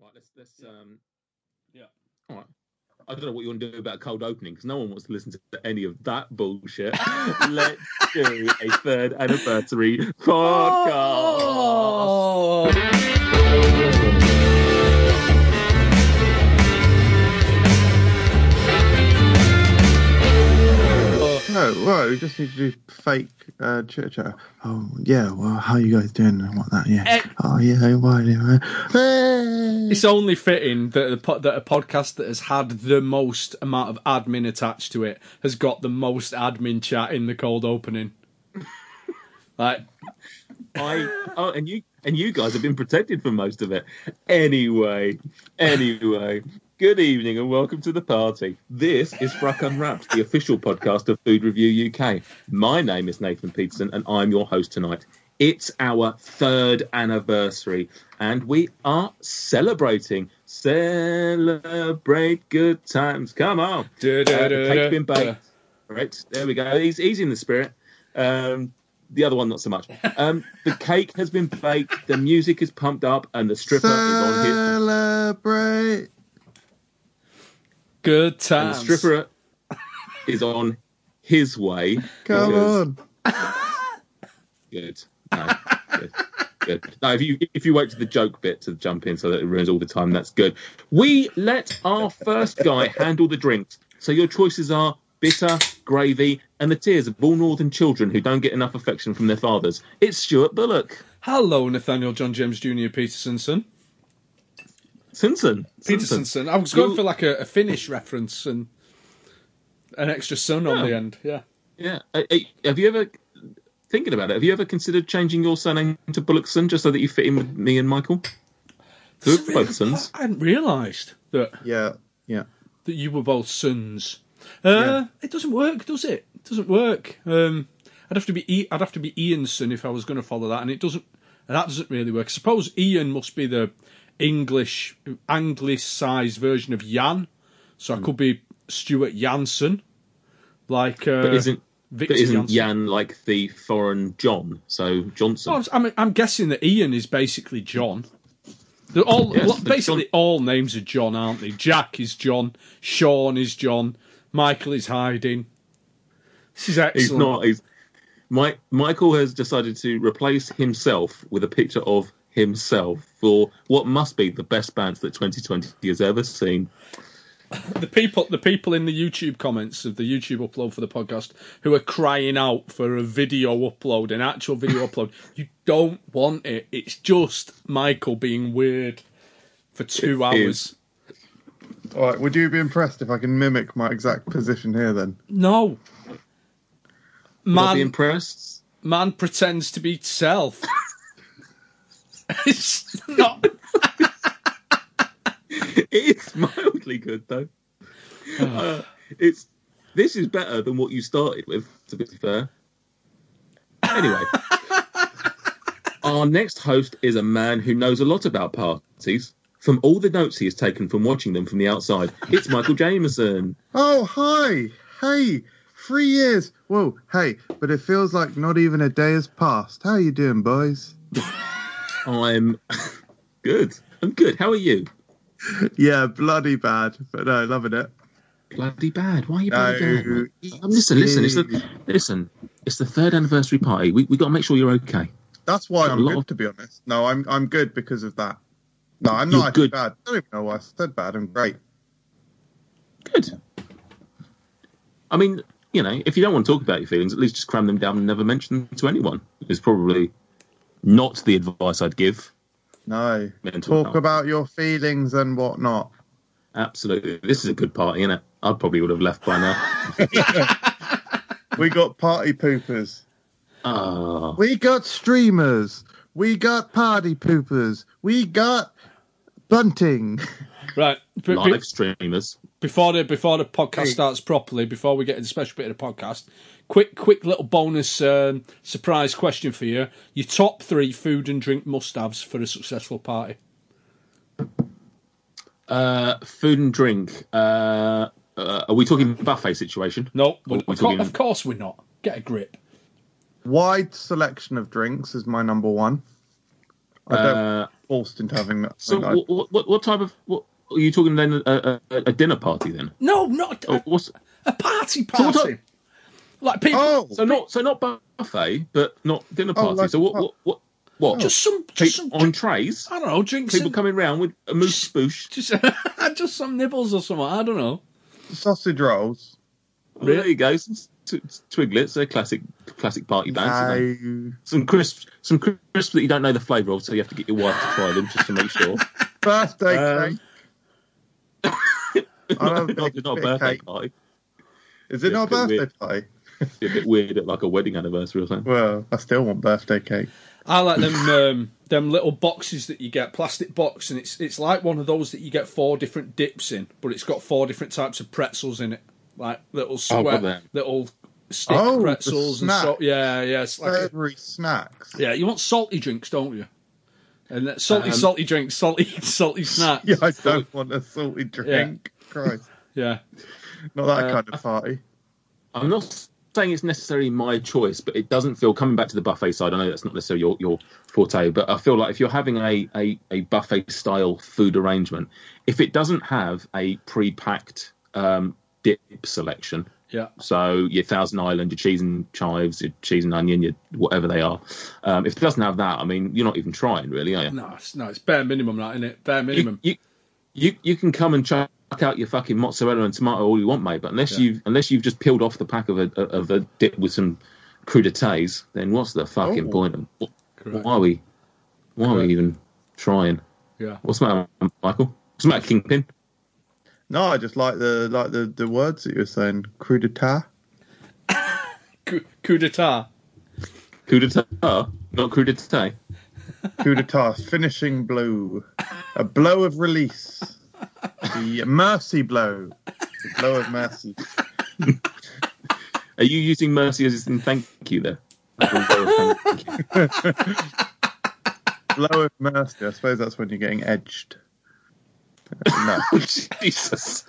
Right, let's let's um. Yeah. All right. I don't know what you want to do about a cold opening because no one wants to listen to any of that bullshit. let's do a third anniversary podcast. Oh. No, well, we just need to do fake uh, chit chat. Oh, yeah, well, how you guys doing and what that? Yeah. Oh, yeah, why, yeah. Hey. It's only fitting that, the, po- that a podcast that has had the most amount of admin attached to it has got the most admin chat in the cold opening. like, I oh, and you and you guys have been protected from most of it. Anyway, anyway. Good evening and welcome to the party. This is Fruck Unwrapped, the official podcast of Food Review UK. My name is Nathan Peterson and I'm your host tonight. It's our third anniversary and we are celebrating. Celebrate good times. Come on. Uh, the cake's been baked. Right, there we go. He's, he's in the spirit. Um, the other one, not so much. Um, the cake has been baked, the music is pumped up, and the stripper is on his. Celebrate. Good And the stripper is on his way. Come because- on. Good. No, good. Good. No, if you if you wait to the joke bit to jump in so that it ruins all the time, that's good. We let our first guy handle the drinks. So your choices are bitter, gravy, and the tears of all northern children who don't get enough affection from their fathers. It's Stuart Bullock. Hello, Nathaniel John James Jr. Petersonson. Simpson. Simpson. Petersonson. I was going You- for like a, a Finnish reference and an extra son on Yeah. the end. Yeah. Yeah. Uh, uh, Have you ever thinking about it? Have you ever considered changing your surname to Bullockson just so that you fit in with me and Michael? Who are both sons. I hadn't realised that Yeah, yeah. that you were both sons. Uh, Yeah. It doesn't work, does it? It doesn't work. Um, I'd have to be I- I'd have to be Ian's son if I was going to follow that, and it doesn't. That doesn't really work. I suppose Ian must be the English Anglicised version of Jan, so I could be Stuart Jansen, like uh, But isn't Victor but isn't. Jan like the foreign John? So Johnson. Oh, I'm, I'm guessing that Ian is basically John. They're all Yes, well, basically John- all names are John, aren't they? Jack is John, Sean is John, Michael is hiding. This is excellent. he's not. He's Mike. Michael has decided to replace himself with a picture of himself for what must be the best band that 2020 has ever seen. The people, the people in the YouTube comments of the YouTube upload for the podcast who are crying out for a video upload, an actual video upload. You don't want it. It's just Michael being weird for two It hours. All right, would you be impressed if I can mimic my exact position here then? No. Would I be Man, impressed? man pretends to be self. it's not. It's mildly good though. Uh, it's this is better than what you started with. To be fair. Anyway, our next host is a man who knows a lot about parties. From all the notes he has taken from watching them from the outside, it's Michael Jameson. Oh, hi. Hey, three years. Whoa, hey, but it feels like not even a day has passed. How are you doing, boys? I'm good. I'm good. How are you? Yeah, bloody bad, but no, loving it. Bloody bad. Why are you No, bloody bad? mate? Um, listen, listen. It's the listen. It's the third anniversary party. We we got to make sure you're okay. That's why I'm good, of- to be honest. No, I'm I'm good because of that. No, I'm You're not good. bad. I don't even know why I said bad. I'm great. Good. I mean, you know, if you don't want to talk about your feelings, at least just cram them down and never mention them to anyone. Is probably not the advice I'd give. No, Mental talk health. about your feelings and whatnot. Absolutely, this is a good party, isn't it? I probably would have left by now. We got party poopers. Ah, We got streamers. We got party poopers. We got bunting. Right. b- b- live streamers. before the before the podcast Hey. starts properly, before we get into the special bit of the podcast, quick quick little bonus um, surprise question for you: your top three food and drink must-haves for a successful party. Uh, food and drink. Uh, uh, are we talking buffet situation? No, Or are of, course, talking- of course we're not. Get a grip. Wide selection of drinks is my number one. I don't Uh, forced into having that. so I- what, what what type of what are you talking then? A, a, a dinner party then? No, not Oh, a, a party So what party. type- like people, oh, so not so not buffet, but not dinner Oh, party. like so what a- what what what? just some, Pe- just some, on trays. I don't know, drinks. People and- coming round with a moose spoosh. just, just some nibbles or something. I don't know. sausage rolls. Well, there you go. Some t- twiglets. They're classic classic party bands. No. Some crisps, some crisps that you don't know the flavour of, so you have to get your wife to try them just to make sure. Birthday Um, cake. I not, don't not, think not a birthday cake. party. Is it yeah, not a birthday weird. party? Be a bit weird at like a wedding anniversary or something. Well, I still want birthday cake. I like them um, them little boxes that you get, plastic box, and it's it's like one of those that you get four different dips in, but it's got four different types of pretzels in it, like little Oh, square, got little stick Oh, pretzels and so yeah, yeah, it's like a, Every snacks. yeah. You want salty drinks, don't you? And that salty, Um, salty drinks, salty, salty snacks. Yeah, I don't want a salty drink. Christ, yeah. not that Uh, kind of party. I'm not saying it's necessarily my choice, but it doesn't feel coming back to the buffet side. I know that's not necessarily your, your forte, but I feel like if you're having a, a, a buffet style food arrangement, if it doesn't have a pre packed um, dip selection, Yeah. so your Thousand Island, your cheese and chives, your cheese and onion, your whatever they are, um, if it doesn't have that, I mean, you're not even trying, really, are you? No, it's, no, it's bare minimum, that, isn't it? Bare you, minimum. you, you, you can come and chuck out your fucking mozzarella and tomato all you want, mate. But unless Yeah. you've unless you've just peeled off the pack of a of a dip with some crudités, then what's the fucking Oh. point? Of, Correct. why are we why are we even trying? Yeah. What's the matter, Michael? What's the matter, Kingpin? No, I just like the like the, the words that you were saying. Crudita. Coup, coup d'etat. Coup d'etat, not crudité. Crudita. Finishing blow. A blow of release. The mercy blow. The blow of mercy. Are you using mercy as in thank you there? Blow of mercy. I suppose that's when you're getting edged. No. Jesus.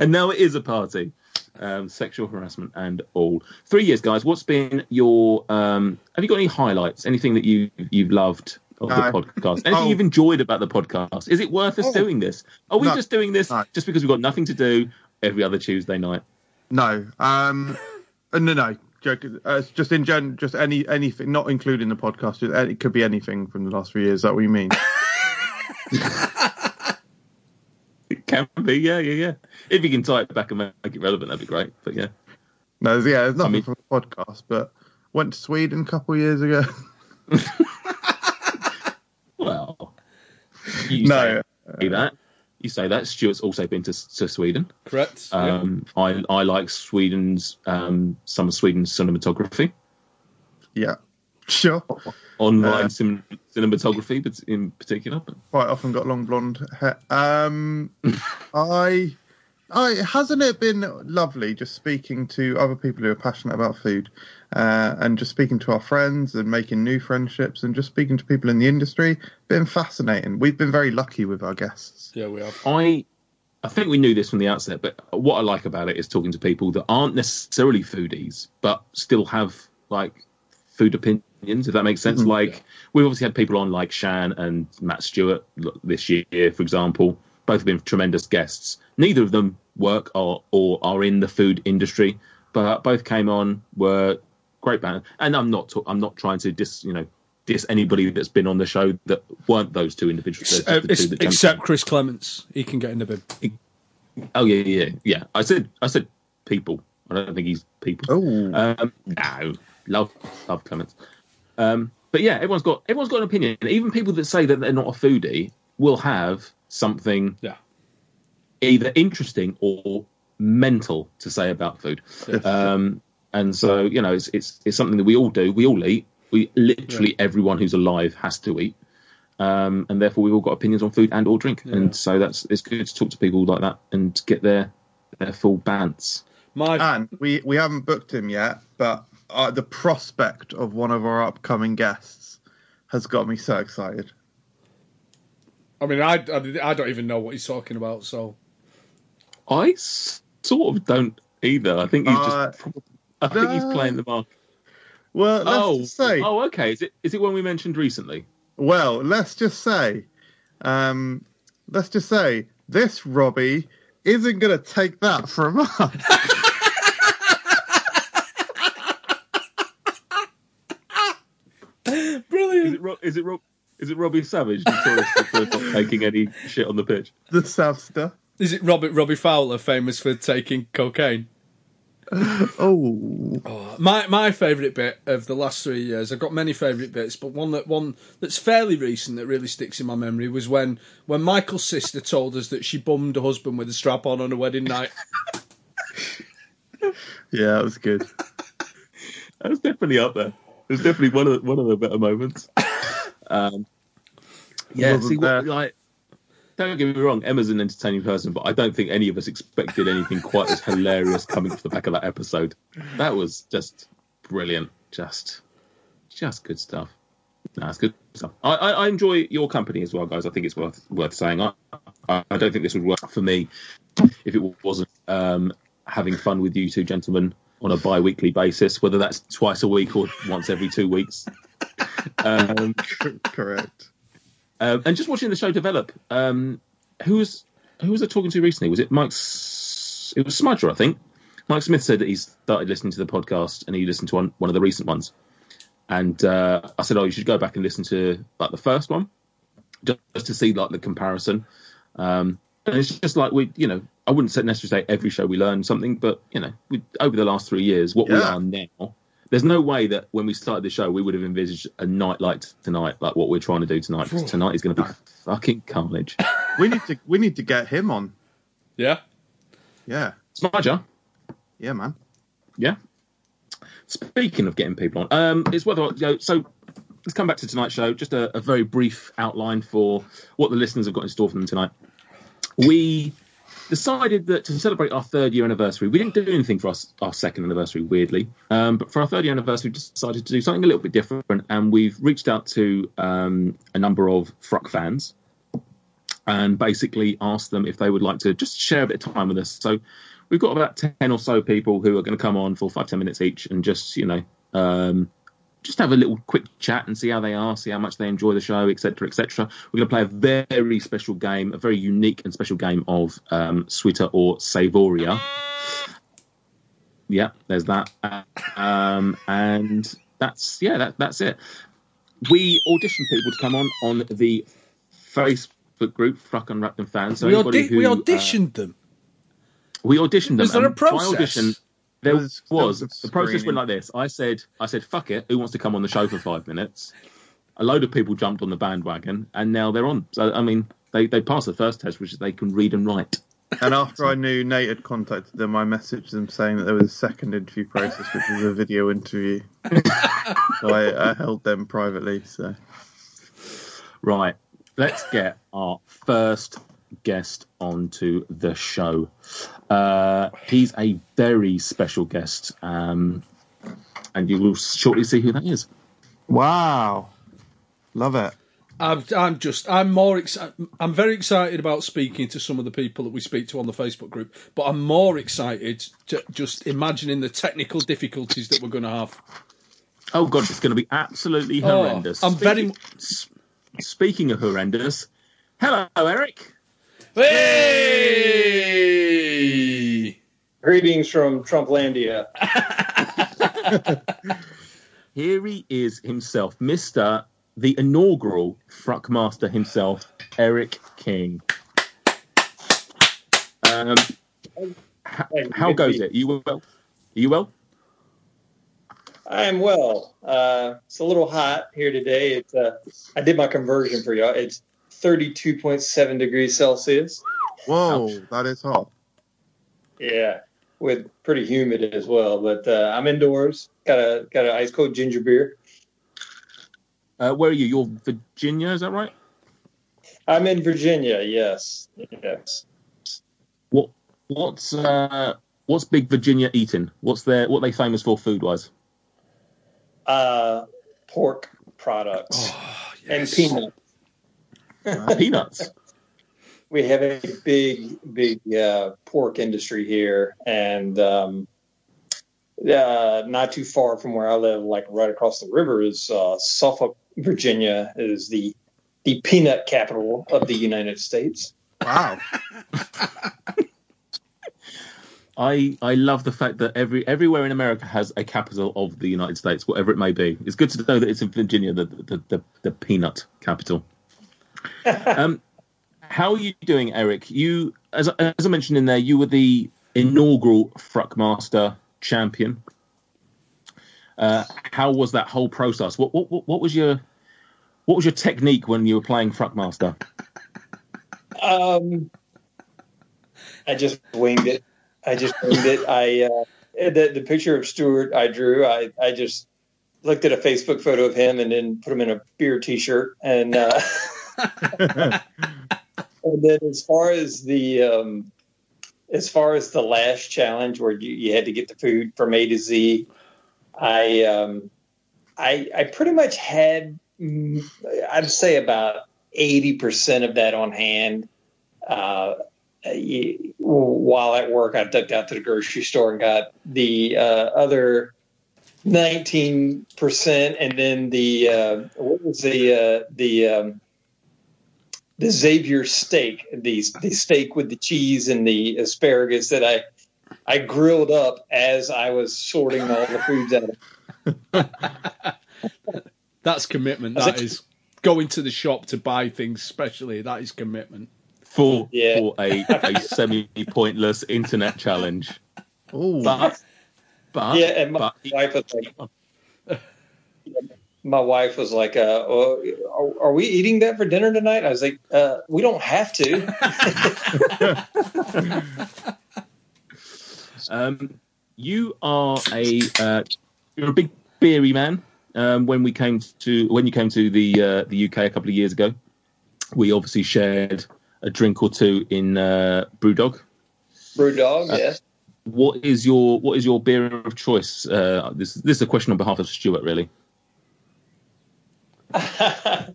And now it is a party. Um, sexual harassment and all. Three years, guys. What's been your? Um, have you got any highlights? Anything that you you've loved of the podcast? Anything Oh. you've enjoyed about the podcast? Is it worth us Oh. doing this? Are we No. just doing this No. just because we've got nothing to do every other Tuesday night? No. Um. uh, No. No. Uh, just in gen. Just any anything, not including the podcast. It could be anything from the last three years. Is that what you mean? It can be, yeah, yeah, yeah. If you can tie it back and make it relevant, that'd be great. But yeah, No. Yeah. There's nothing mean- from the podcast, but went to Sweden a couple of years ago. well, you no. say that. You say that. Stuart's also been to, to Sweden. Correct. yeah. Um, I I like Sweden's um, some of Sweden's cinematography, Yeah. Sure. online Uh, cin- cinematography, but in particular. But quite often got long blonde hair. Um, I, I hasn't it been lovely just speaking to other people who are passionate about food, uh, and just speaking to our friends and making new friendships and just speaking to people in the industry. Been fascinating. We've been very lucky with our guests. yeah, we have. I I think we knew this from the outset. But what I like about it is talking to people that aren't necessarily foodies, but still have like food opinions. If that makes sense. Mhm. Like we've obviously had people on like Shan and Matt Stewart this year, for example. Both have been tremendous guests. Neither of them work or or are in the food industry, but both came on were great band. And I'm not ta- I'm not trying to dis you know diss anybody that's been on the show that weren't those two individuals. Uh, two that except. Chris Clements, he can get in the bin. Oh yeah, yeah, yeah. I said, I said people. I don't think he's people. Oh, Um, no, love, love Clements. Um, but yeah, everyone's got everyone's got an opinion. Even people that say that they're not a foodie will have something Yeah. either interesting or mental to say about food. Um, and so you know, it's it's it's something that we all do. We all eat. We literally everyone who's alive has to eat. Um, and therefore, we've all got opinions on food and or drink, Yeah. and so that's it's good to talk to people like that and get their their full bants. My and we we haven't booked him yet, but uh, the prospect of one of our upcoming guests has got me so excited. I mean, I, I, I don't even know what he's talking about. So I sort of don't either. I think he's Uh, just. I think he's playing the mark. Well, let's Oh, just say oh, okay. Is it is it one we mentioned recently? Well, let's just say, um, let's just say this Robbie isn't going to take that from us. Is Brilliant. it Ro- is it Ro- is it Robbie Savage notorious for not taking any shit on the pitch? the Savster. Is it Robert Robbie Fowler famous for taking cocaine? Oh, My my favourite bit of the last three years, I've got many favourite bits, but one that one that's fairly recent that really sticks in my memory was when when Michael's sister told us that she bummed her husband with a strap on on a wedding night. yeah, that was good. That was definitely up there. It was definitely one of the, one of the better moments. Um, yeah, see, what, like, don't get me wrong, Emma's an entertaining person, but I don't think any of us expected anything quite as hilarious coming off the back of that episode. That was just brilliant, just, just good stuff. No, it's good stuff. I, I, I enjoy your company as well, guys. I think it's worth worth saying. I, I I don't think this would work for me if it wasn't um, having fun with you two gentlemen on a bi-weekly basis, whether that's twice a week or once every two weeks. Um, Correct. Um, and just watching the show develop. Um, who was who was I talking to recently? Was it Mike's? It was Smudger, I think. Mike Smith said that he started listening to the podcast and he listened to one, one of the recent ones. And uh, I said, "Oh, you should go back and listen to like the first one, just, just to see like the comparison." Um, and it's just like we, you know, I wouldn't necessarily say every show we learn something, but you know, we, over the last three years, what we Yeah. are now. There's no way that when we started the show we would have envisaged a night like tonight, like what we're trying to do tonight. Because tonight is going to be fucking carnage. We need to we need to get him on. Yeah. Yeah, Smudger, yeah, man. yeah. Speaking of getting people on, um, it's whether you know, so. Let's come back to tonight's show. Just a, a very brief outline for what the listeners have got in store for them tonight. We decided that to celebrate our third year anniversary, we didn't do anything for our, our second anniversary, weirdly. Um, but for our third year anniversary, we decided to do something a little bit different, and we've reached out to um, a number of Fruck fans and basically asked them if they would like to just share a bit of time with us. So we've got about 10 or so people who are going to come on for five, 10 minutes each and just, you know, um, just have a little quick chat and see how they are, see how much they enjoy the show, etc., etc. We're going to play a very special game, a very unique and special game of um, Sweeter or Savoria. Yeah, there's that. Um, and that's, yeah, that, that's it. We auditioned people to come on on the Facebook group, Fruck Unwrapped and Fans. So we, audi- we who, uh, auditioned them. we auditioned them. Was there a process? Audition, there There was, was- there was the process went like this. I said, I said, fuck it. Who wants to come on the show for five minutes? A load of people jumped on the bandwagon, and now they're on. So I mean, they they passed the first test, which is they can read and write. And after I knew Nate had contacted them, I messaged them saying that there was a second interview process, which was a video interview. so I, I held them privately. So Right. Let's get our first guest onto the show. Uh, he's a very special guest, um, and you will shortly see who that is. wow, love it. I'm, I'm just, I'm more excited. I'm very excited about speaking to some of the people that we speak to on the Facebook group, but I'm more excited to just imagining the technical difficulties that we're going to have. Oh god, it's going to be absolutely Oh, horrendous. I'm very- Speaking of horrendous, hello, Eric. Hey! Greetings from Trumplandia. Here he is himself, Mister the inaugural Fruck Master himself, Eric King. Um, how, how goes it? You well? Are you well? I am well. Uh, it's a little hot here today. It's uh, I did my conversion for y'all. It's 32.7 degrees Celsius. Whoa, Ouch. that is hot. Yeah, with pretty humid as well. But uh, I'm indoors. Got a got an ice cold ginger beer. Uh, where are you? You're Virginia, is that right? I'm in Virginia. Yes, yes. What what's uh, what's Big Virginia eating? What's their what are they famous for food wise? Uh, pork products and peanut. Peanuts. we have a big, big uh, pork industry here, and um, uh, not too far from where I live, like right across the river, is uh, Suffolk, Virginia is the the peanut capital of the United States. Wow. I I love the fact that every everywhere in America has a capital of the United States, whatever it may be. It's good to know that it's in Virginia, the the the, the peanut capital. um, how are you doing, Eric? You, as as I mentioned in there, you were the inaugural Fruckmaster champion. Uh, how was that whole process? What, what what was your what was your technique when you were playing Fruckmaster? Um, I just winged it. I just winged it. I uh, the the picture of Stuart I drew. I I just looked at a Facebook photo of him and then put him in a beer T-shirt. And uh, and then as far as the um, as far as the last challenge where you, you had to get the food from A to Z, I um, I I pretty much had mm, I'd say about eighty percent of that on hand. Uh, while at work, I ducked out to the grocery store and got the uh, other nineteen percent, and then the uh, what was the uh, the um, the Xavier steak, the the steak with the cheese and the asparagus that I I grilled up as I was sorting all the foods out. That's commitment. That is going to the shop to buy things specially. That is commitment. For Yeah. for a, a semi pointless internet challenge. Oh, But but Yeah, and my but wife was like, my wife was like, uh, oh, are, "Are we eating that for dinner tonight?" I was like, uh, "We don't have to." Um, you are a uh, you're a big beery man. Um, when we came to when you came to the uh, the UK a couple of years ago, we obviously shared a drink or two in uh, BrewDog. Brew dog, yes. What is your what is your beer of choice? Uh, this this is a question on behalf of Stuart, really.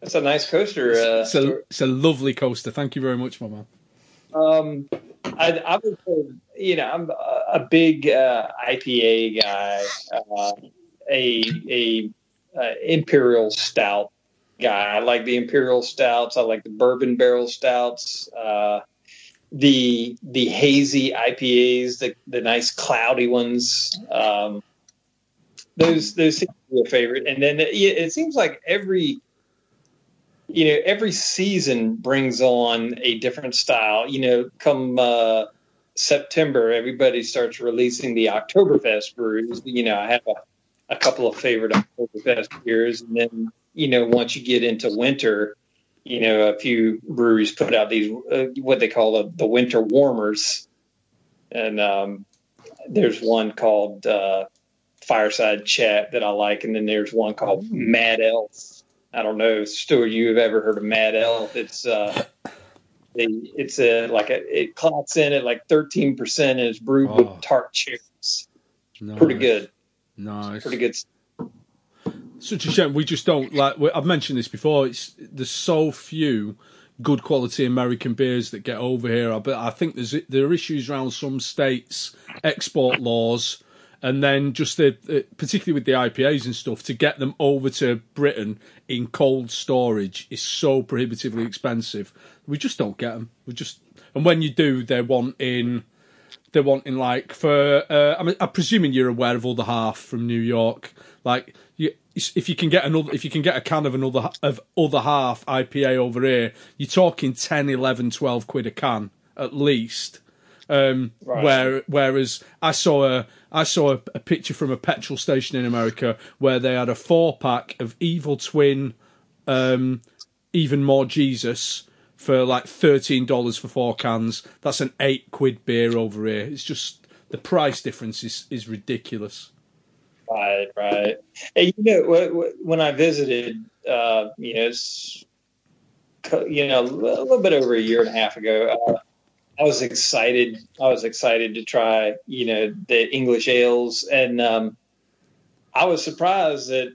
That's a nice coaster. Uh, It's a, it's a lovely coaster. Thank you very much, my man. Um, I, I would say, you know, I'm a, a big uh, IPA guy, uh, a a uh, imperial stout guy. I like the imperial stouts. I like the bourbon barrel stouts. Uh, the the hazy IPAs, the the nice cloudy ones. Um, those those seem favorite. And then it, it seems like every you know every season brings on a different style. You know come uh september everybody starts releasing the oktoberfest brews. You know i have a, a couple of favorite oktoberfest beers. And then you know once you get into winter you know a few breweries put out these uh, what they call the, the winter warmers. And um there's one called uh fireside chat that i like and then there's one called mad elf I don't know, Stuart, you have ever heard of Mad Elf? It's uh, they, it's a like a it clocks in at like thirteen percent and it's brewed Oh. with tart cherries. Pretty good, Nice. pretty good. Such a shame. We just don't like. I've mentioned this before. It's there's so few good quality American beers that get over here. But I think there's there are issues around some states export laws, and then just the uh, particularly with the IPAs and stuff to get them over to Britain in cold storage is so prohibitively expensive. We just don't get them. We just and when you do, they're wanting they're wanting like for uh, I'm, I'm presuming you're aware of Other Half from New York. Like you, if you can get another, if you can get a can of another of other half IPA over here, you're talking 10, 11, 12 quid a can at least. Um, Right. Where whereas I saw a I saw a, a picture from a petrol station in America where they had a four pack of Evil Twin, um, even more Jesus for like thirteen dollars for four cans. That's an eight quid beer over here. It's just the price difference is is ridiculous. Right, right. Hey, you know, wh- wh- when I visited, uh, you know, you know, a little bit over a year and a half ago, uh, I was excited. I was excited to try, you know, the English ales, and um, I was surprised that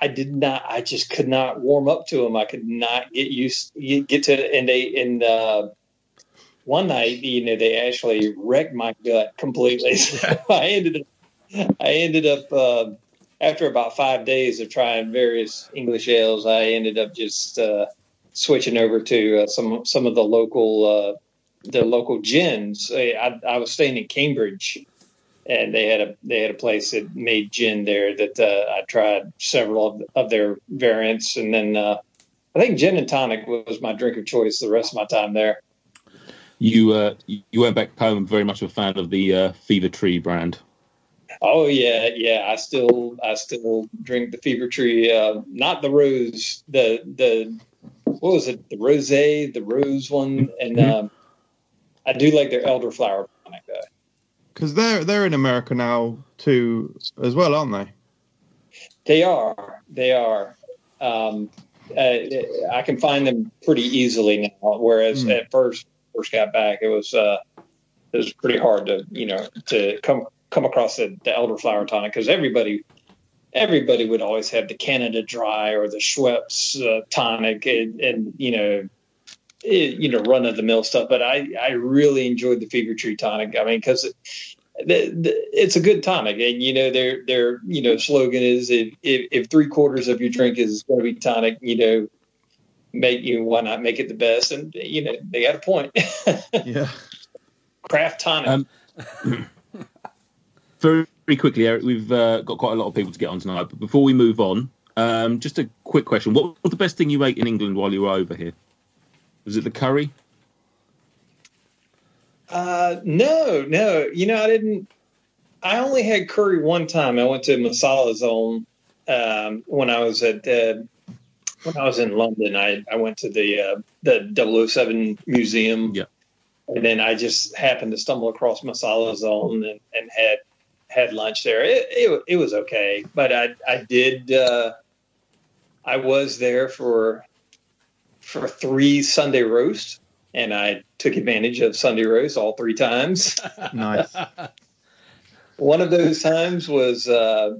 I did not. I just could not warm up to them. I could not get used get to, and they and uh, one night, you know, they actually wrecked my gut completely. So I ended up I ended up uh, after about five days of trying various English ales, I ended up just uh, switching over to uh, some some of the local uh, the local gins. I, I was staying in Cambridge, and they had a they had a place that made gin there that uh, I tried several of, of their variants, and then uh, I think gin and tonic was my drink of choice the rest of my time there. You uh, you went back home very much a fan of the uh, Fever Tree brand. Oh yeah, yeah. I still I still drink the Fever Tree, uh, not the rose, the the what was it? The rose, the rose one, and Mm-hmm. um, I do like their elderflower tonic though. Because they're they're in America now too, as well, aren't they? They are. They are. Um, uh, I can find them pretty easily now. Whereas Hmm. at first, first got back, it was uh, it was pretty hard to you know to come come across the, the elderflower tonic because everybody everybody would always have the Canada Dry or the Schweppes uh, tonic, and, and you know. It, you know, run of the mill stuff, but I, I really enjoyed the Fever Tree tonic. I mean, because the, the, it's a good tonic, and you know their their you know slogan is if if, if three quarters of your drink is going to be tonic, you know, make you why not make it the best? And you know they got a point. Yeah. Craft tonic. Um, Very, very quickly, Eric, we've uh, got quite a lot of people to get on tonight. But before we move on, um, just a quick question: What was the best thing you ate in England while you were over here? Was it the curry? Uh, no, no. You know, I didn't. I only had curry one time. I went to Masala Zone um, when I was at uh, when I was in London. I I went to the uh, the 007 museum. Yeah. And then I just happened to stumble across Masala Zone and, and had had lunch there. It, it it was okay, but I I did. Uh, I was there for for three Sunday roasts, and I took advantage of Sunday roast all three times. Nice. One of those times was uh,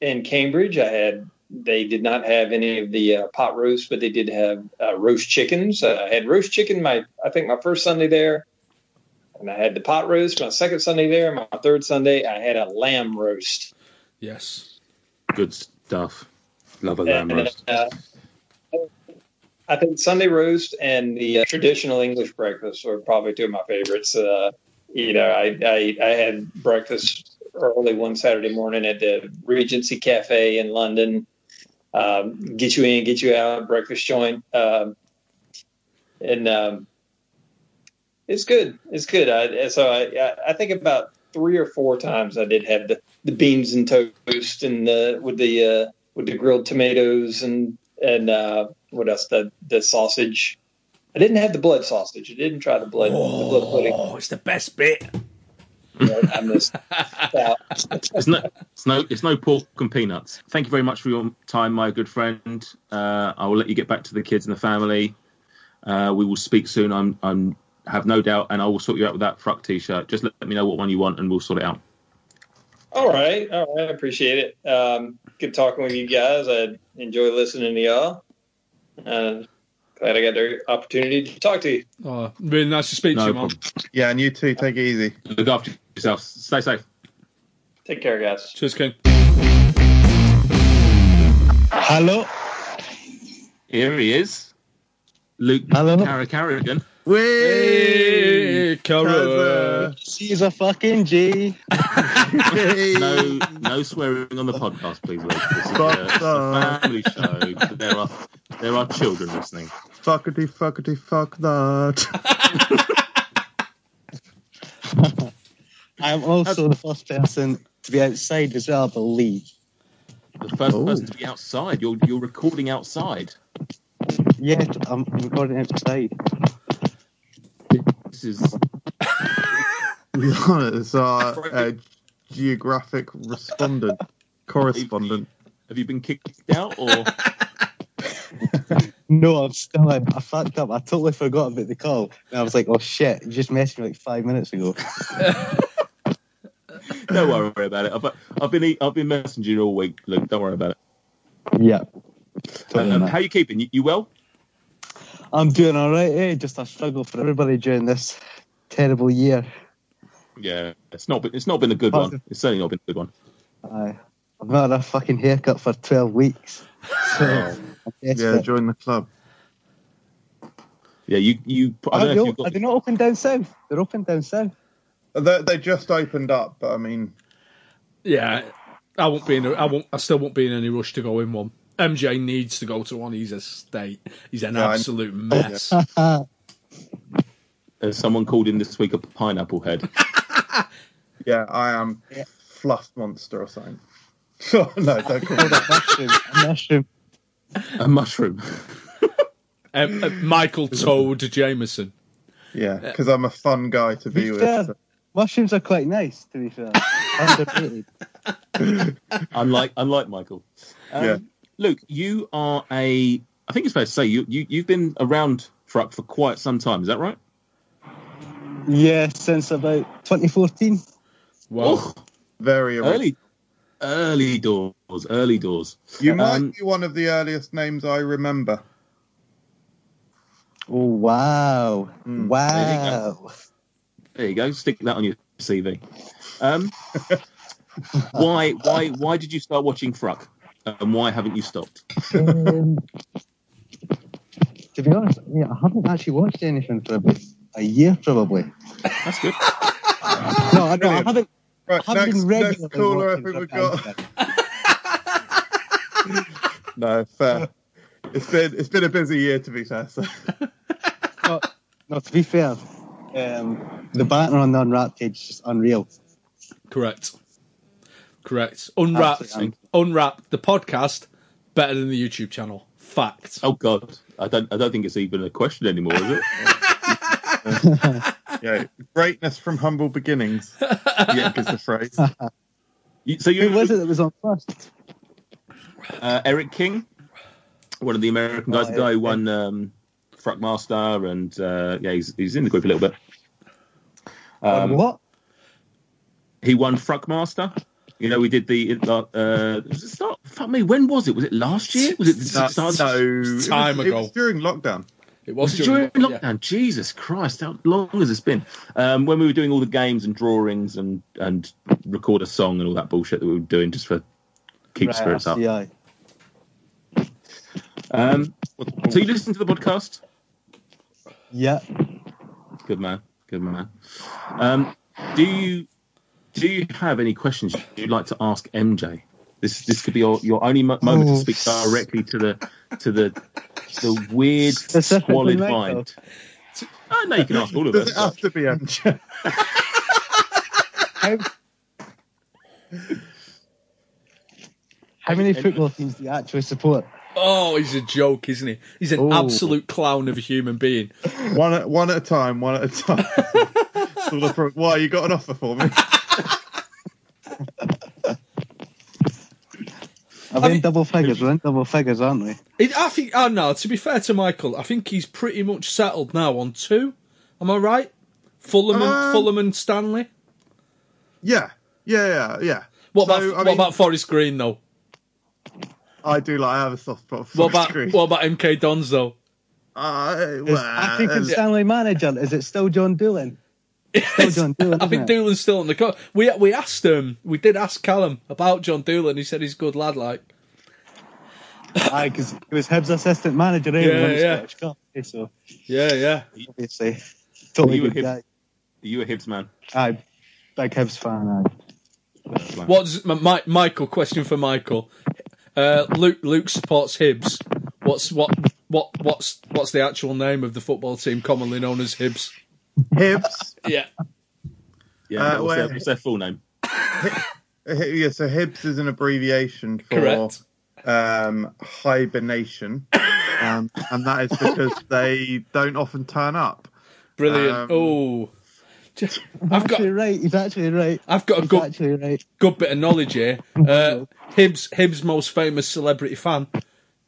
in Cambridge. I had they did not have any of the uh, pot roast, but they did have uh, roast chickens. Uh, I had roast chicken my I think my first Sunday there, and I had the pot roast my second Sunday there. My third Sunday I had a lamb roast. Yes. Good stuff. Love a lamb And, roast. I think Sunday roast and the uh, traditional English breakfast were probably two of my favorites. Uh, you know, I, I I had breakfast early one Saturday morning at the Regency Cafe in London. Um, get you in, get you out, breakfast joint, um, and um, it's good. It's good. I, so I I think about three or four times I did have the, the beans and toast and the with the uh, with the grilled tomatoes and and uh, what else the the sausage. I didn't have the blood sausage. I didn't try the blood the blood pudding. Oh, it's the best bit. I missed out. It's no, it's no, it's no pork and peanuts. Thank you very much for your time, my good friend. Uh, I will let you get back to the kids and the family. Uh, we will speak soon. I'm, I'm, have no doubt, and I will sort you out with that fruck t-shirt. Just let me know what one you want, and we'll sort it out. All right, all right. I appreciate it. Um, good talking with you guys. I enjoy listening to y'all. Uh, glad I got the opportunity to talk to you. Oh, really nice to speak No to you, man. Yeah, and you too. Take it easy. Look after yourself. Stay safe. Take care, guys. Cheers, Ken. Hello. Here he is, Luke Hello. Carrigan. Whee! Hey, Cara. She's a fucking G. No, no swearing on the podcast, please, Luke. This is a, a family show. There are, there are children listening. Fuckity fuckity fuck that. I'm also the first person to be outside as well, I believe. The first Oh. person to be outside. You're, you're recording outside. Yeah, I'm recording outside. This is We are it's our uh, geographic respondent, correspondent. Have you been kicked out or? No, I'm still in. I fucked up. I totally forgot about the call. And I was like, oh shit, you just messaged me like five minutes ago. Don't worry about it. I've, I've been I've been messaging you all week, Luke. Don't worry about it. yeah. Totally Um, how you keeping? You, you well? I'm doing alright, eh? Just a struggle for everybody during this terrible year. Yeah, it's not been it's not been a good one. It's certainly not been a good one. I, I've not had a fucking haircut for 12 weeks. So, I'm Yeah, desperate. join the club. Yeah, you you. I Are don't they, know if o- you've got. are they not open down south? They're open down south. Uh, they, they just opened up, but I mean, Yeah, I won't be in. A, I won't. I still won't be in any rush to go in one. MJ needs to go to one. He's a state. He's an Yeah, I- absolute mess. As someone called in this week a pineapple head. yeah, I am Yeah. fluff monster or something. Oh, no, don't call me that. mushroom. A mushroom. A mushroom. Um, uh, Michael Toad Jameson. Yeah, because I'm a fun guy to be with. Yeah. so- Mushrooms are quite nice, to be fair. Underrated. unlike unlike Michael. Um, Yeah. Luke, you are a. I think it's fair to say you, you you've been around Fruck for quite some time. Is that right? Yeah, since about 2014. Well, Oh, Very original. early, early doors, early doors. You might Um, be one of the earliest names I remember. Oh, wow. Mm, wow. There you go. Stick that on your CV. Um, why why why did you start watching Fruck? And why haven't you stopped? Um, to be honest, yeah, I haven't actually watched anything for about a year, probably. That's good. No, I, no, I haven't. Right, I haven't next, been next caller, I think we've got. No, fair. It's been it's been a busy year to be fair. So no, no, to be fair, um, the banter on the Unwrapped page is just unreal. correct. Correct. Unwrapped. Absolutely. Unwrapped. The podcast better than the YouTube channel. Fact. Oh God, I don't I don't think it's even a question anymore, is it? yeah, greatness from humble beginnings. yeah, is the phrase. So you Who was it that was on first? uh, Eric King, one of the American guys, Oh, the guy who won um, Fruckmaster, and uh, yeah, he's he's in the group a little bit. Um, what? he won Fruck Master. You know, we did the uh, was it start. Fuck me, when was it? Was it last year? Was it the No, start? no, it was- Time it ago. was during lockdown. It was, Was it during yeah. lockdown? Jesus Christ, how long has this been? Um, when we were doing all the games and drawings and and record a song and all that bullshit that we were doing just for keep Right, spirits up. Yeah. Um, so you listen to the podcast? Yeah. Good man, good man. Um, do you do you have any questions you'd like to ask MJ? This this could be your, your only mo- moment to speak directly to the to the the weird Specifically squalid mind. Oh, no, you can ask all of Does us. it have to be MJ? How, how many football teams do you actually support? Oh, he's a joke, isn't he? He's an Oh. absolute clown of a human being. one at one at a time. One at a time. Sort of pro- Why you got an offer for me? Are we in double figures? We're in double figures, aren't we? It, I think. Oh no. To be fair to Michael, I think he's pretty much settled now on two. Am I right? Fulham, and, Um, Fulham and Stanley. Yeah, yeah, yeah, yeah. What So, about I what mean- about Forest Green though? I do like I have a soft spot for What about screen. what about MK Dons though? Uh, Is well, Accrington uh, Stanley manager, is it still John Doolan? Still John Doolan, I think isn't it? Doolan's still on the court. We we asked him. We did ask Callum about John Doolan. He said he's a good lad. Like Aye, because he was Hibs assistant manager eh, Yeah, the yeah. Scottish Cup. eh, So yeah, yeah. obviously, totally You were good Hibs- guy. Are you a Hibs man? Aye, big Hibs fan. Aye. What's my, my, Michael? Question for Michael. Uh, Luke Luke supports Hibs. What's what what what's what's the actual name of the football team commonly known as Hibs? Hibs. Yeah. Yeah. Uh, what's, their, what's their full name? Yeah, so Hibs is an abbreviation for Correct. um, hibernation, um, and that is because they don't often turn up. Brilliant. Um, oh, Just- I've got Actually, right. He's actually right. I've got a He's good actually right. good bit of knowledge here. Uh, Hibs Hibs' most famous celebrity fan,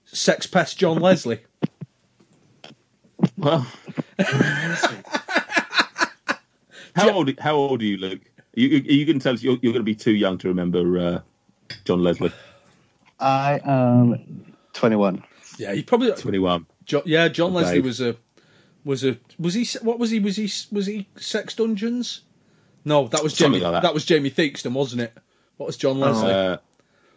sex pest John Leslie. Well, how old? How old are you, Luke? You, you, going to tell us you're, you're going to be too young to remember uh, John Leslie. I am 21. Yeah, he probably. Twenty-one. Jo- yeah, John Okay. Leslie was a was a was he what was he was he was he Sex Dungeons? No, that was Something Jamie. like that. that. was Jamie Theakston, wasn't it? What was John Leslie? Uh,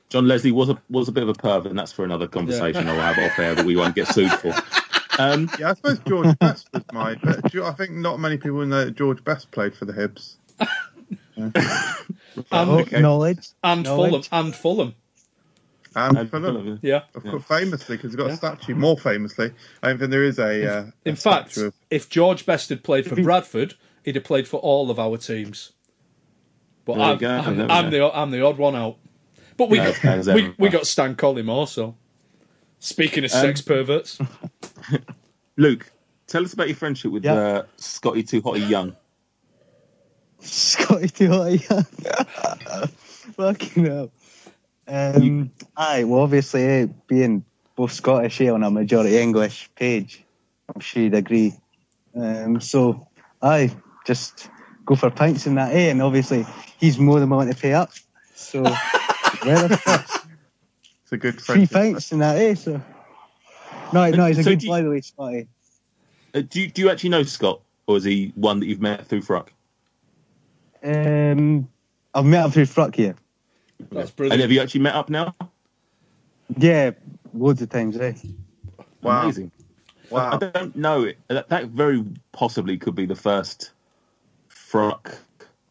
John Leslie was a was a bit of a perv, and that's for another conversation I'll have off air that we won't get sued for. Um, Yeah, I suppose George Best was my. But I think not many people know that George Best played for the Hibs. And, Oh, Okay. knowledge. and knowledge. Fulham. And Fulham. And, and Fulham, Yeah. of course, famously, because he's got a statue. More famously, I don't think there is a. Uh, In fact, of- if George Best had played for Bradford, he'd have played for all of our teams. But There I'm, go, I'm, I'm the I'm the odd one out. But we No, got, we, we got Stan Collymore, so speaking of Um, sex perverts, Luke, tell us about your friendship with Yeah. uh, Scotty Too Hotty Young. Scotty too hot. Young, fucking hell. Um, aye, well, obviously, eh, being both Scottish eh, on a majority English page, I'm sure you'd agree. Um, so, aye, just go for pints in that, eh? And obviously, he's more than willing to pay up. So, well, it's a good three friend. pints in that, eh? So, no, no, he's a So good do you- by the way, Scotty. Uh, do you, do you actually know Scott, or is he one that you've met through Fruck? Um, I've met him through Fruck here. that's brilliant. And have you actually met up now? Yeah, loads of times, eh? Wow. Amazing. I Wow. don't know. it. That, that very possibly could be the first Fruck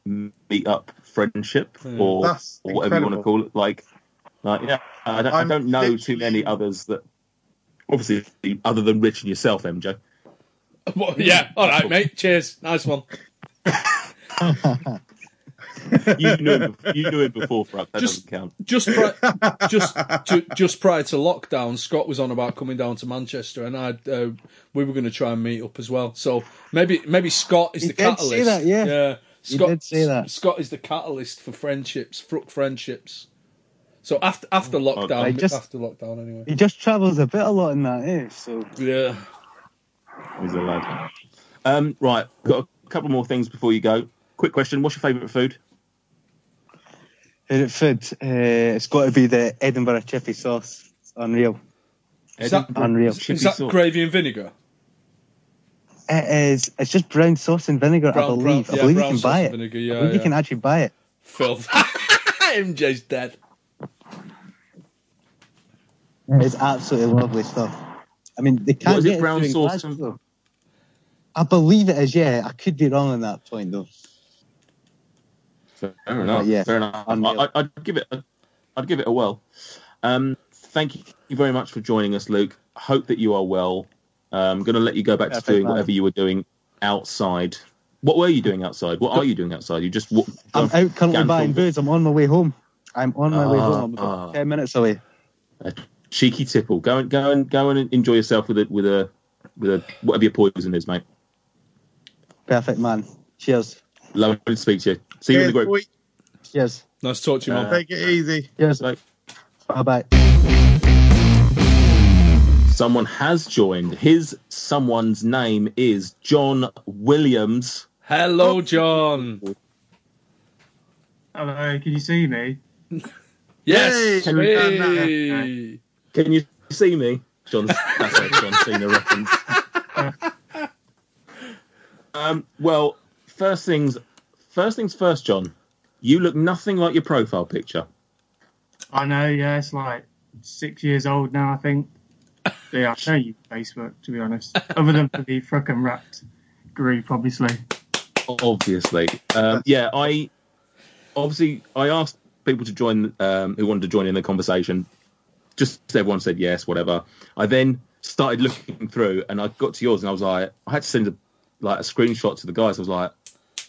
meet up friendship, or, or whatever you want to call it. Like, like yeah, I don't, I don't know too many others that, obviously, other than Rich and yourself, MJ. Well, yeah, all right, mate. Cheers. Nice one. You knew him, you knew him before Fruck. That Just- doesn't count. Just pri- just ju- just prior to lockdown, Scott was on about coming down to Manchester, and I uh, we were going to try and meet up as well. So maybe maybe Scott is He the did say catalyst. that, yeah. yeah. He Scott, did say that. Scott is the catalyst for friendships, Fruck friendships. So after after lockdown, I just- after lockdown anyway. He just travels a bit a lot in that, eh? So, Yeah. He's a lad. Um, right, got a couple more things before you go. Quick question: What's your favourite food? Favourite food? Uh, it's got to be the Edinburgh chippy sauce. It's unreal. Is that, Unreal. Is that sauce. gravy and vinegar? It is. It's just brown sauce and vinegar, I believe. brown- I yeah, believe you can buy it. vinegar, I yeah, believe you can actually buy it. Filth. MJ's dead. It's absolutely lovely stuff. I mean, they can't What is it, brown through sauce Glasgow. I believe it is. Yeah, I could be wrong on that point though. Fair enough. yeah, Fair enough. unreal. I, I'd give it. A, I'd give it a well. Um, thank you very much for joining us, Luke. Hope that you are well. I'm going to let you go back to doing man. whatever you were doing outside. What were you doing outside? What are you doing outside? You just wa- I'm out currently Ganful- buying booze. I'm on my way home. I'm on my way Ah, home. I'm about ah. ten minutes away. a cheeky tipple. Go and go and go and enjoy yourself with a with a with a whatever your poison is, mate. Perfect, man. Cheers. Lovely to speak to you. See you in the Cheers, group. boy. Cheers. Nice to talk to you, man. Uh, Take it easy. Cheers. Bye. Bye bye. Someone has joined. His someone's name is John Williams. Hello, John. Hello, can you see me? Yes. Hey, we've done that. Hey. Can you see me? John's that's a John Cena reference. um, well, first things first things first, John. You look nothing like your profile picture. I know, yeah, it's like six years old now, I think. Yeah, I know you Facebook, to be honest. Other than for the frickin' wrapped group, obviously. Obviously, um, yeah. I obviously I asked people to join um, who wanted to join in the conversation. Just everyone said yes, whatever. I then started looking through, and I got to yours, and I was like, I had to send a like a screenshot to the guys. I was like,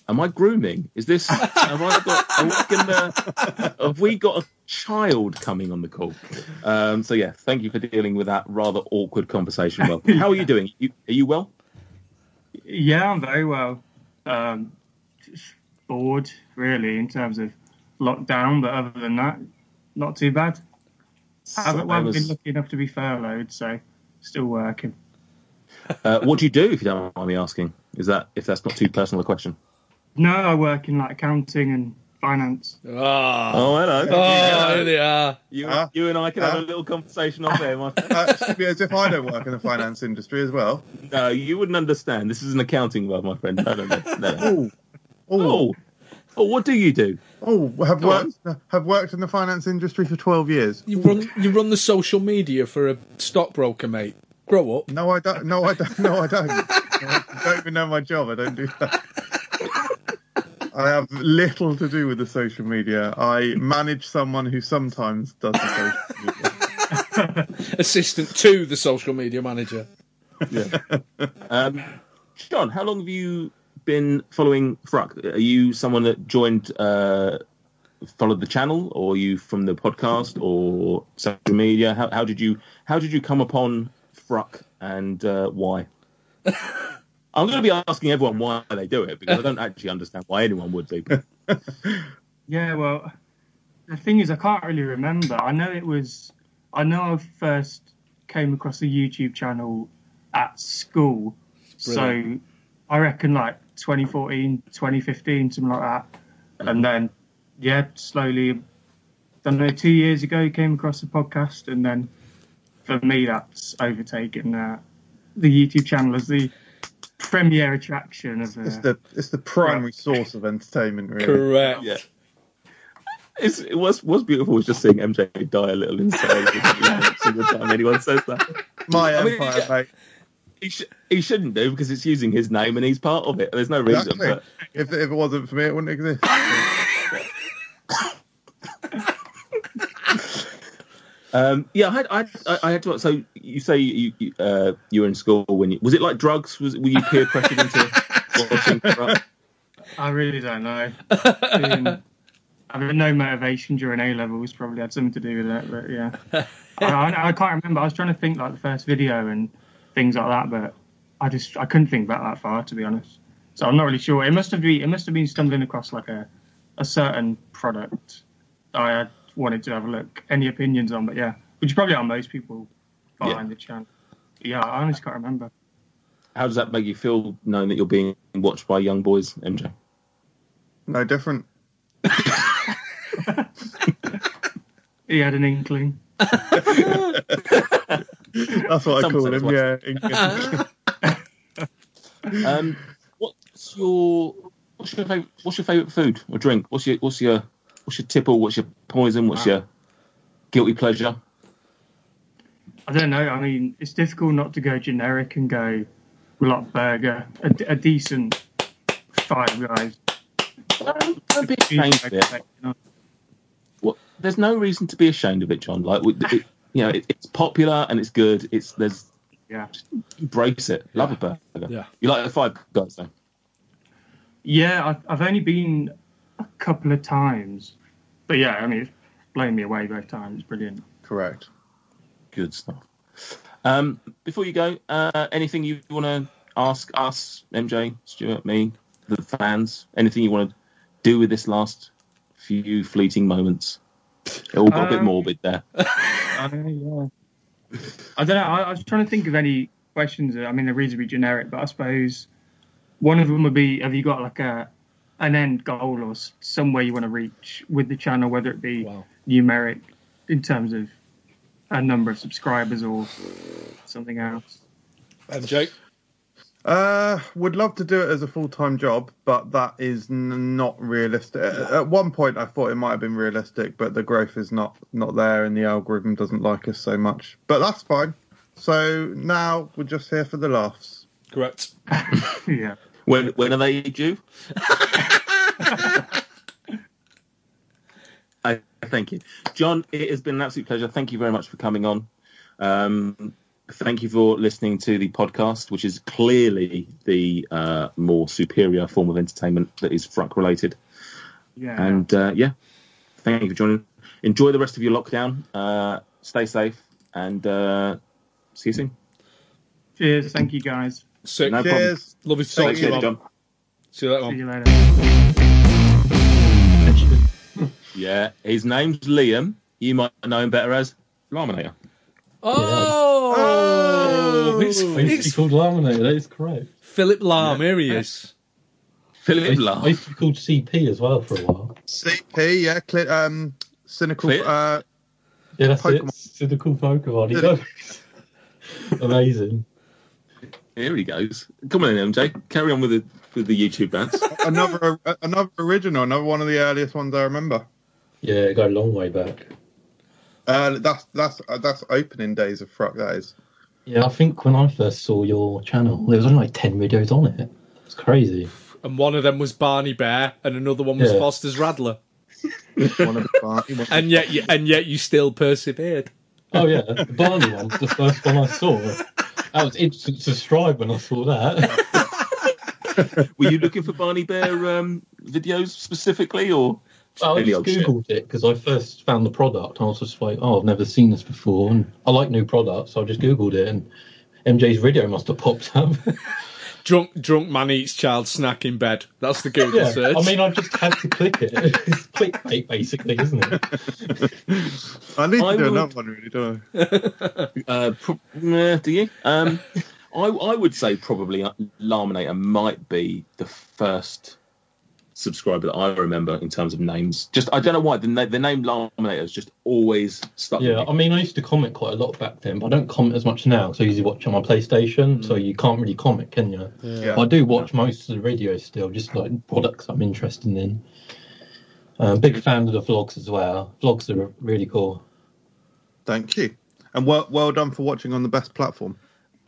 "Am I grooming? Is this? Have I got? Are we gonna, have we got a child coming on the call?" Um, so yeah, thank you for dealing with that rather awkward conversation. Well, how are you doing? You, are you well? Yeah, I'm very well. Um, just bored, really, in terms of lockdown, but other than that, not too bad. I haven't, I was- been lucky enough to be furloughed, so still working. Uh, what do you do if you don't mind me asking? Is that if that's not too personal a question? No, I work in like accounting and finance. Ah. Oh, hello. Oh, here they are. You, Huh? you and I can have a little conversation off there, my friend. Uh, it should be as if I don't work in the finance industry as well. No, you wouldn't understand. This is an accounting world, my friend. No, no, no. no, no. Oh, oh, Oh, what do you do? Oh, have Go worked have worked in the finance industry for twelve years. You run you run the social media for a stockbroker, mate. Grow up. No, I don't. No, I don't. No, I don't. I don't even know my job. I don't do that. I have little to do with the social media. I manage someone who sometimes does the social media. Assistant to the social media manager. Yeah. Um, John, how long have you been following Fruck? Are you someone that joined, uh, followed the channel, or are you from the podcast or social media? How, how did you how did you come upon Fruck and uh, why? I'm going to be asking everyone why they do it because I don't actually understand why anyone would do. Yeah, well, the thing is, I can't really remember. I know it was. I know I first came across the YouTube channel at school, so I reckon like 2014, 2015, something like that. And then, yeah, slowly, I don't know, two years ago, came across the podcast, and then for me, that's overtaken uh, the YouTube channel as the premier attraction of. Uh, It's the it's the primary source of entertainment, really. Correct. Yeah. it's, it was was beautiful was just seeing MJ die a little inside every time anyone says that. My I mean, empire, yeah. mate. He, sh- he shouldn't do because it's using his name and he's part of it. There's no reason. Exactly. But If, if it wasn't for me, it wouldn't exist. Um, yeah, I had, I, I- I had to. So you say you you, uh, you were in school when you was it like drugs? Was were you peer pressured into watching? I really don't know. Being- having no motivation during A levels probably had something to do with it, but yeah. I, I, I can't remember. I was trying to think like the first video and things like that, but I just I couldn't think back that far to be honest. So I'm not really sure. It must have been it must have been stumbling across like a a certain product that I had wanted to have a look. Any opinions on? But yeah, which is probably how most people find Yeah. the channel. Yeah, I honestly can't remember. How does that make you feel knowing that you're being watched by young boys, MJ? No different. He had an inkling. That's what I call Sometimes him. watch. Yeah. Um, what's your what's your favorite what's your favorite food or drink? What's your what's your what's your tipple? What's your poison? What's your guilty pleasure? I don't know. I mean, it's difficult not to go generic and go like burger, a, a decent Five Guys. Don't, don't be ashamed of it. What, there's no reason to be ashamed of it, John. Like, it, you know, it, it's popular and it's good. It's there's Yeah, embrace it. Love a burger. Yeah. You like the five guys though? yeah. I've, I've only been a couple of times, but yeah, I mean, it's blown me away both times. It's brilliant. Correct. Good stuff. Um, before you go, uh, anything you want to ask us, MJ, Stuart, me, the fans? Anything you want to do with this last few fleeting moments? It all got a bit Um, morbid there. I don't know. Yeah. I don't know. I, I was trying to think of any questions. I mean, they're reasonably generic, but I suppose one of them would be: Have you got like a an end goal or somewhere you want to reach with the channel, whether it be Wow. numeric in terms of a number of subscribers or something else? MJ. Uh, would love to do it as a full time job, but that is n- not realistic. At at one point, I thought it might have been realistic, but the growth is not not there, and the algorithm doesn't like us so much. But that's fine. So now we're just here for the laughs. Correct. yeah. When when are they due? I, thank you, John. It has been an absolute pleasure. Thank you very much for coming on. Um, thank you for listening to the podcast, which is clearly the uh, more superior form of entertainment that is Fruck related. Yeah. And uh, yeah, thank you for joining. Enjoy the rest of your lockdown. Uh, stay safe, and uh, see you soon. Cheers. Thank you, guys. Sick. No problem. Cheers. Lovely to talk Thanks, to you, John. See you later. See you later. Yeah, his name's Liam. You might know him better as Laminator. Oh, Oh. it's, I used to be it's called Laminator, that is correct. Philip Lam. Here he is. Philip used, I Lam. used to be called CP as well for a while. CP, yeah, cli um, cynical. Clear. Uh, Yeah, that's Pokemon. it. Cynical Pokemon. You know? Amazing. Here he goes. Come on, in, MJ. Carry on with the with the YouTube bants. another another original, another one of the earliest ones I remember. Yeah, it go a long way back. Uh, that's that's uh, that's opening days of Fruck. That is. Yeah, I think when I first saw your channel, there was only like 10 videos on it. It's crazy. And one of them was Barney Bear, and another one was Yeah. Foster's Radler. One of the Barney ones. And yet, you, and yet, you still persevered. Oh, yeah, the Barney one's the first one I saw. That was instant subscribe when I saw that. Were you looking for Barney Bear um, videos specifically, or I just old shit? googled it because I first found the product. I was just like, oh, I've never seen this before, and I like new products, so I just googled it, and MJ's video must have popped up. Drunk, drunk man eats child snack in bed. That's the Google yeah, search. I mean, I just had to click it. It's clickbait, basically, isn't it? I need to I do would- another one, really, don't I? uh, pro- uh, do you? Um, I I would say probably uh, Laminator might be the first subscriber that I remember in terms of names. Just I don't know why the na- the name Laminator has just always stuck. Yeah, with I mean, I used to comment quite a lot back then, but I don't comment as much now. So I usually watch on my PlayStation, so you can't really comment, can you? Yeah. I do watch most of the videos still, just like products I'm interested in. Uh, big fan of the vlogs as well. Vlogs are really cool. Thank you, and well well done for watching on the best platform.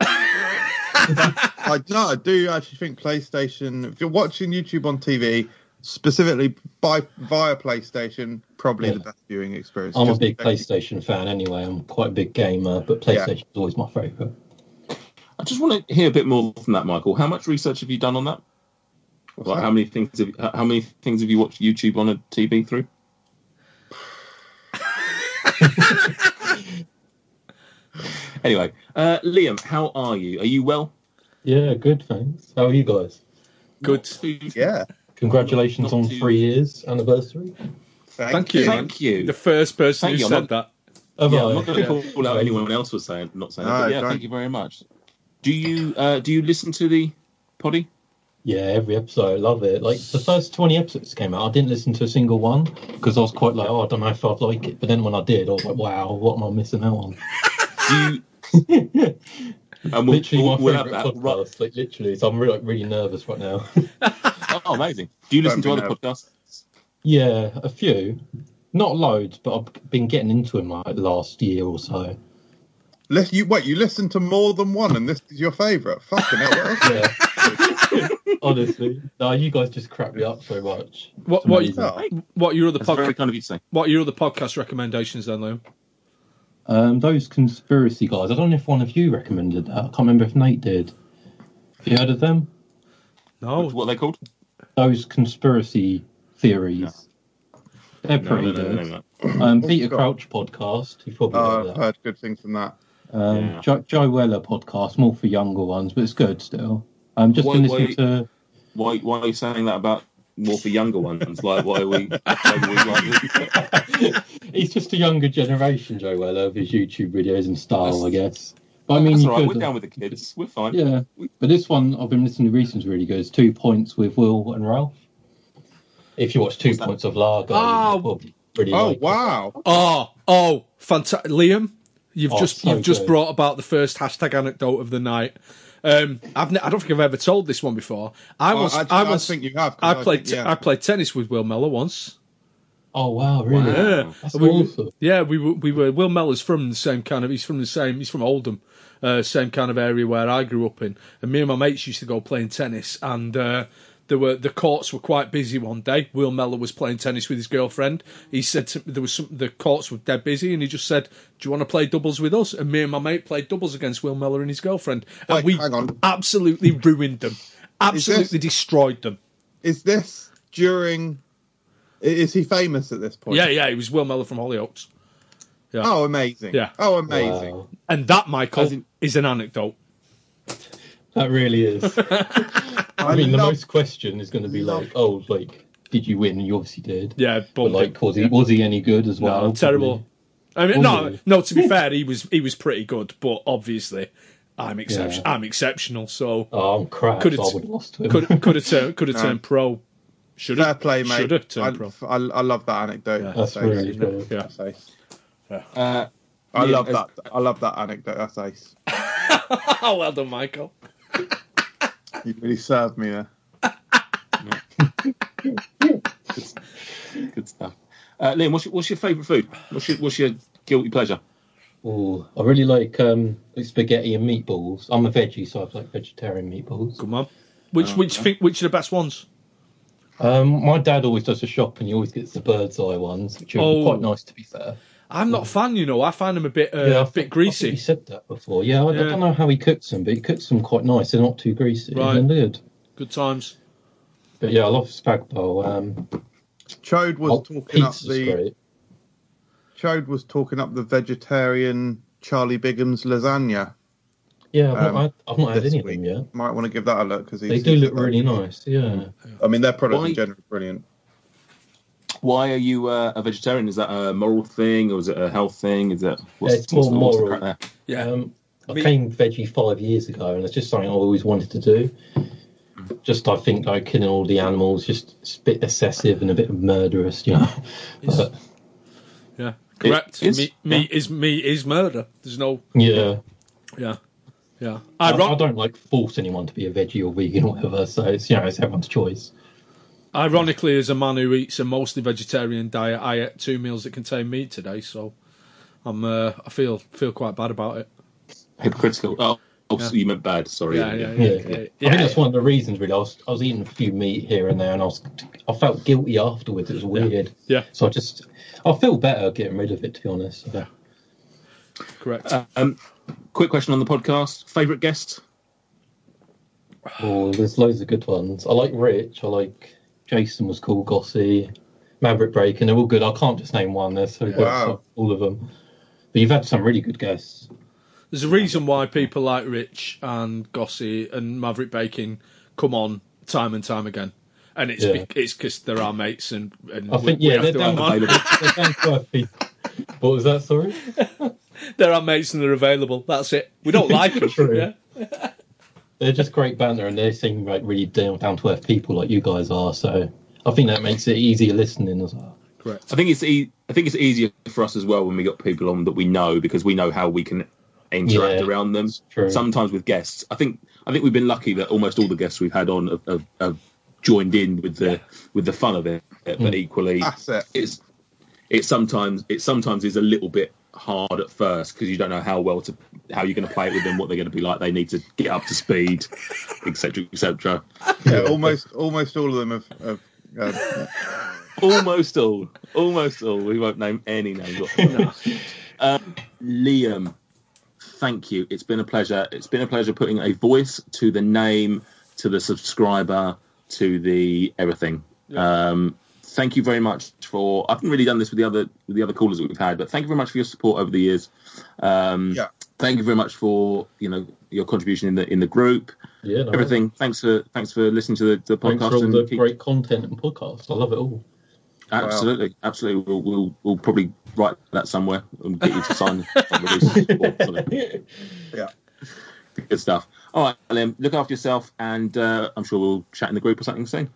I no, I do actually think PlayStation. If you're watching YouTube on TV, specifically by via PlayStation, probably Yeah. the best viewing experience. I'm a big PlayStation fan anyway. I'm quite a big gamer, but Yeah. PlayStation is always my favourite. I just want to hear a bit more from that, Michael. How much research have you done on that? What's Like, that? how many things have how how many things have you watched YouTube on a TV through? anyway, uh, Liam, how are you? Are you well? Yeah, good, thanks. How are you guys? Good. Too- Yeah, Congratulations on too- three years anniversary. thank, Thank you. Thank you. The first person Thank who you, said not- that. Have yeah, I? I'm not going to Yeah. call out anyone else was saying not saying that. No, But yeah, don't. thank you very much. Do you uh, do you listen to the poddy? Yeah, every episode, I love it. Like the first twenty episodes came out, I didn't listen to a single one because I was quite like, oh, I don't know if I'd like it. But then when I did, I was like, wow, what am I missing out on? Do you? and we'll, literally we'll, my we'll have favourite that. podcast. Right. Like literally, so I'm really, like, really nervous right now. Oh, amazing! Do you listen to other be podcasts? yeah, a few, not loads, but I've been getting into them like last year or so. Lis- you wait, you listen to more than one, and this is your favourite. Fucking hell! what else? Yeah, honestly, no, you guys just crack me up so much. What what amazing. Oh, what are your other podcast kind of you say. what are your other podcast recommendations then, Liam? Um, those conspiracy guys. I don't know if one of you recommended that. I can't remember if Nate did. Have you heard of them? No. What are they called? Those conspiracy theories. They're No, pretty no, no, good. no, no. Um, Peter God. Crouch podcast. You've probably Oh, heard I've that. heard good things from that. Um, Yeah. Joe, Joe Weller podcast, more for younger ones, but it's good still. Um, just Why- been listening why- to. Why why are you saying that about more for younger ones? Like why are we? Why are we like, He's just a younger generation, Joe Weller, of his YouTube videos and style, I guess. But I mean, That's all right. could- We're down with the kids. We're fine. Yeah, but this one I've been listening to recently is really good. It's Two Pints with Will and Ralf. If you watch Two Pints of Lager, Oh. you'll really Oh like it. wow! Oh, oh, fantastic, Liam! You've Oh, just so you've just good. brought about the first hashtag anecdote of the night. Um, I've ne- I don't think I've ever told this one before. I was actually, I I was think you have. 'cause I played think- yeah. I played tennis with Will Mellor once. Oh wow, really? Wow. Yeah, That's we, awesome. yeah, we were we were Will Mellor's from the same kind of he's from the same he's from Oldham, uh, same kind of area where I grew up in, and me and my mates used to go playing tennis, and uh, there were the courts were quite busy one day. Will Mellor was playing tennis with his girlfriend. He said to, there was some the courts were dead busy, and he just said, "Do you want to play doubles with us?" And me and my mate played doubles against Will Mellor and his girlfriend, and Wait, we absolutely ruined them, absolutely destroyed them. Is this during? Is he famous at this point? Yeah, yeah, he was Will Mellor from Hollyoaks, Oh, amazing! Yeah. Oh, amazing! Wow. and that Michael As in- is an anecdote. That really is. I mean, the most question is going to be like, oh, like, did you win? And you obviously did. Yeah, But bumped like, was he Yeah. was he any good as well? No, terrible. I mean, Was no, he? no. To be fair, he was he was pretty good, but obviously, I'm exception. Yeah. I'm exceptional. So Oh, I'm crap. Could've- so I would have lost to him. could could have turned could have No. turned pro. Should Fair have play, mate. Should have I, turned pro. I, I love that anecdote. Yeah. That's ace. really cool. Yeah. That's ace. Uh, I love as- that. I love that anecdote. That's ace. Well done, Michael. You really served me there. Good stuff. Uh, Liam, what's your, what's your favourite food? What's your, what's your guilty pleasure? Oh, I really like um, spaghetti and meatballs. I'm a veggie, so I like vegetarian meatballs. Come on. Which Oh, which yeah. which are the best ones? Um, my dad always does a shop, and he always gets the Birds Eye ones, which are Oh. quite nice, to be fair. I'm not a fan, you know. I find them a bit uh, I a think- bit I think greasy. you said that before. Yeah, I, I don't know how he cooks them, but he cooks them quite nice. They're not too greasy. Right. They're good. Good times. But yeah, I love spag bowl. Um, Chode was oh, talking up the great. Chode was talking up the vegetarian Charlie Bigham's lasagna. Yeah, I've, um, not, had, I've not had this any of them yet. Might want to give that a look because They do look really nice. Yeah. I mean, their product Why- in general is brilliant. Why are you uh, a vegetarian? Is that a moral thing or is it a health thing? Is it what's, It's what's, more what's the moral. crack? Yeah. Um, I Me- came veggie five years ago, and it's just something I always wanted to do. Just, I think, like killing all the animals, just it's a bit excessive and a bit murderous, you know. But, Yeah. Correct. is, meat, meat is meat is murder. There's no yeah, yeah. Yeah. I, Iron- I don't like force anyone to be a veggie or vegan or whatever. So it's you know it's everyone's choice. Ironically, as a man who eats a mostly vegetarian diet, I ate two meals that contain meat today, so I'm uh, I feel feel quite bad about it. Hypocritical. Oh, oh Yeah. so you meant bad. Sorry. Yeah, yeah, Yeah, yeah. yeah. yeah. I think that's one of the reasons. Really, I was I was eating a few meat here and there, and I was I felt guilty afterwards. It was weird. Yeah. So I just I feel better getting rid of it. To be honest. Yeah. Correct. Um, quick question on the podcast. Favorite guest? Oh, there's loads of good ones. I like Rich. I like Jason was cool. Gossy, Maverick Break, and they're all good. I can't just name one. They're so good. Wow. All of them. But you've had some really good guests. There's a reason why people like Rich and Gossy and Maverick Bacon come on time and time again, and it's Yeah. be- it's because they're our mates and, and I we- think we yeah, have they're to down, have them on. they're down to. What was that? Sorry. they're our mates and they're available. That's it. We don't like them. True. Yeah. They're just great banter, and they seem like really down down to earth people like you guys are. So I think that makes it easier listening as well. Correct. I think it's e- I think it's easier for us as well when we got people on that we know because we know how we can interact Yeah, around them. true. Sometimes with guests, I think I think we've been lucky that almost all the guests we've had on have, have, have joined in with the with the fun of it. But Mm. equally, it. it's it sometimes it sometimes is a little bit hard at first because you don't know how well to how you're going to play it with them, what they're going to be like. They need to get up to speed, etc., etc. Yeah, almost almost all of them have. have um, almost all, almost all. We won't name any names. Um, Liam, thank you. It's been a pleasure. It's been a pleasure putting a voice to the name, to the subscriber, to the everything. Um, thank you very much for. I haven't really done this with the other with the other callers that we've had, but thank you very much for your support over the years. Um, Yeah. Thank you very much for you know your contribution in the in the group. Yeah, no, Everything. Thanks for thanks for listening to the, the Thanks for all and the keep- great content and podcast. I love it all. Absolutely, absolutely. We'll, we'll we'll probably write that somewhere and get you to sign a release or something. Yeah. Good stuff. All right, Liam, look after yourself, and uh, I'm sure we'll chat in the group or something soon.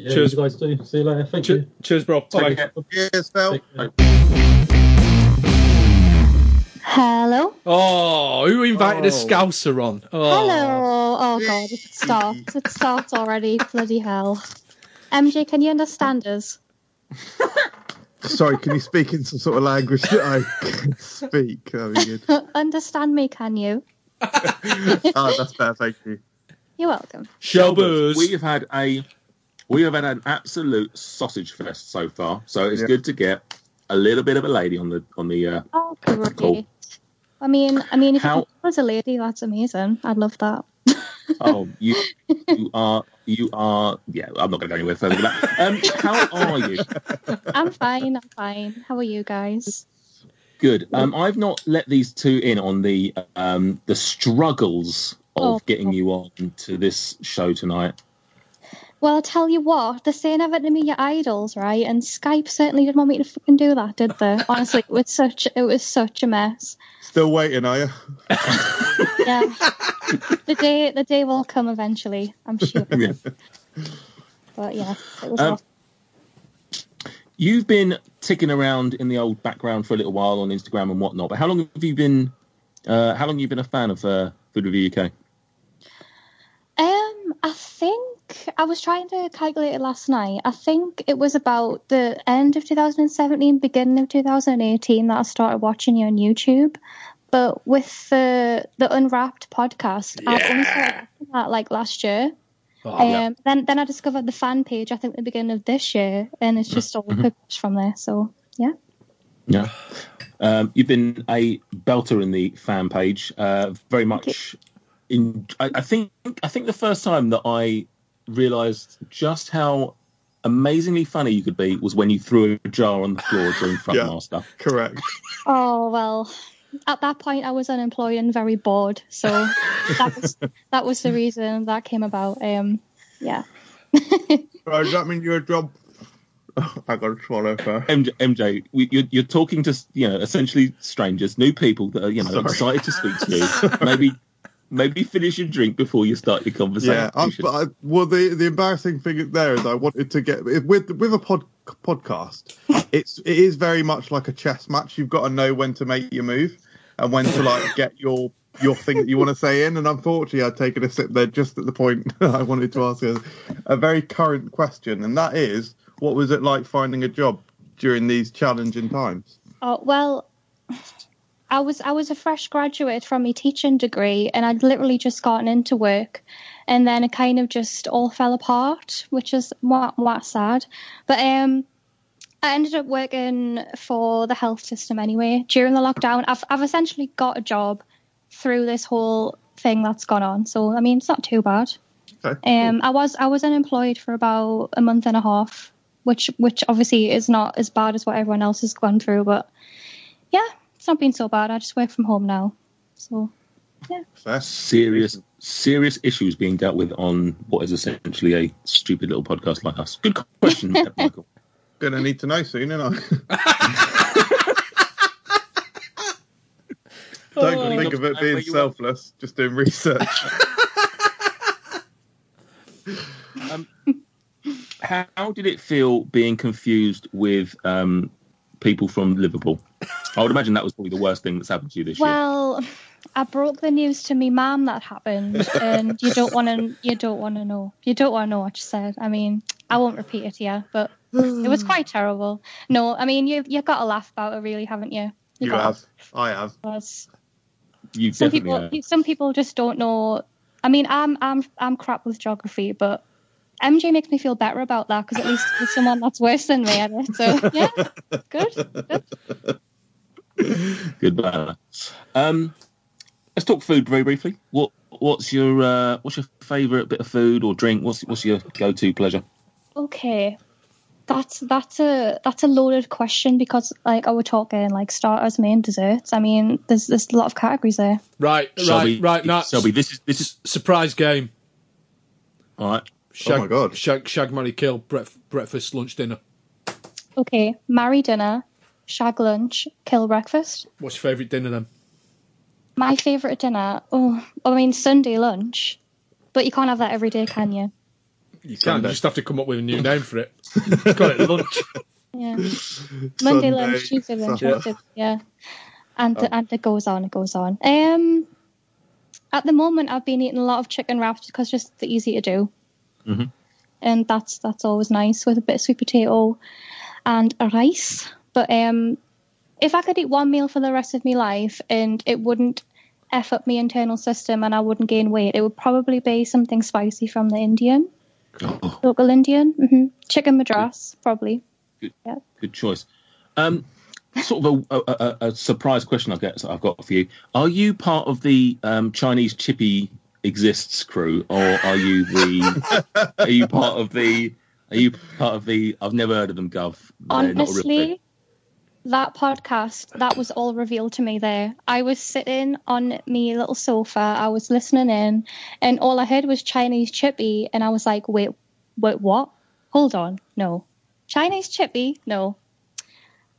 Yeah, Cheers. you guys do. See you later. Thank Che- you. cheers, bro. Bye. Care. Cheers, Phil. Hello. Oh, who invited a Oh. Scouser on? Oh. Hello. Oh god, it starts. It starts already. Bloody hell. MJ, can you understand us? Sorry, can you speak in some sort of language that I can speak? That'd be good. understand me, can you? Oh, that's better. Thank you. You're welcome. Shelbers. We have had a we have had an absolute sausage fest so far. So it's Yeah. good to get a little bit of a lady on the on the. Uh, Oh, great. Cool. I mean, I mean, if How- you was a lady, that's amazing. I'd love that. oh, you you are you are yeah. I'm not going to go anywhere further than that. Um, how are you? I'm fine. I'm fine. How are you guys? Good. Um, I've not let these two in on the um, the struggles of Oh. getting you on to this show tonight. Well, I'll tell you what, they're saying everything to me, your idols, right? And Skype certainly didn't want me to fucking do that, did they? Honestly, it was such it was such a mess. Still waiting, are you? Yeah. the day the day will come eventually, I'm sure. Yeah. But yeah, it was Um, awful. You've been ticking around in the old background for a little while on Instagram and whatnot. But how long have you been? Uh, how long have you been a fan of uh, Food Review UK? Um, I think I was trying to calculate it last night. I think it was about the end of 2017, beginning of 2018 that I started watching you on YouTube. But with the the Unwrapped podcast, I've only started that like last year. Oh, um, Then then I discovered the fan page. I think at the beginning of this year, and it's just all picked from there. So yeah. Yeah. Um, you've been a belter in the fan page. Uh, very much. In, I, I think. I think the first time that I realised just how amazingly funny you could be was when you threw a jar on the floor during Frontmaster. Correct. Oh well, at that point I was unemployed and very bored, so that was that was the reason that came about. Um, yeah. Right, does that mean you're a job? I got to swallow first. MJ, MJ we- you're, you're talking to you know essentially strangers, new people that are you know Sorry. excited to speak to you. maybe maybe finish your drink before you start your conversation. Yeah, I'm, but I, well, the the embarrassing thing there is I wanted to get with with a pod podcast. It's it is very much like a chess match. You've got to know when to make your move and when to like get your your thing that you want to say in. And unfortunately, I'd taken a sip there just at the point I wanted to ask a, a very current question, and that is, what was it like finding a job during these challenging times? Oh well, I was I was a fresh graduate from my teaching degree, and I'd literally just gotten into work, and then it kind of just all fell apart, which is what what sad. But um, I ended up working for the health system anyway during the lockdown. I've I've essentially got a job through this whole thing that's gone on, so I mean it's not too bad. Okay. Um, I was I was unemployed for about a month and a half, which which obviously is not as bad as what everyone else has gone through, but yeah, it's not been so bad. I just work from home now, so Fair. serious serious issues being dealt with on what is essentially a stupid little podcast like us. Good question, Michael. Gonna need to know soon, ain't I? Don't think of it being selfless, just doing research. How did it feel being confused with um, people from Liverpool? I would imagine that was probably the worst thing that's happened to you this year. well. I broke the news to me mum that happened, and you don't want to. You don't want to know. You don't want to know what she said. I mean, I won't repeat it here, but it was quite terrible. No, I mean, you you've got to laugh about it, really, haven't you? You got have. I have. Because You some people, have. some people just don't know. I mean, I'm I'm I'm crap with geography, but MJ makes me feel better about that because at least there's someone that's worse than me at it. So yeah, good. good. Good balance. Um, let's talk food very briefly. What what's your uh, what's your favourite bit of food or drink? What's what's your go to pleasure? Okay, that's that's a that's a loaded question because like I were talking like starters, main, desserts. I mean, there's there's a lot of categories there. Right, Shelby, right, right. Now, Shelby, this is this is surprise game. all right. Shag, my God. Shag, shag, marry, kill. Bref- breakfast, lunch, dinner. Okay, marry dinner, shag lunch, kill breakfast. What's your favourite dinner then? My favourite dinner. Oh, I mean Sunday lunch, but you can't have that every day, can you? You can. Sunday. You just have to come up with a new name for it. Got it. Lunch. Yeah. Monday Sunday, lunch, Tuesday lunch, Sunday. Wednesday, yeah. And and it goes on, it goes on. Um, at the moment, I've been eating a lot of chicken wraps because it's just easy to do, Mhm. and that's that's always nice with a bit of sweet potato and a rice. But um, if I could eat one meal for the rest of my life and it wouldn't f up my internal system and I wouldn't gain weight, it would probably be something spicy from the Indian, Oh, local Indian, hmm chicken madras, probably. good choice. Um, sort of a, a, a, a surprise question I guess I've got for you. Are you part of the um, Chinese Chippy exists crew, or are you the? are you part of the? Are you part of the? I've never heard of them, Gov. They're not a real thing. Honestly, that podcast, that was all revealed to me there. I was sitting on me little sofa, I was listening in, and all I heard was Chinese chippy, and I was like, wait, wait, what? Hold on, no. Chinese chippy? No.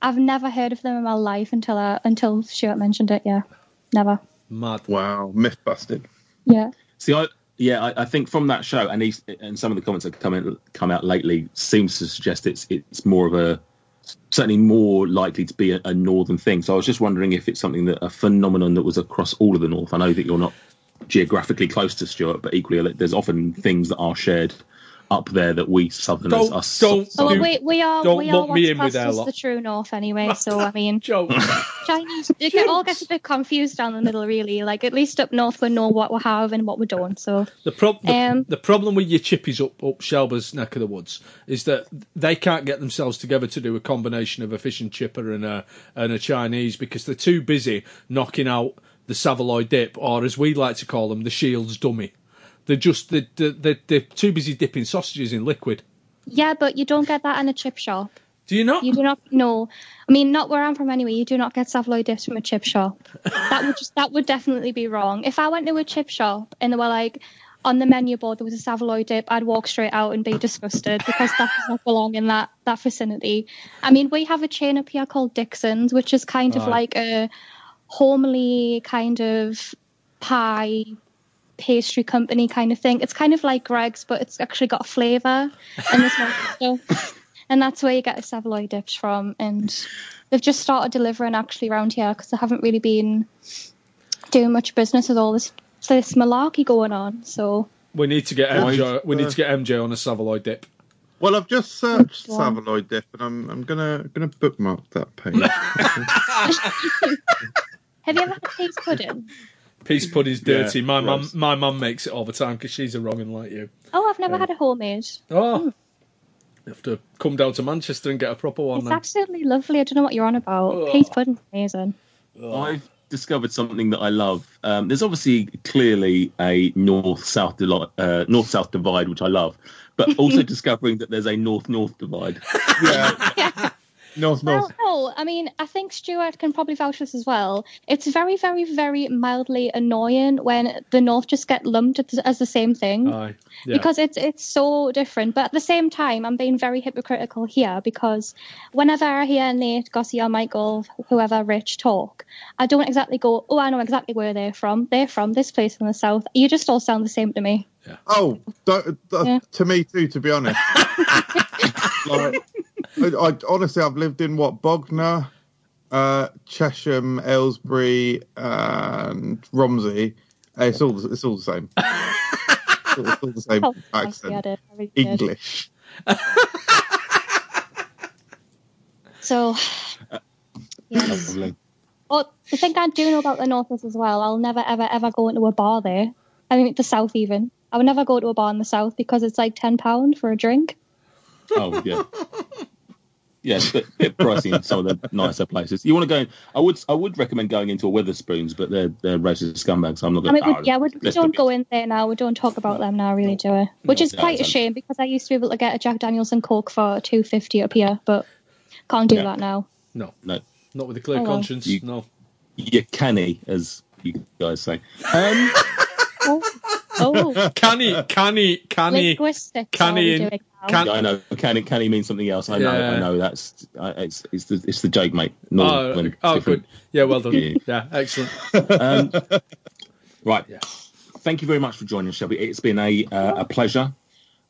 I've never heard of them in my life until I, until Stuart mentioned it, yeah. Never. Mad. Wow, myth busted. Yeah. See, I yeah, I, I think from that show and and some of the comments that come in, come out lately seems to suggest it's it's more of a certainly more likely to be a, a northern thing. So I was just wondering if it's something that a phenomenon that was across all of the north. I know that you're not geographically close to Stuart, but equally there's often things that are shared up there that we Southerners Don't- are don't Oh, well, do- we, we are don't we are lump me in with classed their as lot. the true north anyway. So I mean, Chinese it get- all gets a bit confused down the middle, really. Like at least up north we know what we have and what we don't. So The, prob- the, Um, the problem with your chippies up up Shelbur's neck of the woods is that they can't get themselves together to do a combination of a fish and chipper and a and a Chinese because they're too busy knocking out the saveloy dip, or as we like to call them, the Shields dummy. They're just they're, they're, they're too busy dipping sausages in liquid. yeah, but you don't get that in a chip shop. Do you not? You do not know. I mean, not where I'm from anyway. You do not get saveloy dips from a chip shop. That would just that would definitely be wrong. If I went to a chip shop and they were like on the menu board there was a saveloy dip, I'd walk straight out and be disgusted because that does not belong in that that vicinity. I mean, we have a chain up here called Dickson's, which is kind of like a homely kind of pie pastry company kind of thing. It's kind of like Greggs, but it's actually got a flavour and there's more. And that's where you get the saveloy dips from. And they've just started delivering actually around here because they haven't really been doing much business with all this this malarkey going on. So we need to get MJ. We need to get MJ on a saveloy dip. Well, I've just searched saveloy dip, and I'm I'm gonna gonna bookmark that page. have you ever had pease pudding? Pease pudding's dirty. Yeah, my mum, my mum makes it all the time because she's a wrongin' like you. Oh, I've never had a homemade. Oh, you have to come down to Manchester and get a proper one. It's Then. absolutely lovely. I don't know what you're on about. Oh. Pease pudding's amazing. I've discovered something that I love. Um, there's obviously clearly a north south uh, north south divide, which I love, but also discovering that there's a north north divide. yeah, north north. Well, no, I mean, I think Stuart can probably vouch for this as well. It's very, very, very mildly annoying when the North just get lumped as- as the same thing. Aye, yeah. Because it's it's so different, but at the same time, I'm being very hypocritical here because whenever I hear Nate, Gossie, or Michael, whoever, Rich talk, I don't exactly go, "Oh, I know exactly where they're from. They're from this place in the south." You just all sound the same to me. Oh, don't, uh, Yeah. to me too. To be honest, like, I, I honestly, I've lived in what Bognor, uh, Chesham, Aylesbury, and Romsey. Uh, It's all it's all the same. it's, all, it's all the same Oh, accent. Really. English. So, yes. Lovely. Well, the thing I do know about the North is as well, I'll never, ever, ever go into a bar there. I mean, the South even. I would never go to a bar in the South because it's like £10 for a drink. Oh yeah. Yes, but bit pricey in some of the nicer places. You want to go? In, I would, I would recommend going into a Wetherspoons, but they're they're racist scumbags. So I'm not going. I mean, we, yeah, we, we don't go in there now. We don't talk about them now, really, do we? Which is No, quite a shame because I used to be able to get a Jack Daniels and Coke for two fifty up here, but can't do Yeah. that now. no, No, not with a clear Oh, well. conscience. You- No. you're canny, as you guys say. Um, Oh, oh Canny, canny, canny. linguistics. can he in- doing now? can- yeah, I know canny, canny means something else. I know, I know. That's I, it's it's the it's the joke, mate. Not Oh, when oh good. Yeah, well done. Yeah. Yeah, excellent. Um, right. Yeah. Thank you very much for joining us, Shelby. It's been a uh, a pleasure.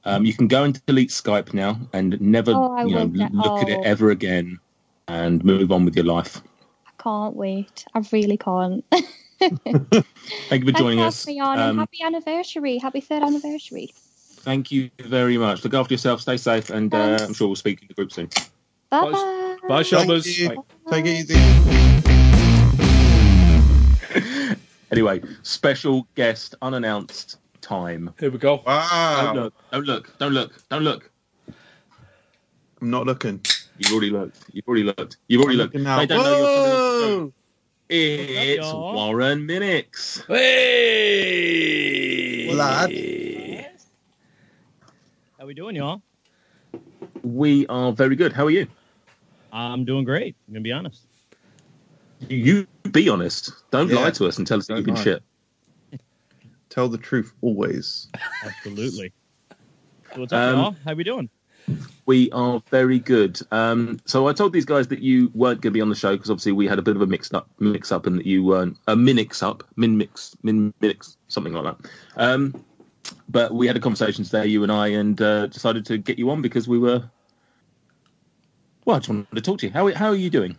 Um, you can go and delete Skype now and never Oh, you know will get- look at it oh. ever again and move on with your life. I can't wait. I really can't. Thank you for joining us. me on, Um, happy anniversary. Happy third anniversary. thank you very much. Look after yourself. Stay safe, and uh, I'm sure we'll speak in the group soon. Bye bye. Bye, Thank Shelbers. you. Take it easy. Anyway, special guest, unannounced time. Here we go. Wow. Don't look! Don't look! Don't look! Don't look! I'm not looking. You've already looked. You've already looked. You've already I'm looked. now. They don't know you're Whoa! It's y'all? Warren Minix. Hey, Lad. How we doing, y'all? We are very good. How are you? I'm doing great. I'm gonna be honest. You be honest. Don't Yeah. lie to us and tell us that you've been shit. Tell the truth always. Absolutely. So what's up, Um, y'all? How we doing? We are very good. Um, so I told these guys that you weren't going to be on the show because obviously we had a bit of a mix up, mix up, and that you weren't a minix up, min mix, min mix, something like that. Um, but we had a conversation today, you and I, and uh, decided to get you on because we were. Well, I just wanted to talk to you. How how are you doing?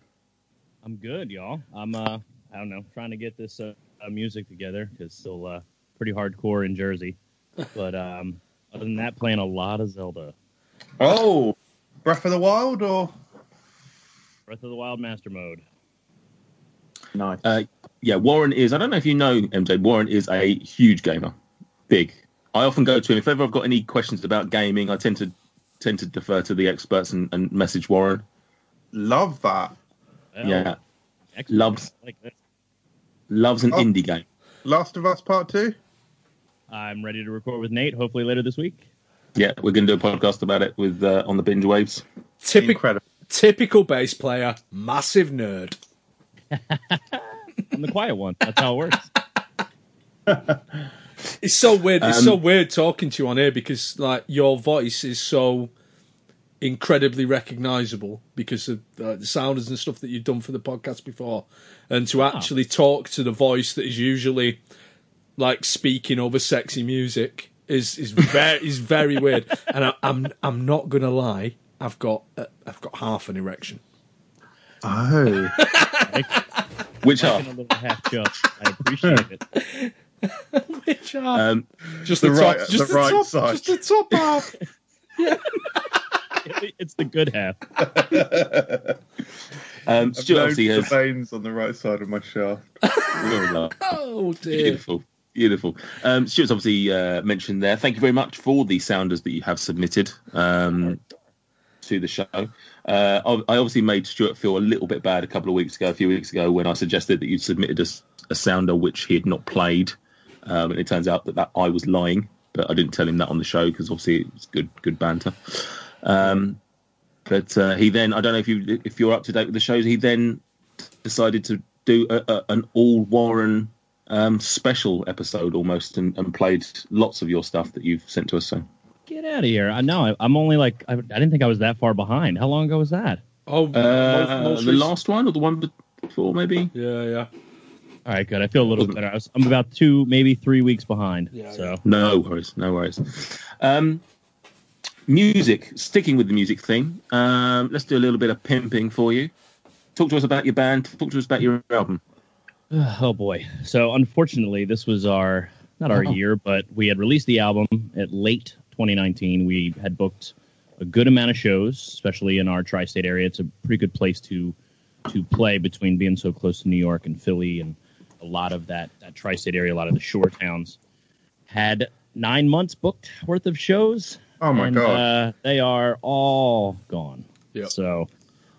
I'm good, y'all. I'm uh, I don't know, trying to get this uh, uh music together because still uh, pretty hardcore in Jersey. But um, other than that, playing a lot of Zelda. Oh, Breath of the Wild or Breath of the Wild Master Mode. Nice. Uh, yeah, Warren is. I don't know if you know MJ. Warren is a huge gamer, big. I often go to him if ever I've got any questions about gaming. I tend to tend to defer to the experts and, and message Warren. love that? Well, Yeah, excellent. loves like loves an Oh. indie game. Last of Us Part Two. I'm ready to record with Nate. Hopefully later this week. Yeah, we're going to do a podcast about it with uh, on the binge waves. Typical, Incredible. typical bass player, massive nerd. I'm the quiet one. That's how it works. It's so weird. It's Um, so weird talking to you on here because like your voice is so incredibly recognizable because of uh, the sounders and stuff that you've done for the podcast before, and to actually talk to the voice that is usually like speaking over sexy music is is very is very weird. And I, I'm I'm not gonna lie, I've got uh, I've got half an erection. Oh, Which Liking are a little half jump. I appreciate it. Which half? um, just the the, right- top, just the the, right top, side. just the top half. It's the good half. um, I've Stuart known obviously the has veins on the right side of my shaft. Oh dear. Beautiful, beautiful. Um, Stuart's obviously uh, mentioned there. Thank you very much for the sounders that you have submitted um, to the show. Uh, I obviously made Stuart feel a little bit bad a couple of weeks ago, a few weeks ago, when I suggested that you'd submitted a sounder which he had not played, um, and it turns out that, that I was lying, but I didn't tell him that on the show because obviously it's good, good banter. Um, but uh, he then, I don't know if you if you're up to date with the shows, he then decided to do a, a, an all Warren um, special episode almost, and, and played lots of your stuff that you've sent to us. So Get out of here. I know. I, I'm only like, I, I didn't think I was that far behind. How long ago was that? Oh, uh, most, most the last one or the one before, maybe. Yeah, yeah. All right, good. I feel a little better. I was, I'm about two, maybe three weeks behind. Yeah, so No worries, no worries. Um, music, sticking with the music theme. Um, let's do a little bit of pimping for you. Talk to us about your band. Talk to us about your album. Oh boy. So unfortunately, this was our not our Oh. year, but we had released the album at late 2019. We had booked a good amount of shows, especially in our tri-state area. It's a pretty good place to to play between being so close to New York and Philly, and a lot of that that tri-state area, a lot of the shore towns had nine months booked worth of shows. Oh my and, god! Uh, they are all gone. Yep. So,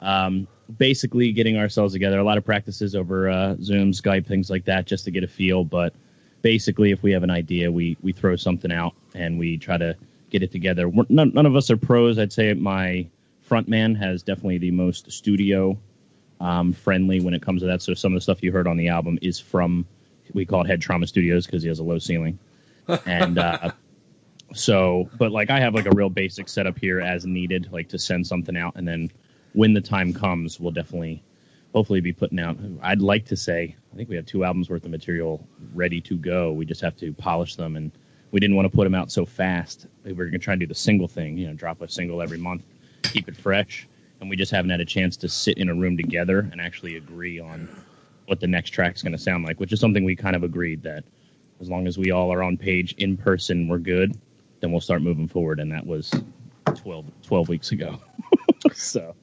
um, basically, getting ourselves together. A lot of practices over uh, Zoom, Skype, things like that, just to get a feel. But basically, if we have an idea, we we throw something out and we try to get it together. We're, none, none of us are pros. I'd say my front man has definitely the most studio um, friendly when it comes to that. So some of the stuff you heard on the album is from we call it Head Trauma Studios because he has a low ceiling, and uh, so but like I have like a real basic setup here as needed, like to send something out, and then when the time comes, we'll definitely hopefully be putting out. I'd like to say I think we have two albums worth of material ready to go. We just have to polish them, and we didn't want to put them out so fast. We were going to try and do the single thing, you know, drop a single every month, keep it fresh, and we just haven't had a chance to sit in a room together and actually agree on what the next track's going to sound like, which is something we kind of agreed that as long as we all are on page in person, we're good. Then we'll start moving forward, and that was 12, 12 weeks ago. so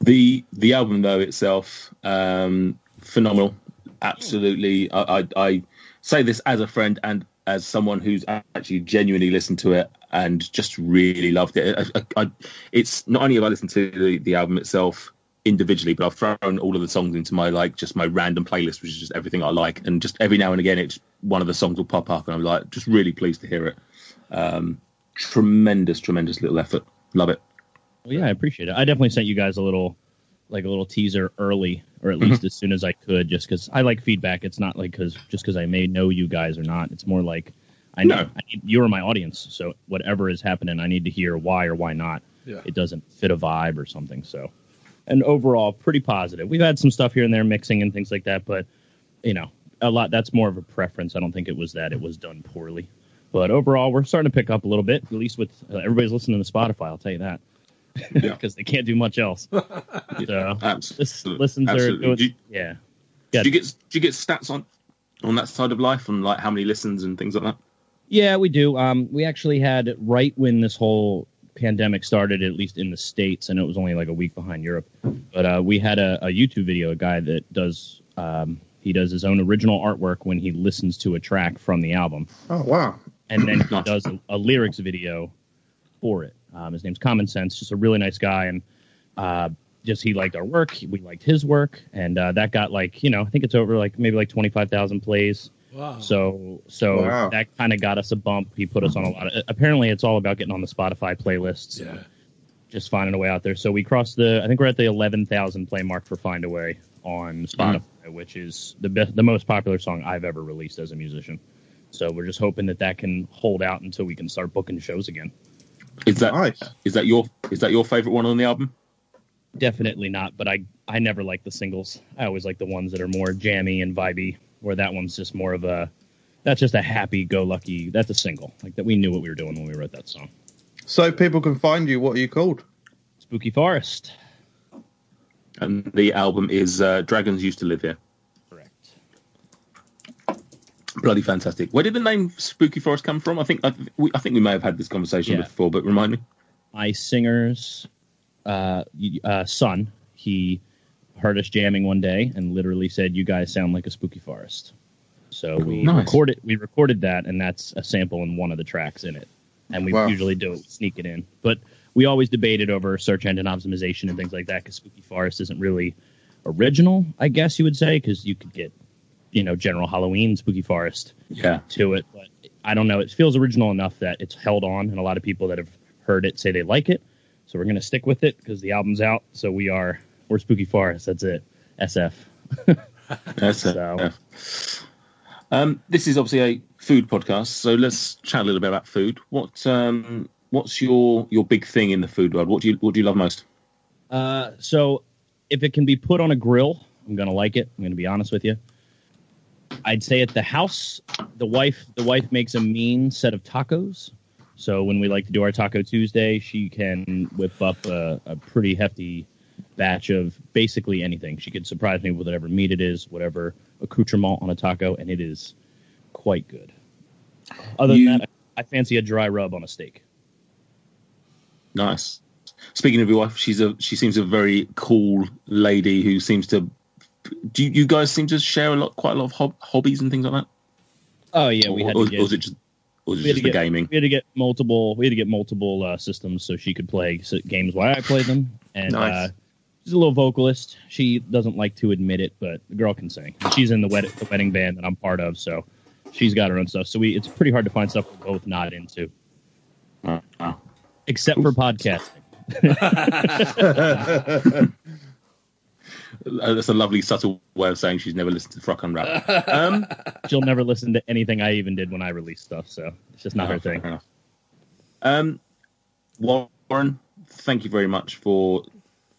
The the album though itself, um, phenomenal. Absolutely, I, I, I say this as a friend and as someone who's actually genuinely listened to it and just really loved it. I, I, it's not only have I listened to the, the album itself individually, but I've thrown all of the songs into my like just my random playlist, which is just everything I like, and just every now and again, it's one of the songs will pop up, and I'm like just really pleased to hear it. Um, tremendous, tremendous little effort. Love it. Well, yeah, I appreciate it. I definitely sent you guys a little, like a little teaser early, or at least as soon as I could, just because I like feedback. It's not like because just because I may know you guys or not. It's more like I know No. I need, you're my audience, so whatever is happening, I need to hear why or why not. Yeah. It doesn't fit a vibe or something. So, and overall, pretty positive. We've had some stuff here and there mixing and things like that, but you know, a lot. That's more of a preference. I don't think it was that it was done poorly. But overall, we're starting to pick up a little bit. At least with uh, everybody's listening to Spotify, I'll tell you that, because they can't do much else. So, Absolutely. this listens are doing, Did you, yeah. did you get did you get stats on on that side of life, and like how many listens and things like that? Yeah, we do. Um, we actually had right when this whole pandemic started, at least in the states, and it was only like a week behind Europe. But uh, we had a, a YouTube video, a guy that does um, he does his own original artwork when he listens to a track from the album, Oh wow. and then he Nice. does a, a lyrics video for it. Um, his name's Common Sense, just a really nice guy, and uh, just he liked our work, we liked his work, and uh, that got like you know I think it's over like maybe like twenty five thousand plays. Wow. So so Wow. that kind of got us a bump. He put us on a lot of. Apparently, it's all about getting on the Spotify playlists. yeah. Just finding a way out there. So we crossed the. I think we're at the eleven thousand play mark for "Find a Way" on Spotify, which is the best, the most popular song I've ever released as a musician. So we're just hoping that that can hold out until we can start booking shows again. Is that Nice. is that your is that your favorite one on the album? Definitely not, but I I never like the singles. I always like the ones that are more jammy and vibey. Where that one's just more of a. That's just a happy-go-lucky. That's a single. Like that, we knew what we were doing when we wrote that song. So people can find you. What are you called? Spooky Forest. And the album is uh, Dragons Used to Live Here. Bloody fantastic. Where did the name Spooky Forest come from? I think I, we, I think we may have had this conversation Yeah. before, but remind me. My singer's uh, uh, son, he heard us jamming one day and literally said, "You guys sound like a spooky forest." So we Nice. recorded we recorded that, and that's a sample in one of the tracks in it. And we Wow. usually do it, sneak it in, but we always debated over search engine optimization and things like that because spooky forest isn't really original, I guess you would say, because you could get you know general Halloween spooky forest Yeah. to it, but I don't know. It feels original enough that it's held on, and a lot of people that have heard it say they like it. So we're gonna stick with it because the album's out. So we are we're Spooky Forest. That's it. SF. That's it. So- Yeah. Um, this is obviously a food podcast, so let's chat a little bit about food. What um, what's your your big thing in the food world? What do you what do you love most? Uh, so if it can be put on a grill, I'm gonna like it. I'm gonna be honest with you. I'd say at the house, the wife the wife makes a mean set of tacos. So when we like to do our Taco Tuesday, she can whip up a, a pretty hefty batch of basically anything. She could surprise me with whatever meat it is, whatever accoutrement on a taco, and it is quite good. Other You- than that, I fancy a dry rub on a steak. Nice. Speaking of your wife, she's a she seems a very cool lady who seems to. Do you, you guys seem to share a lot, quite a lot of hob- hobbies and things like that? Oh yeah, we or, had or, to get or is it just or is it just the get- gaming? We had to get multiple. We had to get multiple uh, systems so she could play games while I played them. And Nice. uh, she's a little vocalist. She doesn't like to admit it, but the girl can sing. And she's in the, wed- the wedding band that I'm part of, so she's got her own stuff. So we it's pretty hard to find stuff we're both not into, wow. except for podcasting. Uh, That's a lovely subtle way of saying she's never listened to Fruck Unwrapped. Um, She'll never listen to anything I even did when I released stuff, so it's just not her Oh, thing. Um, Warren, thank you very much for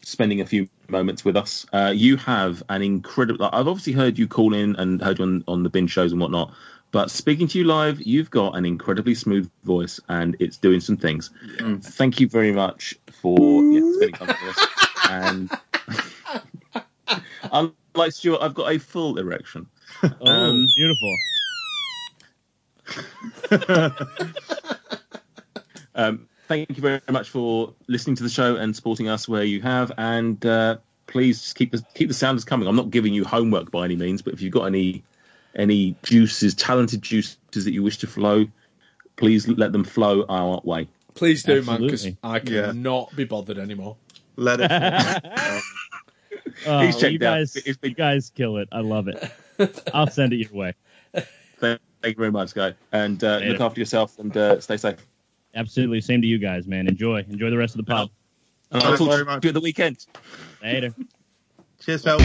spending a few moments with us. Uh, you have an incredible. I've obviously heard you call in and heard you on, on the binge shows and whatnot, but speaking to you live, you've got an incredibly smooth voice and it's doing some things. Thank you very much for yeah, spending time with us. And unlike Stuart, I've got a full erection. Oh, Um, beautiful. Um, thank you very much for listening to the show and supporting us where you have. And uh, please just keep the keep the sounders coming. I'm not giving you homework by any means, but if you've got any any juices, talented juices that you wish to flow, please let them flow our way. Please do, man, because Absolutely. I Yeah. cannot be bothered anymore. Let it. Oh, He's checked you out. guys, It's been- you guys kill it. I love it. I'll send it your way. Thank you very much, guy, and uh, look after yourself and uh, stay safe. Absolutely. Same to you guys, man. Enjoy. Enjoy the rest of the pod. And I'll Thanks talk very to much. you at the weekend. Later. Cheers, Phil.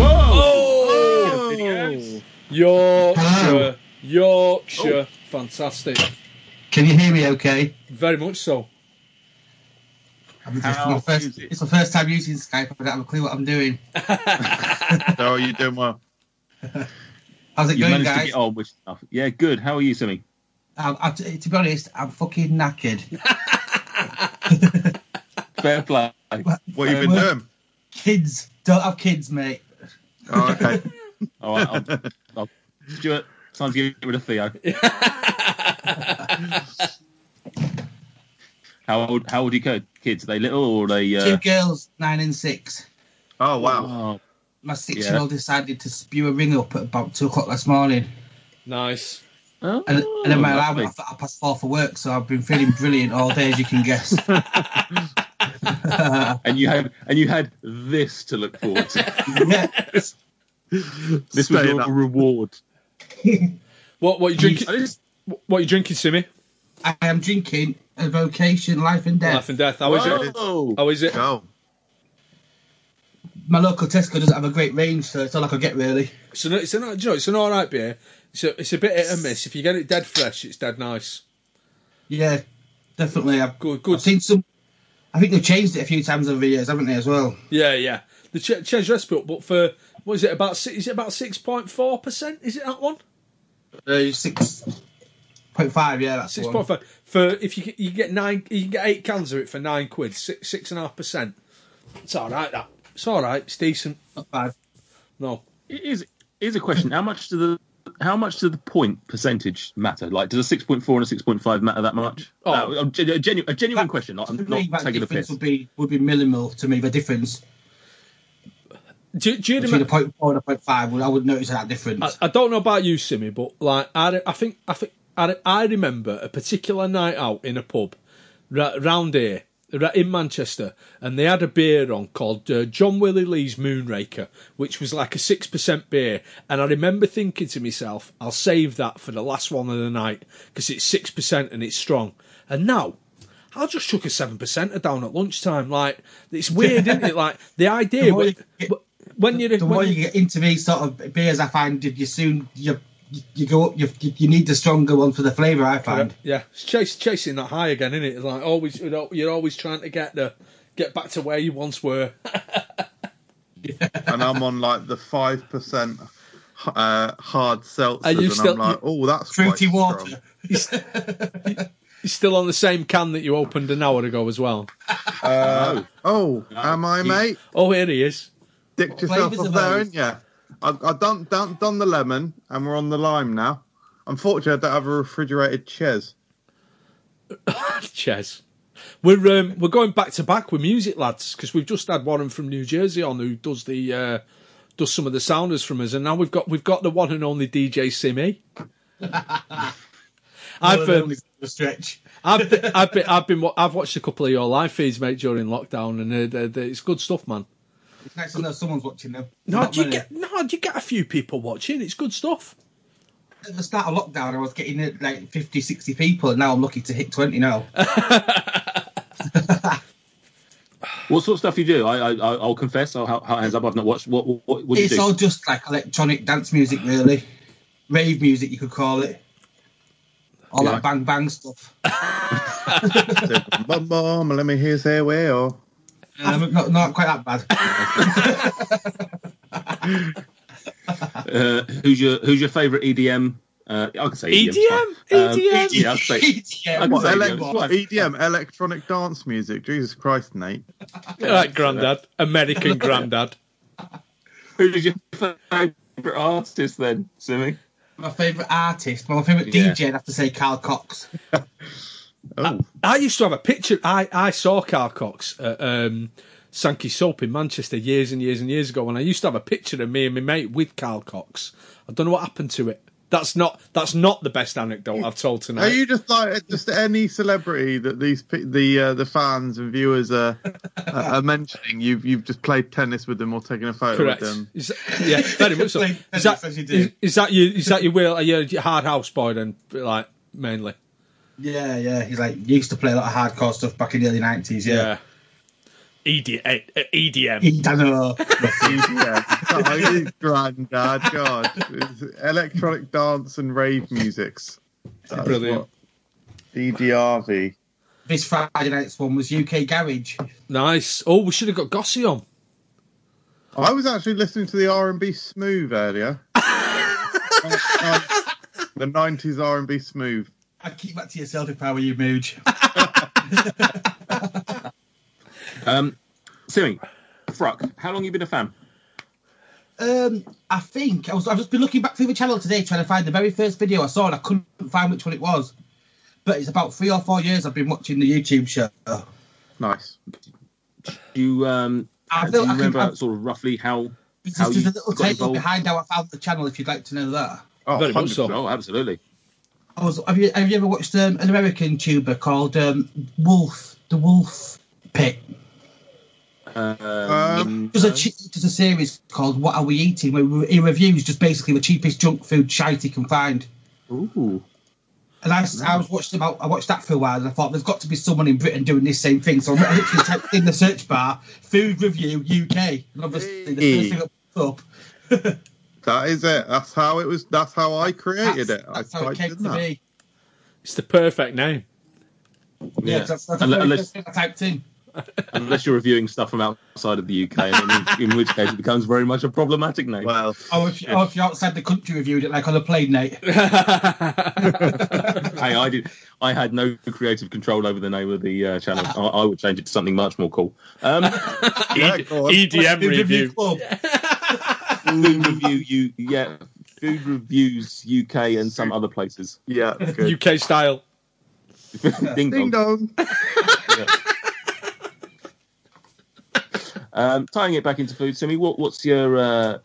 Oh, Videos. Yorkshire, Yorkshire, fantastic, Can you hear me okay? very much so. I'm How just my first, it? it's my first time using Skype. I don't have a clue what I'm doing. So are you doing well? How's it You going, managed to guys? get on with stuff. Yeah, good. How are you, Simmy? Um, I, to be honest, I'm fucking knackered. Fair play. What you been Well, doing? Kids don't have kids, mate. Oh, okay. All right, I'll, I'll, Stuart, time to get rid of Theo. How old? How old are your kids? Are they little or are they? Two Uh... girls, nine and six. Oh wow! Oh, My six-year-old decided to spew a ring up at about two o'clock this morning, Nice. oh, and, and then my alarm lovely. went off at half past four for work. So I've been feeling brilliant all day, as you can guess. and you had and you had this to look forward to. yeah. this was your up. reward. What what you drinking? I just- What you drinking, Simmy? I am drinking a vocation, life and death. Life and death. How is it? Whoa. How is it? Go. My local Tesco doesn't have a great range, so it's all I could get really. It's an, it's an, you know, it's an all right beer. It's a, it's a bit hit and miss. If you get it dead fresh, it's dead nice. Yeah, definitely. I've, Good, good. I've seen some. I think they've changed it a few times over the years, haven't they, as well? Yeah, yeah. The ch- change recipe, but for what is it about? Is it about six point four percent? Is it that one? Uh, six point five. Yeah, that's the Six one. point five. For if you get- you get nine, you can get eight cans of it for nine quid. Six six and a half percent. It's all right. That it's all right. It's decent. Not bad. No. Here's, here's a question: How much do the how much do the point percentage matter? Like, does a six point four and a six point five matter that much? Oh. Uh, a, gen- a genuine, a genuine question. Not, I'm To me, not taking a difference piss. would be would be minimal to me. The difference Do, do you between remember? a point four and a point five, would- I would notice that difference. I, I don't know about you, Simmy, but like I, I think I think I, I remember a particular night out in a pub ra- round here ra- in Manchester, and they had a beer on called uh, John Willie Lee's Moonraker, which was like a six percent beer, and I remember thinking to myself, I'll save that for the last one of the night because it's six percent and it's strong. And now. I just chuck a seven percent down at lunchtime. Like it's weird, isn't it? Like the idea The more when, you get- when you're the more when you get into these sort of beers, I find you soon you you go up. You you need the stronger one for the flavour. I find. Yeah, it's chase, chasing that high again, isn't it? It's like always, you know, you're always trying to get the get back to where you once were. and I'm on like the five percent uh, hard seltzers, Are you and still- I'm like, oh, that's Fruity quite water. strong. You're still on the same can that you opened an hour ago as well. Uh, oh, am I, you- mate? Oh, here he is. Dicked yourself up there, those? ain't you? I, I done, done done the lemon, and we're on the lime now. Unfortunately, I don't have a refrigerated ches. Ches. We're um, we're going back to back with music, lads, because we've just had Warren from New Jersey on who does the uh, does some of the sounders from us, and now we've got we've got the one and only DJ Simi. I've um, a stretch. I've been, I've been I've been I've watched a couple of your live feeds, mate, during lockdown, and uh, they're- they're- it's good stuff, man. It's nice to know someone's watching them. No, Not do you many. get no? Do you get a few people watching? It's good stuff. At the start of lockdown, I was getting uh, like 50, 60 people, and now I'm lucky to hit 20 now. What sort of stuff you do? I, I I'll confess. I'll ha- hands up. I've not watched. What what, what do you it's do? all just like electronic dance music, really. Rave music, you could call it. All Yeah. that bang bang stuff. bum bum, let me hear say where. Or Um, not, not quite that bad. Uh, who's your who's your favourite EDM? Uh, I can say EDM. 's EDM? fine. Um, EDM? yeah, I'll say. yeah, I can what, say ele- EDM, what. EDM, electronic dance music. Jesus Christ, Nate. Right, Grandad, American Grandad. Who's your favourite artist then, Simi? my favourite artist, well, my favourite Yeah. DJ, I'd have to say Carl Cox. Oh, I used to have a picture. I, I saw Carl Cox at um, Sankey Soap in Manchester years and years and years ago, and I used to have a picture of me and my mate with Carl Cox. I don't know what happened to it. That's not that's not the best anecdote I've told tonight. Are you just like just any celebrity that these the uh, the fans and viewers are are mentioning? You've you've just played tennis with them or taken a photo Correct. with them. Is that- yeah, very much so. Play Is that, you is, is that you? Is that you? Will are you a hard house boy then? Like mainly. Yeah, yeah, he's like, he used to play a lot of hardcore stuff back in the early 90s, yeah. ED, uh, EDM. He don't know. yeah, oh, granddad, God, It's electronic dance and rave musics. That's Brilliant. what- EDRV. this Friday night's one was UK Garage. Nice. Oh, we should have got Gossy on. I was actually listening to the R and B smooth earlier. Uh, the nineties R and B smooth. I'd keep that to yourself if I were you, Mooge. Um, Simi, Fruck, how long you been a fan? Um, I think I was. I've just been looking back through the channel today trying to find the very first video I saw, and I couldn't find which one it was. But it's about three or four years I've been watching the YouTube show. Nice. Do you um I do you I can- remember I- sort of roughly how There's how just you a little got table behind how I found the channel. If you'd like to know that. Oh, Very much so. 100%. Oh, absolutely. I was, have you have you ever watched um, an American tuber called um, Wolfe? The Wolfe Pit. Um, There's a there's a series called What Are We Eating? Where he reviews just basically the cheapest junk food shite he can find. Ooh. And I, I was watched about I watched that for a while and I thought there's got to be someone in Britain doing this same thing. So I literally typed in the search bar food review UK, and obviously the first thing that popped up. That is it. That's how it was. That's how I created That's, it. that's I how it came to that. me. It's the perfect name. Yeah, that's, that's the Unle- unless, first thing I typed in. unless you're reviewing stuff from outside of the UK, and in, in which case it becomes very much a problematic name. Well, Or if, or if you're outside the country, reviewed it like on a plane night. hey, I did. I had no creative control over the name of the uh, channel. I, I would change it to something much more cool. Um, yeah, go. EDM Food review. Club. food review, you yeah, food reviews UK and some other places. Yeah, good. UK style. Ding Ding dong. dong. Um, tying it back into food, Simi, what, what's your uh,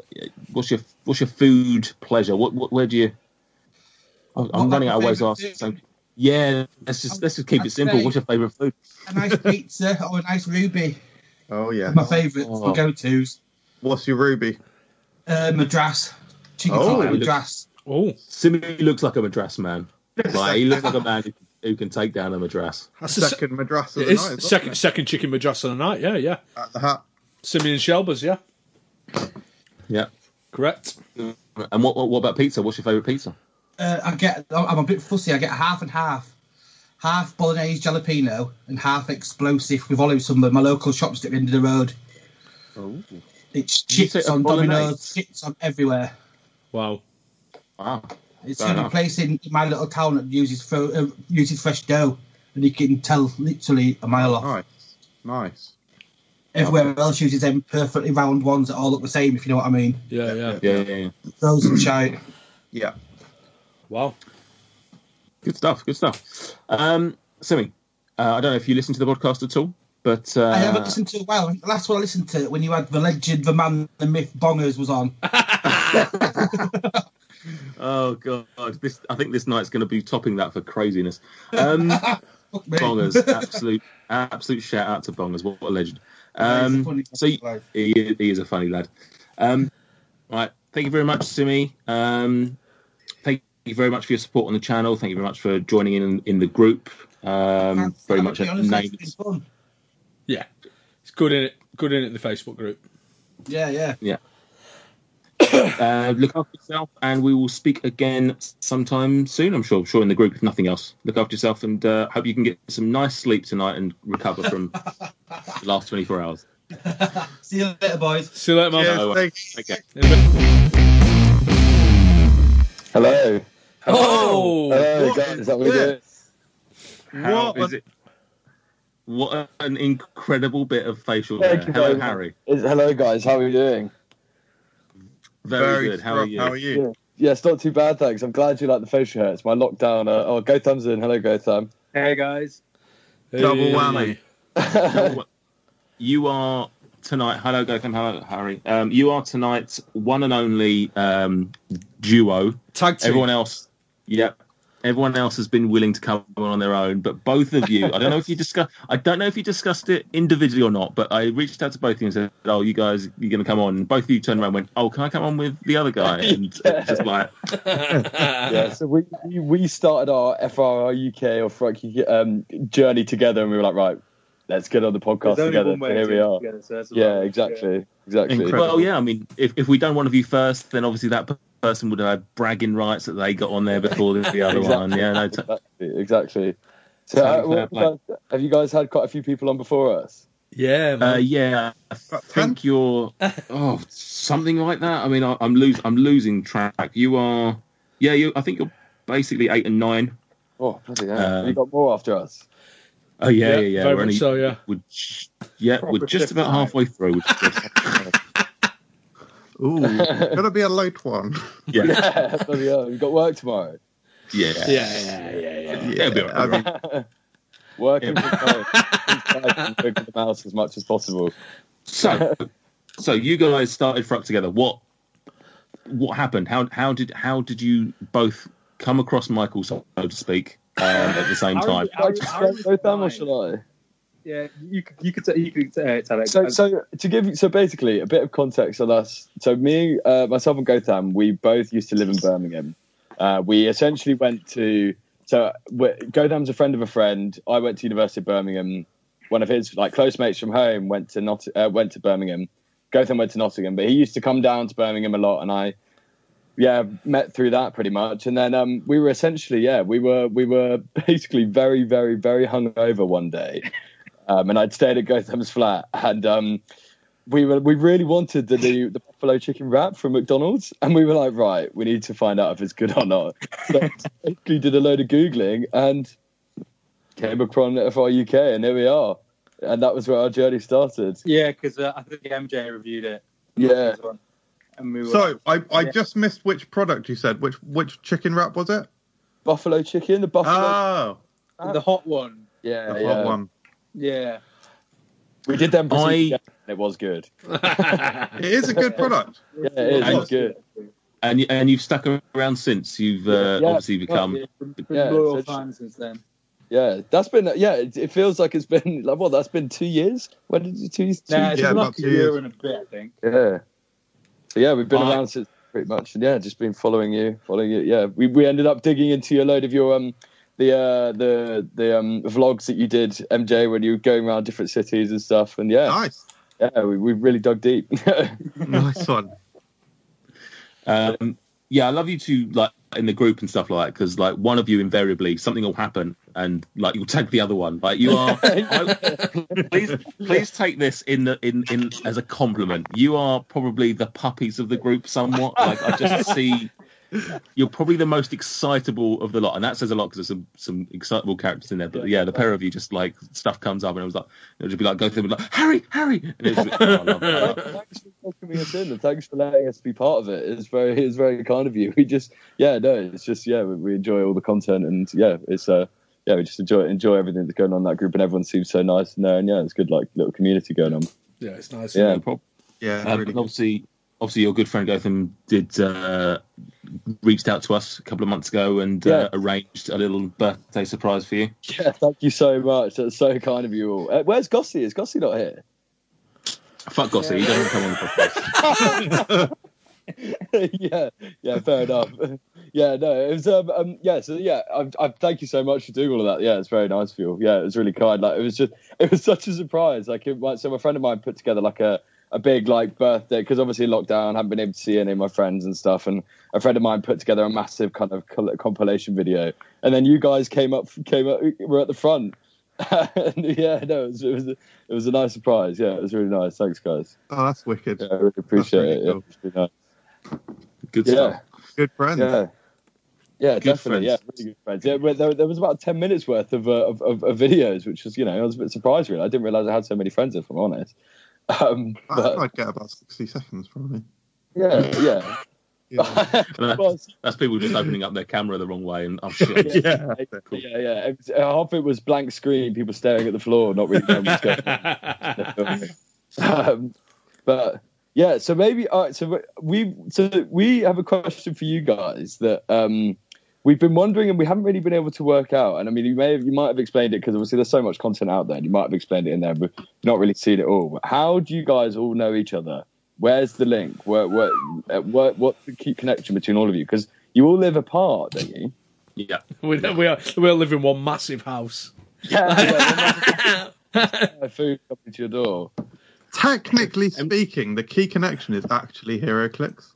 what's your what's your food pleasure? What, what where do you? I'm, I'm running out of my ways to ask. So, yeah, let's just let's just keep it I'd simple. What's your favourite food? A nice pizza or a nice ruby. Oh yeah. My favourites, Oh. my go-tos. What's your ruby? Uh, Madras. Chicken Oh, tikka it Madras. Oh, Simi looks like a madras man. Like, he looks like a man who, who can take down a madras. that's the se- Second madrasa of the night. second it? second chicken madras of the night. Yeah, yeah. At the hat. Simeon Shelbers. Yeah, Yeah. correct. And what, what what about pizza? What's your favourite pizza? Uh, I get. I'm a bit fussy. I get half and half. Half bolognese jalapeno and half explosive with olive summer. My local shop's at the end of the road. Oh, It you say shits a on bolognese? Domino's, shits on everywhere. Wow. wow. It's Fair the only enough. place in, in my little town that uses fro- uh, uses fresh dough, and you can tell literally a mile off. Nice. Nice. Everywhere else uses them perfectly round ones that all look the same, if you know what I mean. Yeah, yeah. Yeah, yeah, yeah. Frozen shite. Yeah. Wow. Good stuff. Good stuff. Um, Simi, uh, I don't know if you listen to the podcast at all, but uh, I haven't listened to it well. The last one I listened to when you had the legend, the man, the myth, Bongers was on. Oh god, this I think this night's going to be topping that for craziness. Um, Bongers, absolute, absolute shout out to Bongers. What, what a legend. Yeah, he's a Um, so he, is- he is a funny lad. Um, right, thank you very much, Simi. Um, thank you very much for your support on the channel. Thank you very much for joining in in the group. Um, very much honest, name. it's been fun. Yeah, it's good in it. Good in it. The Facebook group. Yeah, yeah. Uh, look after yourself, and we will speak again sometime soon. I'm sure. Sure, in the group, if nothing else. Look after yourself, and uh, hope you can get some nice sleep tonight and recover from the last 24 hours. See you later, boys. See you later, man. Cheers, Oh, thanks. Okay. In a bit. Hello. Oh, Hello, what guys. is How we doing? How What is it? What an incredible bit of facial Thank hair. Hello, very. Harry. Is- hello, guys. How are you doing? Very, good. How are you? How are you? Yeah. Yeah, it's not too bad, thanks. I'm glad you like the facial hair. It's my lockdown. Uh, oh, go thumbs in. Hello, go thumb. Hey guys. Double whammy. So, you are tonight. Hello, go, Gotham. Hello, Harry. Um, you are tonight's one and only um, duo. Tag team. Everyone else, yep. Everyone else has been willing to come on on their own, but both of you, I don't know if you discuss, I don't know if you discussed it individually or not, but I reached out to both of you and said, "Oh, you guys, you're going to come on." And both of you turned around and went, "Oh, can I come on with the other guy?" And it's just like, yeah, so we, we we started our FRR UK or Frank um, journey together, and we were like, right, let's get on the podcast together. So here we are. together, so Yeah, about- exactly, exactly. Incredible. well, yeah. I mean, if if we done one of you first, then obviously that person would have had bragging rights that they got on there before the, the other one. Yeah, no, t- exactly, exactly. So, uh, Totally fair what- have you guys had quite a few people on before us? Yeah, Uh, yeah, I think you're oh something like that. I mean, I, I'm losing I'm losing track. You are, yeah, you. I think you're basically eight and nine. Oh, bloody hell. Um, Have you got more after us? Oh yeah, Yeah, yeah, yeah. very We're only, so, yeah. We're, yeah, we're just about halfway through. Which is. Ooh, gonna be a late one. Yeah, yeah, bloody hell, We've got work tomorrow. yeah, Yeah, yeah, yeah, yeah. Yeah, it'll be all I mean, Working from home. Working the mouse as much as possible. So, so you guys started Fruck together. What what happened? How how did how did you both come across Michael, so to speak, um, at the same time? How- Should I how just is go down or mine? shall I? Yeah, you could you could you could uh, tell it. So, so to give you, so basically a bit of context on us. So me, uh, myself, and Gotham, we both used to live in Birmingham. Uh, we essentially went to. So Gotham's a friend of a friend. I went to University of Birmingham. One of his like close mates from home went to not uh, went to Birmingham. Gotham went to Nottingham, but he used to come down to Birmingham a lot, and I, yeah, met through that pretty much. And then um, we were essentially, yeah, we were we were basically very, very, very hungover one day, um, and I'd stayed at Gotham's flat, and um, we were we really wanted the new the buffalo chicken wrap from McDonald's, and we were like, right, we need to find out if it's good or not. So basically, did a load of googling and came across FR UK, and here we are, and that was where our journey started. yeah, because uh, I think MJ reviewed it. Yeah, and we were, so I, I Yeah. just missed which product you said. Which which chicken wrap was it? buffalo chicken, the buffalo. Oh, the hot one. yeah, the yeah. hot one. Yeah, We did them. I- I... It was good. It is a good product. Yeah, it is. And- It's good. And you, and you've stuck around since. You've uh, Yeah. obviously become. yeah, been, been Yeah, loyal it's- fans since then. Yeah, that's been. Yeah, it, it feels like it's been like what? That's been two years. When did you two? two Nah, it's Yeah, been about like a two year years. and a bit, I think. Yeah. So yeah, we've been I- around since pretty much, and yeah, just been following you, following you. Yeah, we we ended up digging into a load of your um the uh the the um vlogs that you did, MJ, when you were going around different cities and stuff, and yeah, Nice, yeah, we we really dug deep. nice one. Um, yeah, I love you two like in the group and stuff like that because like one of you invariably something will happen and like you'll tag the other one. Like you are. I, please, please take this in the in in as a compliment. You are probably the puppies of the group somewhat. Like I just see. You're probably the most excitable of the lot, and that says a lot because there's some some excitable characters in there. But yeah, the pair of you just like stuff comes up, and it was like it'll just be like go through and like Harry, Harry, and it's, oh, I love, I love thanks for welcoming us in and thanks for letting us be part of it. It's very it's very kind of you. We just yeah no it's just yeah we, we enjoy all the content and yeah it's uh yeah we just enjoy enjoy everything that's going on in that group and everyone seems so nice in there and yeah it's good like little community going on. Yeah, it's nice. Yeah. Yeah, Um, really and obviously, obviously, your good friend Gotham did uh, reached out to us a couple of months ago and uh, arranged a little birthday surprise for you. Yeah, thank you so much. That's so kind of you all. Uh, where's Gossie? Is Gossie not here? Fuck Gossy, he doesn't come on the podcast. yeah, yeah, fair enough. yeah, no, it was um, um yeah, so yeah, I, I thank you so much for doing all of that. Yeah, it's very nice of you. Yeah, it was really kind. Like it was just, it was such a surprise. Like, it, so a friend of mine put together like a a big like birthday because obviously lockdown, haven't been able to see any of my friends and stuff, and a friend of mine put together a massive kind of compilation video, and then you guys came up, came up, were at the front. and yeah, no, it was, it was it was a nice surprise. Yeah, it was really nice. Thanks, guys. Oh, that's wicked. Yeah, I really appreciate really it. Yeah, cool. it's really nice. Good Yeah. stuff. Good friend. Yeah. Yeah, Good definitely. friends. Yeah, really good friends. Yeah, there, there was about ten minutes worth of, uh, of, of of videos, which was you know I was a bit surprised really. I didn't realize I had so many friends. If I'm honest. Um, I but, I'd get about sixty seconds probably. yeah, yeah. Yeah. And that's people just opening up their camera the wrong way and oh shit. yeah. yeah, yeah. It was, half it was blank screen, people staring at the floor, not really knowing what's going on. um, but yeah, so maybe all right. So we so we have a question for you guys that um, we've been wondering and we haven't really been able to work out. And I mean, you may have, you might have explained it because obviously there's so much content out there. and You might have explained it in there, but not really seen it all. How do you guys all know each other? Where's the link? Where, where, uh, where what's the key connection between all of you? Because you all live apart, don't you? Yeah. we, we, are, we all live in one massive house. Yeah. yeah food coming to your door. Technically speaking, the key connection is actually HeroClix.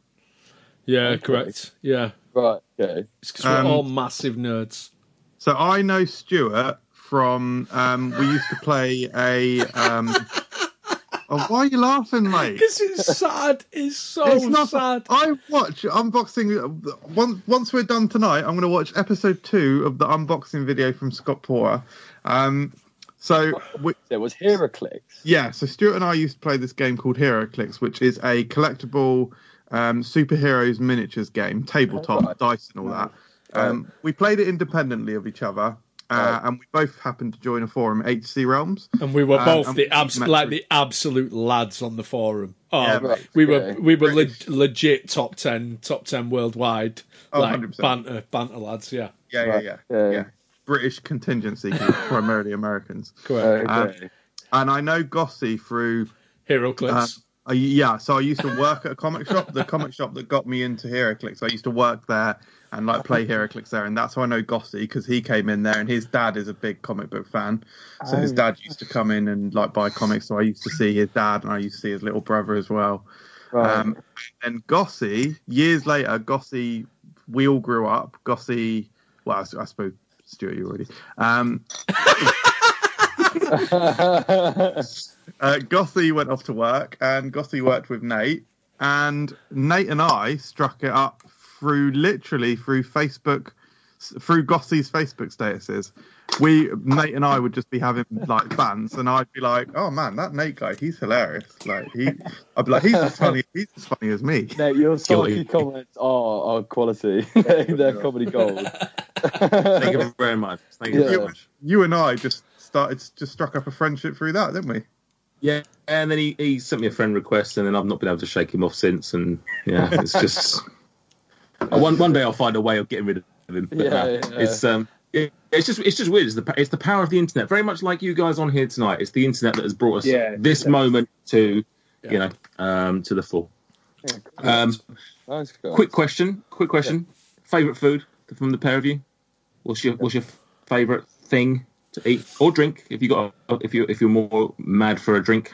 Yeah, correct. Yeah, Right. Okay. it's because Um, we're all massive nerds. So I know Stuart from um, we used to play a. Um, oh, why are you laughing, mate? Because it's sad. It's so It's not sad. I watch unboxing. Once once we're done tonight, I'm going to watch episode two of the unboxing video from Scott Porter. Um, so we, It was HeroClix. yeah, so Stuart and I used to play this game called HeroClix, which is a collectible um, superheroes miniatures game, tabletop, dice, and all that. Um, we played it independently of each other, uh, and we both happened to join a forum, HC Realms. And we were Um, both and the we abs- like the absolute lads on the forum. Oh, Yeah, right. we were we were le- legit top ten, top ten worldwide. Oh, like 100%. banter, banter lads. Yeah, Yeah, yeah, yeah, yeah. British contingency, primarily Americans. Correct. Um, Okay. and I know Gossy through HeroClix. Uh, I, yeah, so I used to work at a comic shop, the comic shop that got me into HeroClix. I used to work there and like play HeroClix there, and that's how I know Gossy because he came in there, and his dad is a big comic book fan. So his Oh. dad used to come in and like buy comics, so I used to see his dad, and I used to see his little brother as well. Right. Um, and Gossy, years later, Gossy, we all grew up. Gossy, well, I suppose Stuart, you already. Um, uh, Gossy went off to work, and Gossy worked with Nate, and Nate and I struck it up through literally through Facebook, through Gossy's Facebook statuses. We Nate and I would just be having like bans, and I'd be like, "Oh man, that Nate guy, he's hilarious." Like he, I'd be like, "He's as funny, he's as funny as me." Mate, your Guilty. salty comments are, are quality. they're, they're comedy gold. Thank you very much. Thank you very You, much. you and I just started, just struck up a friendship through that, didn't we? Yeah, and then he, he sent me a friend request, and then I've not been able to shake him off since. And yeah, it's just one one day I'll find a way of getting rid of him. But Yeah, no, yeah. it's um, it, it's just it's just weird. It's the it's the power of the internet. Very much like you guys on here tonight. It's the internet that has brought us Yeah, this exactly. moment to you know um to the full. Um, Nice quick question. Quick question. Favorite food from the pair of you? What's your what's your favorite thing to eat or drink? If you got if you if you're more mad for a drink.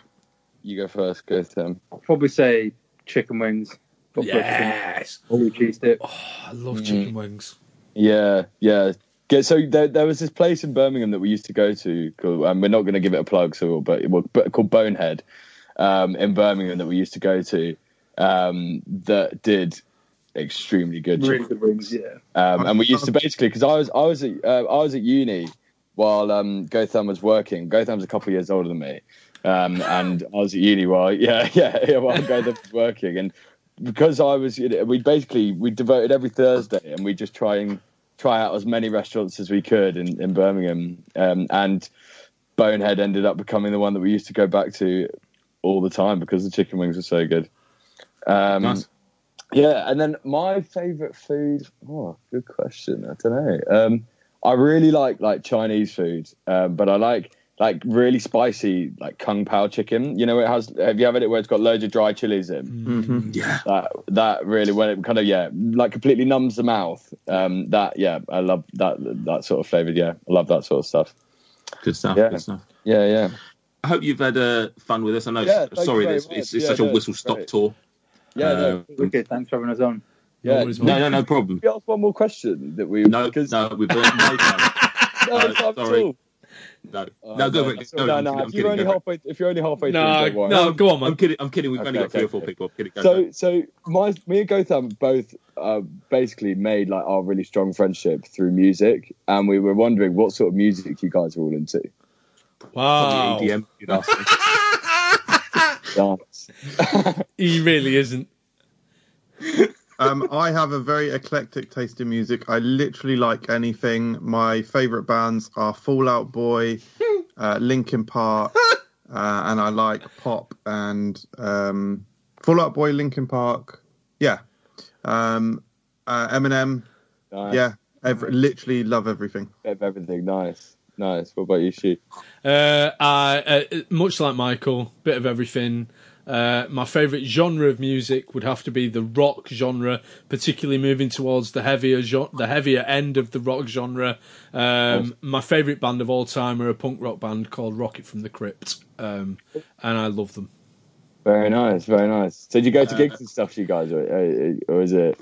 You go first, go Tim. I'll probably say chicken wings. Buffalo chicken, yes, Holy cheese dip. I love chicken wings. Yeah, yeah. Get- So there, there was this place in Birmingham that we used to go to, called, and we're not going to give it a plug, so but it was but called Bonehead um, in Birmingham that we used to go to. Um, that did extremely good. Really chicken good wings, yeah. Um, and we used to basically because I was I was at uh, I was at uni while um, Gotham was working. Gotham's a couple of years older than me, um, and I was at uni while yeah yeah, yeah while Gotham was working. And because I was, you know, we basically we devoted every Thursday, and we just try and try out as many restaurants as we could in, in Birmingham. Um, and Bonehead ended up becoming the one that we used to go back to all the time because the chicken wings were so good. Um, Nice. yeah, and then my favourite food. Oh, good question. I don't know. I really like like Chinese food, um, but I like like really spicy like kung pao chicken. You know, it has. Have you ever had it where it's got loads of dry chilies in? Mm-hmm. Yeah. That that really when it kind of yeah like completely numbs the mouth. Um, that yeah, I love that that sort of flavour. Yeah, I love that sort of stuff. Good stuff. Yeah. Good stuff. Yeah, yeah. I hope you've had uh, fun with us. I know. Yeah, sorry, you it's, it's, it's Yeah, such a whistle stop tour. Yeah, no, Um, Wicked, thanks for having us on. Yeah, no, no, no problem. Can we ask one more question that we No, because no, we've got no time. no, no, it's not at sorry. all. No, Oh, no, go no, for no, No, no, I'm If kidding, you're only halfway, if you're only halfway through, No, no, go on, I'm kidding. I'm kidding. We've only Okay, got three or four okay. people. Kidding, go, So, go. so my me and Gotham both uh, basically made like our really strong friendship through music, and we were wondering what sort of music you guys are all into. Wow, EDM. you'd ask me. Dance. he really isn't. Um, I have a very eclectic taste in music. I literally like anything. My favourite bands are Fall Out Boy, uh, Linkin Park, uh, and I like pop and um, Fall Out Boy, Linkin Park. Yeah, um, uh, Eminem. Nice. Yeah, every, literally love everything. Bit of everything. Nice, nice. What about you, She? Uh, I, uh, much like Michael, bit of everything. Uh, my favourite genre of music would have to be the rock genre, particularly moving towards the heavier the heavier end of the rock genre. Um, my favourite band of all time are a punk rock band called Rocket from the Crypt, um, and I love them. Very nice, very nice. So, did you go to gigs and stuff, you guys, or, or is it?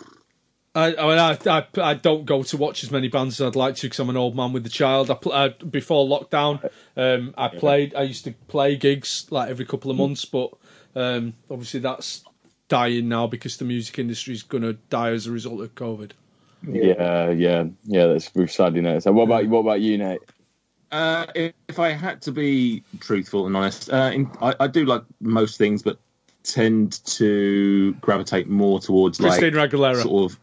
I, I mean, I, I, I don't go to watch as many bands as I'd like to because I'm an old man with a child. I, pl- I before lockdown, um, I played. I used to play gigs like every couple of months, but um, obviously that's dying now because the music industry is going to die as a result of COVID. Yeah, yeah, yeah. That's we've sadly noticed. So, what about what about you, Nate? Uh, if, if I had to be truthful and honest, uh, in, I, I do like most things, but tend to gravitate more towards like Christina Aguilera. sort of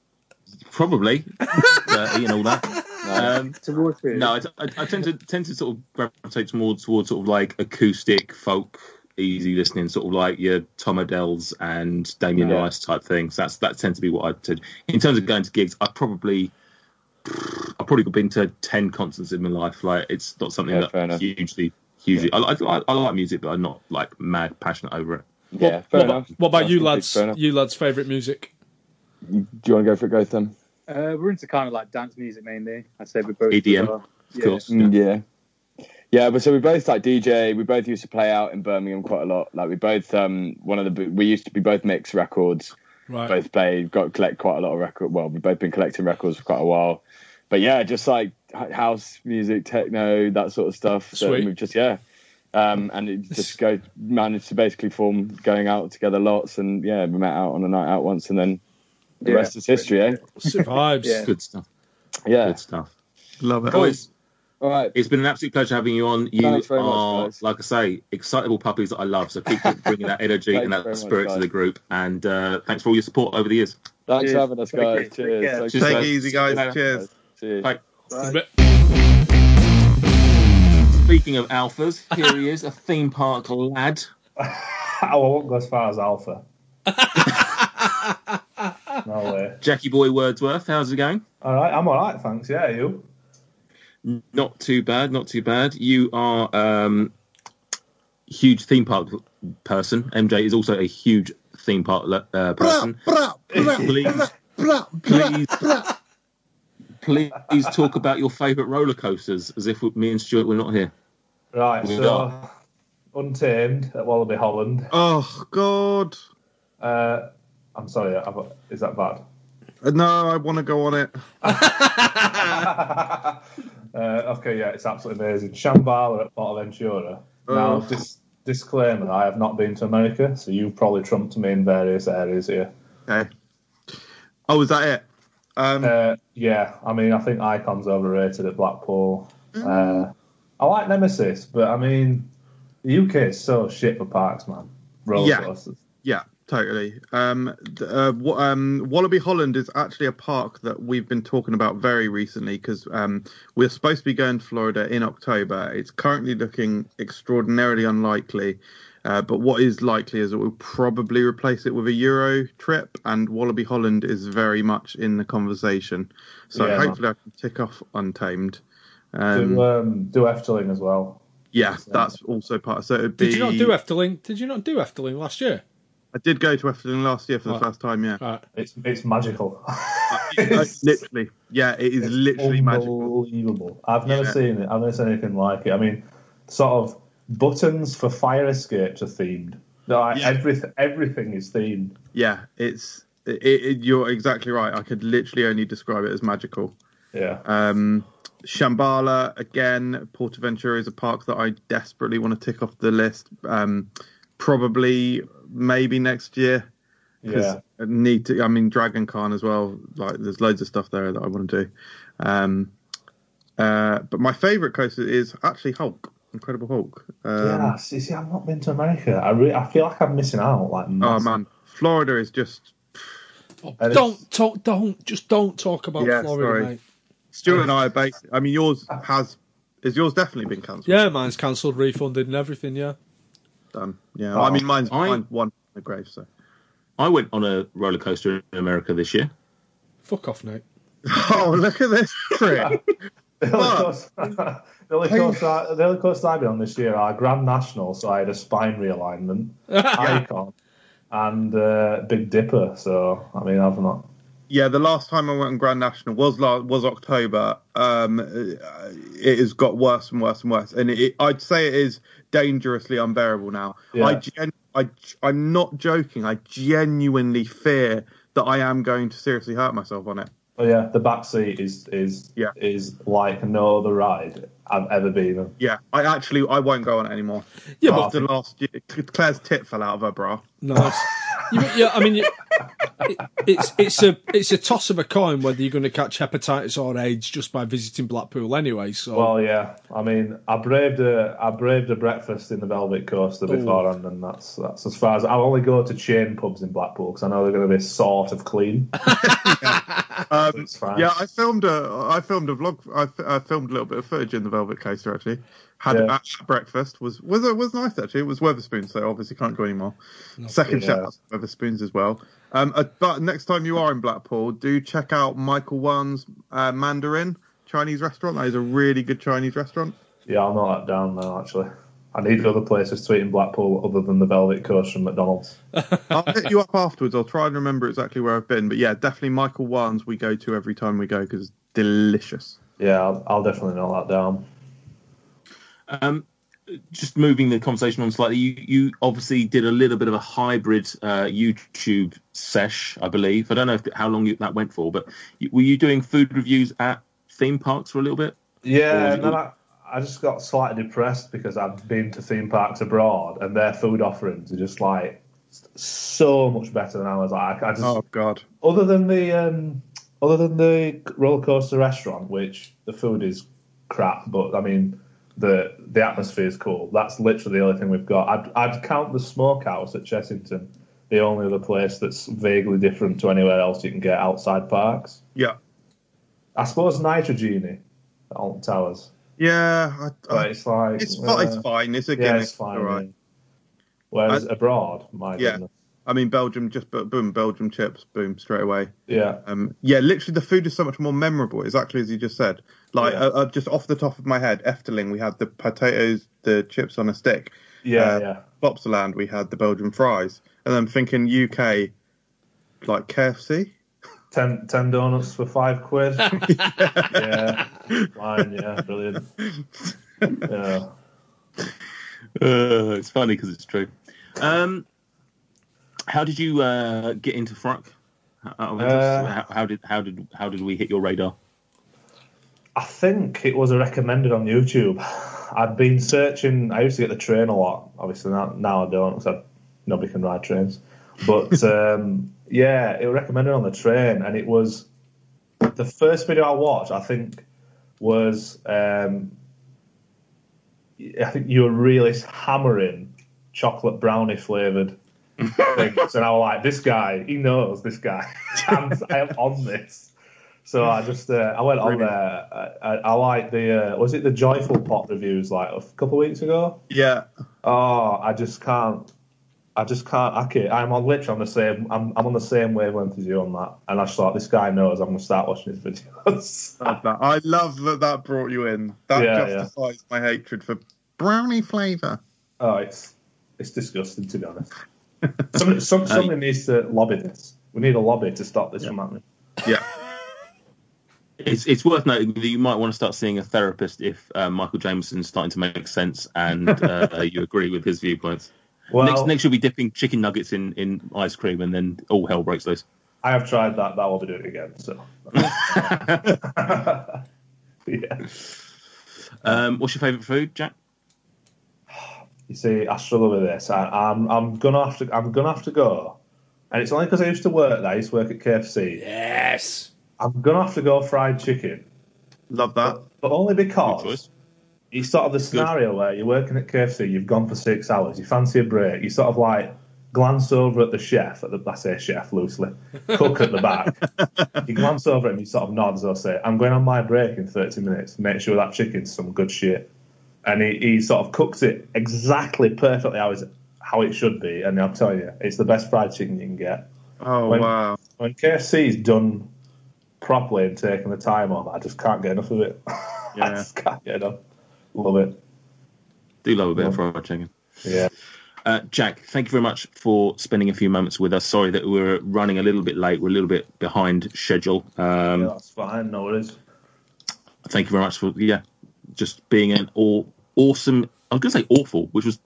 probably uh, and all that. Um, Towards who? no, I, I, I tend to tend to sort of gravitate more towards sort of like acoustic folk, easy listening, sort of like your Tom Odell's and Damien Yeah. Rice type things. That's that tends to be what I tend. In terms of going to gigs, I probably I've probably been to ten concerts in my life. Like it's not something Yeah, that fair enough. hugely, hugely. I, I, I like music, but I'm not like mad passionate over it. Yeah, fair what, enough. what about you lads? You lads' favourite music? Do you want to go for it, Gotham? Uh, we're into kind of like dance music mainly. I'd say we're both. EDM, as well. Of Yeah. course. Mm, yeah. Yeah, but so we both like DJ. We both used to play out in Birmingham quite a lot. Like we both, um, one of the we used to be both mix records. Right. Both played, got collect quite a lot of record. Well, we've both been collecting records for quite a while. But yeah, just like house music, techno, that sort of stuff. So Sweet. we've just yeah, um, and it just go managed to basically form going out together lots. And yeah, we met out on a night out once, and then the Yeah. rest is history, eh? Sick vibes. Yeah. Good stuff. Yeah. Good stuff. Love it. Boys, All right. It's been an absolute pleasure having you on. You Thanks very much, are, guys. like I say, excitable puppies that I love. So keep bringing that energy and that very much, spirit to the group. And uh, thanks for all your support over the years. Thanks Cheers. for having us, guys. Take Cheers. Cheers, Take it easy, guys. Later. Cheers. Cheers. Bye. Bit- Speaking of alphas, here he is, a theme park lad. I won't go as far as Alpha. no way. Jackie Boy Wordsworth, how's it going? All right, I'm all right, thanks. Yeah, you? Not too bad, not too bad. You are um, huge theme park person. MJ is also a huge theme park uh, person. please, please, please talk about your favourite roller coasters, as if me and Stuart were not here. Right, We so are. Untamed at Walibi Holland. Oh God. Uh, I'm sorry, I've, is that bad? No, I want to go on it. uh, okay, yeah, it's absolutely amazing. Shambhala at Portaventura. Now, Oh. dis- disclaimer: I have not been to America, so you've probably trumped me in various areas here. Okay. Oh, is that it? Um, Uh, yeah, I mean, I think Icon's overrated at Blackpool. Uh, I like Nemesis, but I mean, the UK is so shit for parks, man. Roller Yeah. coasters. Yeah, totally. Um, uh, um, Walibi Holland is actually a park that we've been talking about very recently because um, we're supposed to be going to Florida in October. It's currently looking extraordinarily unlikely. Uh, but what is likely is that we'll probably replace it with a Euro trip, and Walibi Holland is very much in the conversation. So Yeah. hopefully I can tick off Untamed. Um, do um, do Efteling as well. yeah, that's also part. So it'd be. Did you not do Efteling? Did you not do Efteling last year? I did go to Efteling last year for the Right. first time. Yeah, Right. It's it's magical. Uh, literally. Yeah, it is It's literally magical. unbelievable. I've never Yeah. seen it. I've never seen anything like it. I mean, sort of buttons for fire escapes are themed. Like, Yeah. everything everything is themed. Yeah, it's it, it, you're exactly right. I could literally only describe it as magical. Yeah. Um, Shambhala again, Portaventura is a park that I desperately want to tick off the list. Um, probably maybe next year. 'cause Yeah. I need to. I mean, Dragon Khan as well. Like, there's loads of stuff there that I want to do. Um, uh, but my favourite coaster is actually Hulk, Incredible Hulk. Um, yeah. See, see, I've not been to America. I really, I feel like I'm missing out. Like, Oh massive. man, Florida is just. Oh, don't talk. Don't just don't talk about Yeah, Florida, sorry. mate. Stuart and I are based. I mean, yours has. Is yours definitely been cancelled? Yeah, mine's cancelled, refunded, and everything. Yeah. Done. Yeah. Oh, I mean, mine's, I- mine's one in the grave. So. I went on a roller coaster in America this year. Fuck off, Nate. Oh, look at this prick. The only course, the only course I, the only course I've been on this year are Grand National, so I had a spine realignment, Icon, and uh, Big Dipper. So I mean, I've not. Yeah, the last time I went on Grand National was la- was October. Um, it has got worse and worse and worse, and it, I'd say it is dangerously unbearable now. Yeah. I, gen- I, I'm not joking. I genuinely fear that I am going to seriously hurt myself on it. But yeah, the back seat is is Yeah. is like no other ride I've ever been on. Yeah, I actually I won't go on it anymore. Yeah, but- after last year, Claire's tit fell out of her bra. Nice. You- yeah, I mean, you, it, it's it's a it's a toss of a coin whether you're going to catch hepatitis or AIDS just by visiting Blackpool anyway. So Well, yeah. I mean, I braved a I braved a breakfast in the Velvet Coaster Ooh. and that's that's as far as I only go to chain pubs in Blackpool because I know they're going to be sort of clean. Um, yeah, I filmed a I filmed a vlog. I, f- I filmed a little bit of footage in the Velvet Coaster actually. Had Yeah. at breakfast was was it was nice actually. It was Wetherspoons, so obviously can't go anymore. Second Yeah. shout out to Wetherspoons as well. Um, uh, but next time you are in Blackpool, do check out Michael Wan's uh, Mandarin Chinese restaurant. That is a really good Chinese restaurant. Yeah, I'm not that down now. Actually, I need other places to eat in Blackpool other than the Velvet Coaster from McDonald's. I'll hit you up afterwards. I'll try and remember exactly where I've been. But yeah, definitely Michael Wan's we go to every time we go because it's delicious. Yeah, I'll, I'll definitely note that down. Um, just moving the conversation on slightly, you, you obviously did a little bit of a hybrid uh, YouTube sesh, I believe. I don't know if, how long you, that went for, but you, were you doing food reviews at theme parks for a little bit? Yeah, and then I, I just got slightly depressed because I've been to theme parks abroad and their food offerings are just like so much better than ours. Like, I just, Oh God. other than the um, other than the roller coaster restaurant, which the food is crap, but I mean the the atmosphere is cool. That's literally the only thing we've got. I'd I'd count the smokehouse at Chessington, the only other place that's vaguely different to anywhere else you can get outside parks. Yeah. I suppose Nitrogenie at Alton Towers. Yeah, I, But it's like it's, fi- it's uh, fine. It's a yeah, gimmick. it's fine. All right. yeah. Whereas I- abroad, my Yeah. goodness. I mean, Belgium just boom, Belgium chips, boom, straight away. Yeah. Um, yeah, literally, the food is so much more memorable. Exactly as you just said. Like, Yeah. uh, uh, just off the top of my head, Efteling, we had the potatoes, the chips on a stick. Yeah, Uh, yeah. Bobbejaanland, we had the Belgian fries, and then thinking UK, like KFC. Ten, ten donuts for five quid. yeah, fine. Yeah, brilliant. Yeah. Uh, it's funny because it's true. Um, how did you uh, get into Fruck? How, out of interest? Uh, how, how did how did how did we hit your radar? I think it was a recommended on YouTube. I'd been searching. I used to get the train a lot. Obviously now, now I don't because nobody can ride trains. But um, yeah, it was recommended on the train, and it was the first video I watched. I think was um, I think you were really hammering chocolate brownie flavored things, and I was like, this guy, he knows this guy. and I am on this. So I just uh, I went on Brilliant. there. I, I, I like the uh, was it the joyful pot reviews like a couple of weeks ago. Yeah. Oh, I just can't. I just can't. I can't. I'm on literally on the same. I'm, I'm on the same wavelength as you on that. And I just thought this guy knows. I'm going to start watching his videos. Love that. I love that that brought you in. That Yeah, yeah. justifies my hatred for brownie flavour. oh, it's it's disgusting to be honest. Somebody, some, somebody needs to lobby this. We need a lobby to stop this from happening. Yeah. It's it's worth noting that you might want to start seeing a therapist if uh, Michael Jameson's starting to make sense and uh, you agree with his viewpoints. Well- next, next you'll be dipping chicken nuggets in, in ice cream, and then all hell breaks loose. I have tried that. That will be doing it again. So. yeah. Um, what's your favourite food, Jack? You see, I struggle with this. I, I'm I'm gonna have to I'm gonna have to go, and it's only because I used to work there. I used to work at KFC. Yes. I'm gonna have to go fried chicken, Love that. but only Good because choice. It's sort of the scenario where you're working at KFC, you've gone for six hours, you fancy a break, you sort of like glance over at the chef, at the I say chef loosely, cook at the back. you glance over at him, you sort of nod as I say, I'm going on my break in 30 minutes. Make sure that chicken's some good shit. And he, he sort of cooks it exactly perfectly how, how it should be. And I'm telling you, it's the best fried chicken you can get. Oh When- wow. When KFC is done properly and taking the time on, I just can't get enough of it. I Yeah. just can't get enough. Love it. Do love a bit of fried chicken. Yeah. Uh, Jack, thank you very much for spending a few moments with us. Sorry that we're running a little bit late. We're a little bit behind schedule. Um, yeah, that's fine. No worries. Thank you very much for yeah, just being an all awesome. I was going to say awful, which was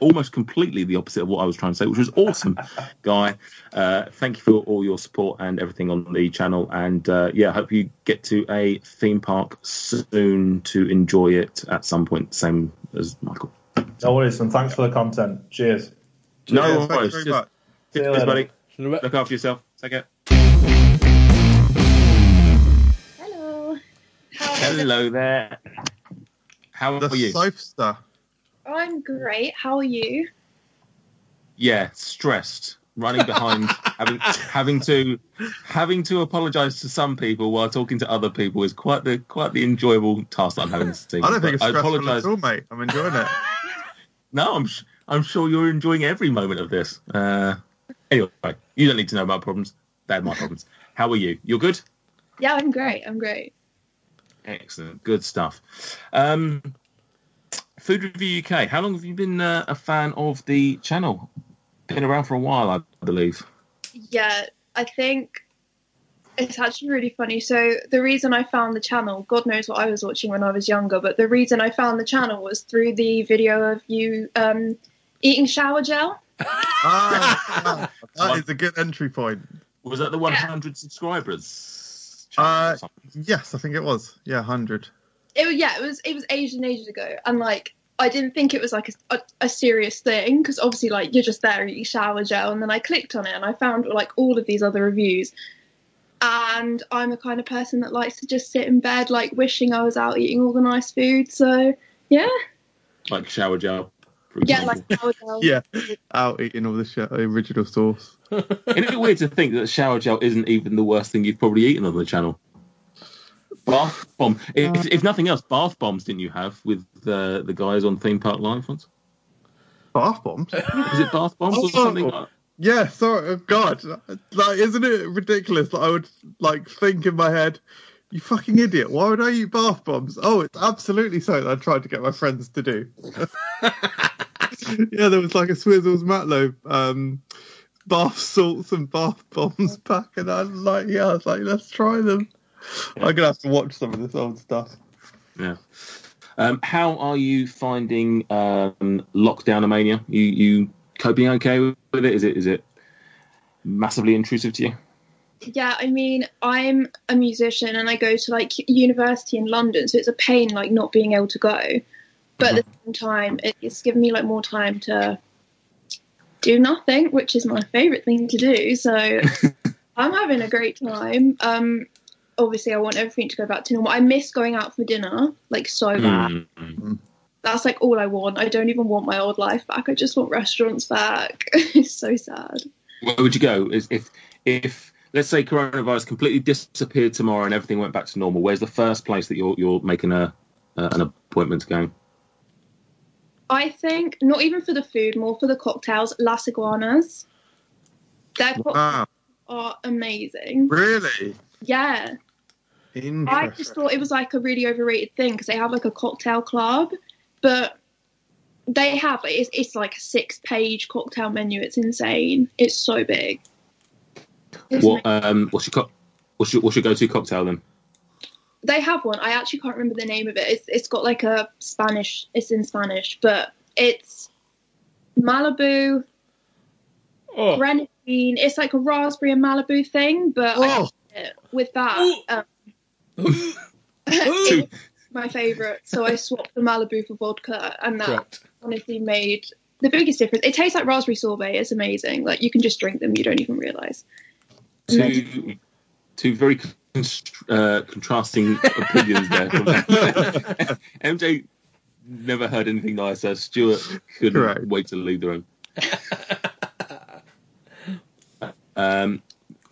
almost completely the opposite of what I was trying to say, which was awesome, guy. Uh, thank you for all your support and everything on the channel. And uh, yeah, I hope you get to a theme park soon to enjoy it at some point, same as Michael. No worries, and thanks for the content. Cheers. No Yeah, thanks worries. very Just- much. See Cheers, buddy. Look after yourself. Take care. Hello. Hello there. How The are you? Soapster. I'm great. How are you? Yeah, stressed, running behind, having having to having to apologise to some people while talking to other people is quite the quite the enjoyable task that I'm having to evening. I don't think it's But stressful apologise. at all, mate. I'm enjoying it. No, I'm sh- I'm sure you're enjoying every moment of this. Uh, anyway, you don't need to know my problems. They're my problems. How are you? You're good. Yeah, I'm great. I'm great. Excellent, good stuff. Um, Food Review UK. How long have you been uh, a fan of the channel? Been around for a while, I believe. Yeah, I think it's actually really funny. So the reason I found the channel, God knows what I was watching when I was younger, but the reason I found the channel was through the video of you um, eating shower gel. Ah, that is a good entry point. Was that the 100 subscribers? Uh, yes, I think it was. Yeah, 100. It was, yeah, it was it was ages and ages ago, and like I didn't think it was like a, a, a serious thing because obviously like you're just there eating shower gel, and then I clicked on it and I found like all of these other reviews, and I'm the kind of person that likes to just sit in bed like wishing I was out eating all the nice food. So yeah, Like shower gel. yeah, like shower gel. Yeah, out eating all the sh- original sauce. Isn't it weird to think that shower gel isn't even the worst thing you've probably eaten on the channel? Bath bomb. If, if nothing else, bath bombs didn't you have with uh, the guys on Theme Park Live once? Bath bombs? Is it bath bombs or Oh. something? Like Yeah, sorry. Oh, God, like, isn't it ridiculous that I would like think in my head, "You fucking idiot! Why would I eat bath bombs?" Oh, it's absolutely something I tried to get my friends to do. yeah, there was like a Swizzels Matlow um, bath salts and bath bombs pack, and I was like, yeah, I was like, let's try them. I'm gonna have to watch some of this old stuff. Yeah. Um, how are you finding um, lockdown mania? You you coping okay with it? Is it is it massively intrusive to you? Yeah, I mean, I'm a musician and I go to like university in London, so it's a pain like not being able to go. But at the same time, it's given me like more time to do nothing, which is my favourite thing to do. So I'm having a great time. Um, obviously, I want everything to go back to normal. I miss going out for dinner, like so bad. Mm. That's like all I want. I don't even want my old life back. I just want restaurants back. it's so sad. Where would you go? Is if if let's say coronavirus completely disappeared tomorrow and everything went back to normal? Where's the first place that you're you're making a uh, an appointment to go? I think not even for the food, more for the cocktails. Las Iguanas. Their cocktails Wow, are amazing. really? Yeah, I just thought it was like a really overrated thing because they have like a cocktail club, but they have it's it's like a six page cocktail menu. It's insane. It's so big. It's What um what's your co- what's your what's your go to cocktail then? They have one. I actually can't remember the name of it. It's it's got like a Spanish. It's in Spanish, but it's Malibu Oh. grenadine. It's like a raspberry and Malibu thing, but Oh. hate it. with that, um, it's my favorite. So I swapped the Malibu for vodka, and that Correct. honestly made the biggest difference. It tastes like raspberry sorbet. It's amazing. Like you can just drink them. You don't even realize. Two two very con- uh, contrasting opinions there. From MJ never heard anything nicer. Stuart couldn't Correct. wait to leave the room. um,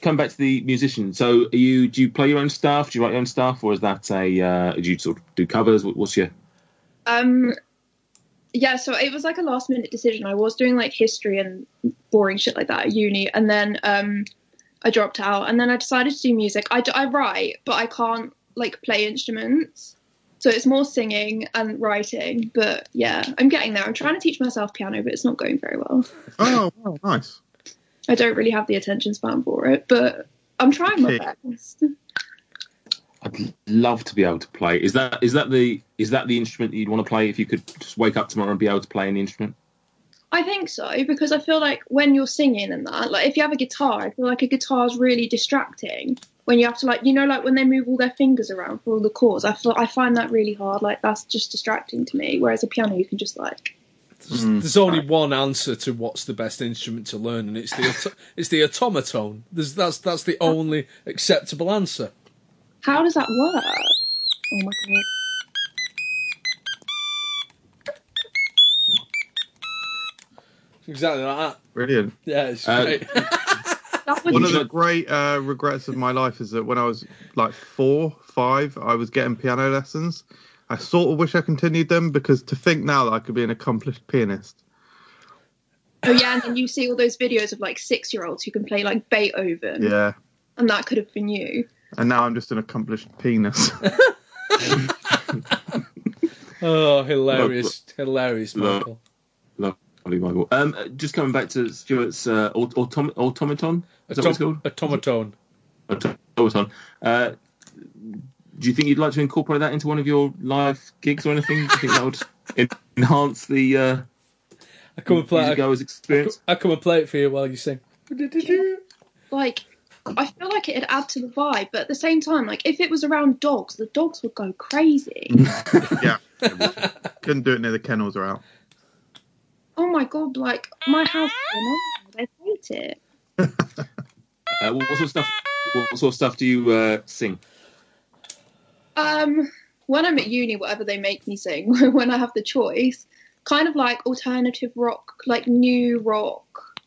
come back to the musician. So, are you do you play your own stuff? Do you write your own stuff, or is that a uh, do you sort of do covers? What's your Um, yeah, so it was like a last minute decision. I was doing like history and boring shit like that at uni, and then um, I dropped out, and then I decided to do music. I, I write, but I can't like play instruments, so it's more singing and writing. But yeah, I'm getting there. I'm trying to teach myself piano, but it's not going very well. Oh, wow, nice. I don't really have the attention span for it, but I'm trying my best. I'd love to be able to play. Is that is that the is that the instrument you'd want to play if you could just wake up tomorrow and be able to play an instrument? I think so because I feel like when you're singing and that, like if you have a guitar, I feel like a guitar is really distracting when you have to like you know like when they move all their fingers around for all the chords. I feel I find that really hard. Like that's just distracting to me. Whereas a piano, you can just like There's, there's only one answer to what's the best instrument to learn, and it's the auto- it's the automaton. There's, that's that's the only acceptable answer. How does that work? Oh my god. Exactly like that. Brilliant. Yeah, it's Uh, great. One of the great uh, regrets of my life is that when I was like four, five, I was getting piano lessons. I sort of wish I continued them because to think now that I could be an accomplished pianist. Oh yeah, and then you see all those videos of like six year olds who can play like Beethoven. Yeah. And that could have been you. And now I'm just an accomplished penis. Oh, hilarious, hilarious, Love- Michael. Lovely, Michael. Um, just coming back to Stuart's uh, autom- automaton. Is that what it's called? Automaton. Automaton. Uh, do you think you'd like to incorporate that into one of your live gigs or anything? Do you think that would enhance the uh, I come and play. goers experience? I come and play it for you while you sing. Like I feel like it'd add to the vibe, but at the same time, like if it was around dogs, the dogs would go crazy. yeah. Couldn't do it near the kennels or out. oh my god, like my house they hate it. Uh, what, what sort of stuff? What, what sort of stuff do you uh, sing? Um when I'm at uni, whatever they make me sing, when I have the choice, kind of like alternative rock, like new rock.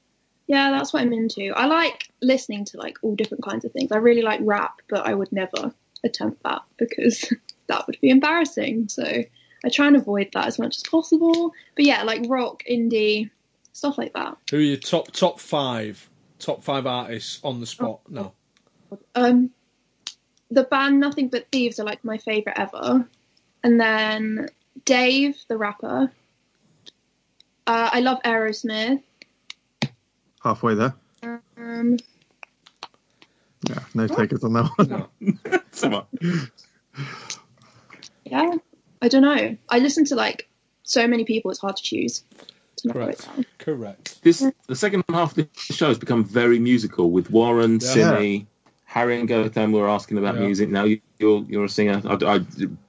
Yeah, that's what I'm into. I like listening to like all different kinds of things. I really like rap, but I would never attempt that because that would be embarrassing. So I try and avoid that as much as possible. But yeah, like rock, indie, stuff like that. Who are your top top five top five artists on the spot? No. Um, the band Nothing But Thieves are like my favorite ever, and then Dave, the rapper. Uh, I love Aerosmith. Halfway there. Um, Yeah, no takers on that one. Someone. yeah, I don't know. I listen to like so many people; it's hard to choose. to Correct. Correct. This the second half of the show has become very musical with Warren, Yeah. Simi, Harry, and Gotham were asking about Yeah. music. Now you, you're you're a singer. I, I,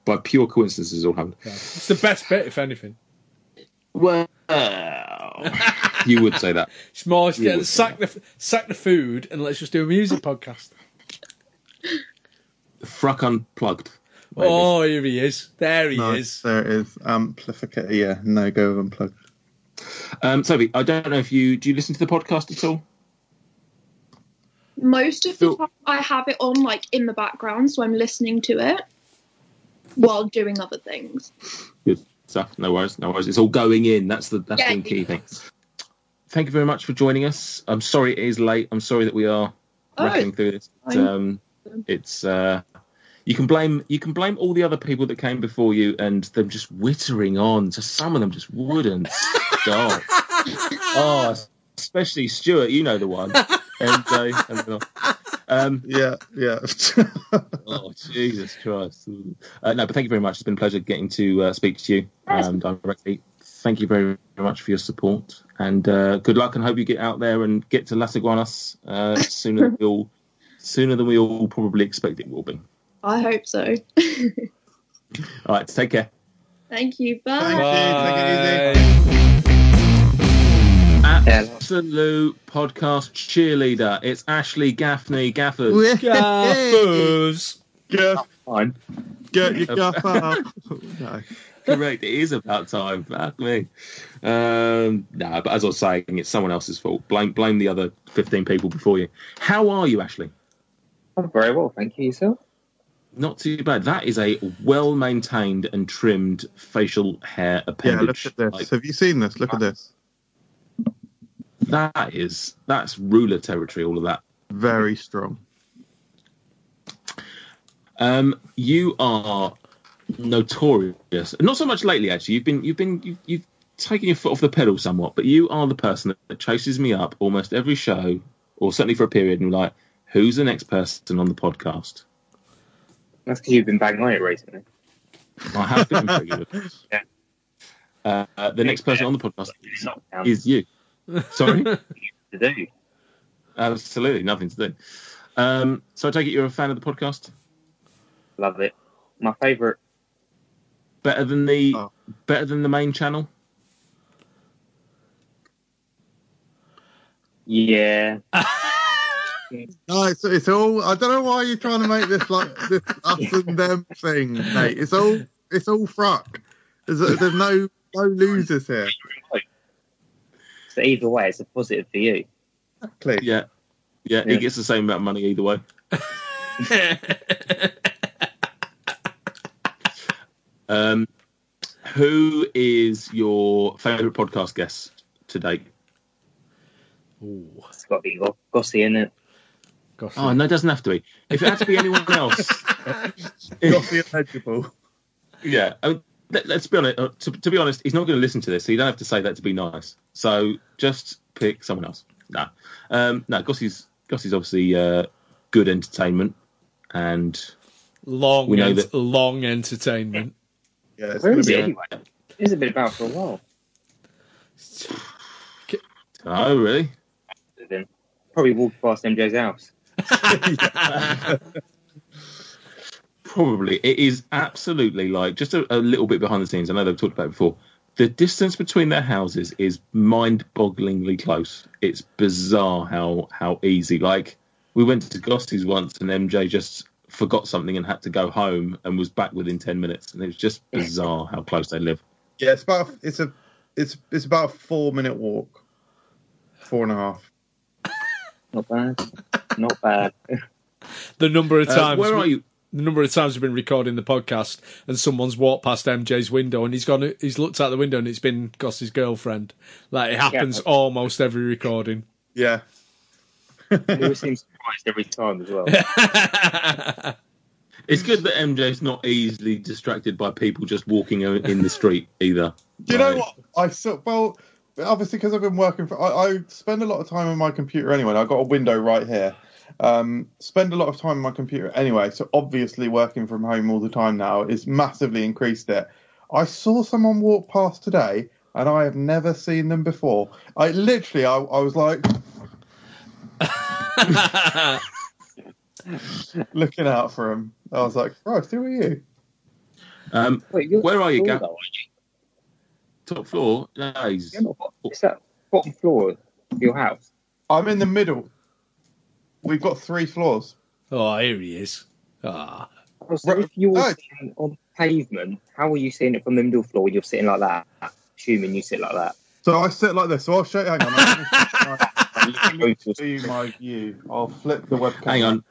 by pure coincidence, this all happened. It's the best bit, if anything. Well, you would say that. It's more it's get, would sack the sack the food and let's just do a music podcast. Fruck unplugged. maybe. Oh, here he is. There he Nice, is. There it is. Amplificator. Yeah, no go of unplugged. Um, Toby, I don't know if you do you listen to the podcast at all? Most of the time, I have it on like in the background, so I'm listening to it while doing other things. Good stuff. No worries. No worries. It's all going in. That's the that's Yeah. the key thing. Thank you very much for joining us. I'm sorry it is late. I'm sorry that we are Oh, rattling through this. Um, it's uh, you can blame you can blame all the other people that came before you and them just wittering on. So some of them just wouldn't stop. oh, especially Stuart. You know the one. And, uh, and, um, yeah, yeah. oh, Jesus Christ. Uh, no, but thank you very much. It's been a pleasure getting to uh, speak to you um, directly. Thank you very, very much for your support, and uh, good luck. And hope you get out there and get to Las Iguanas uh, sooner than we all sooner than we all probably expect it will be. I hope so. All right, take care. Thank you. Bye. Absolute podcast cheerleader. It's Ashley Gaffney Gaffers. Gaffers. Gaff. Fine. Get your gaff out. no. Correct. It is about time. Fuck me. Um, no, but as I was saying, it's someone else's fault. Blame blame the other fifteen people before you. How are you, Ashley? I'm very well, thank you. Yourself? Not too bad. That is a well maintained and trimmed facial hair appearance. Yeah, look at this. Have you seen this? Look at this. That is that's ruler territory. All of that. Very strong. Um, you are notorious. Not so much lately, actually. You've been you've been you've, you've taken your foot off the pedal somewhat, but you are the person that chases me up almost every show, or certainly for a period, and you're like, "Who's the next person on the podcast?" That's because you've been banging on it recently. I have been pretty good. Yeah. Uh, the next person on the podcast Lockdown. is you. Sorry? to do. Absolutely, nothing to do. Um, so I take it you're a fan of the podcast? Love it. My favourite. Better than the oh. better than the main channel? Yeah. no, it's, it's all. I don't know why you're trying to make this like this us and them thing, mate. It's all. It's all Fruck. There's, there's no no losers here. So either way, it's a positive for you. Exactly. Yeah. Yeah, he gets the same amount of money either way. um, who is your favourite podcast guest to date? It's got to be Go- Gossy, in it? Oh, no, it doesn't have to be. If it had to be anyone else, Gossy eligible. yeah. I mean, let, us be honest. Uh, to, to be honest, he's not going to listen to this, so you don't have to say that to be nice. So just pick someone else. No, um, no. Gossy's Gossy's obviously uh, good entertainment, and Long, We know ent- that- long entertainment. Yeah, Where is it anyway? It's been about for a while. Oh, really? Probably walked past MJ's house. Probably. It is absolutely like just a, a little bit behind the scenes. I know they've talked about it before. The distance between their houses is mind-bogglingly close. It's bizarre how how easy. Like we went to Gossy's once, and MJ just forgot something and had to go home, and was back within ten minutes. And it was just bizarre how close they live. Yeah, it's about. It's a. It's it's about a four minute walk. Four and a half. Not bad. Not bad. The number of Uh, times where are you? The number of times we've been recording the podcast and someone's walked past MJ's window and he's gone. He's looked out the window and it's been Goss's girlfriend. Like it happens Yeah. almost every recording. Yeah. He always seems surprised every time as well. It's good that MJ's not easily distracted by people just walking in the street either. Do you know what? I so well, obviously because I've been working for. I, I spend a lot of time on my computer anyway. and I've got a window right here. Um, spend a lot of time on my computer anyway. So obviously working from home all the time now is massively increased it. I saw someone walk past today, and I have never seen them before. I literally, I, I was like. looking out for him. I was like, Christ, who are you? Um, Wait, where are you, floor, Gav? Top floor? No, he's- You're not bottom- It's that bottom floor of your house. I'm in the middle. We've got three floors. Oh, here he is. Ah, Oh, So if you were Oh. sitting on pavement, how are you seeing it from the middle floor when you're sitting like that? Assuming you sit like that. So I sit like this. So I'll show you. Hang on. Let me show you my view. I'll flip the webcam. Hang on.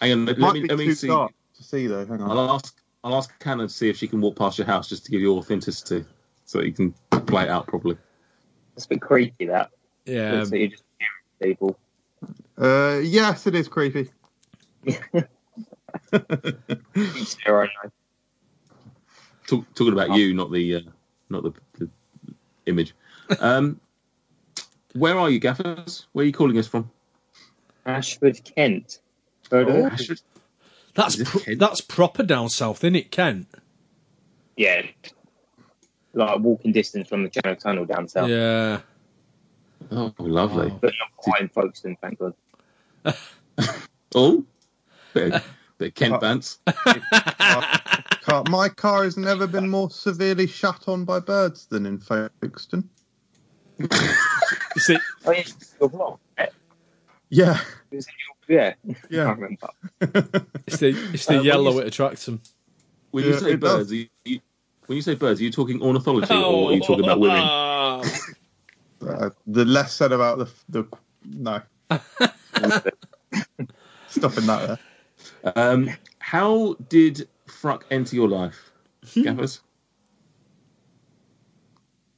Hang on. Let, Might me be let me too see. dark to see though. Hang on. I'll ask. I'll ask Hannah to see if she can walk past your house just to give you authenticity, so you can play it out properly. It's a bit creepy that. yeah. So you just hearing people. Uh, yes, it is creepy. Each. Talk, talking about you, not the uh, not the, the image. Um, where are you, Gaffers? Where are you calling us from? Ashford, Kent. Oh. Ashford. That's Is pro- Kent? that's proper down south, isn't it, Kent? Yeah. Like walking distance from the Channel Tunnel down south. Yeah. Oh, lovely. But not quite in Folkestone, thank God. Oh, bit of, bit of Kent Bants. Car, my car has never been more severely shut on by birds than in Folkestone. You see, Oh, yeah, it's your block. Yeah. Yeah, Is it your- yeah. Yeah. I can't remember. it's the it's the Uh, yellow you- it attracts them. When you Yeah, say birds, are you, you, when you say birds, are you talking ornithology or are you talking about women? Uh, the less said about the the no. Stopping that there. Um, how did Fruck enter your life, Gaffers?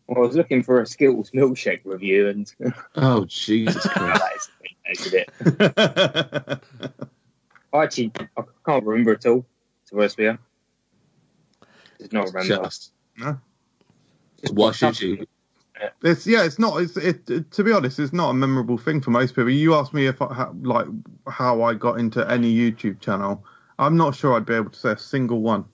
Well, I was looking for a Skittles milkshake review and Oh, Jesus Christ. that is it. I actually I can't remember at all, to be honest with you. Did not remember. Just. No. Just Why should you? It's yeah, it's not. It's it, it. To be honest, it's not a memorable thing for most people. You asked me if I, how, like how I got into any YouTube channel. I'm not sure I'd be able to say a single one.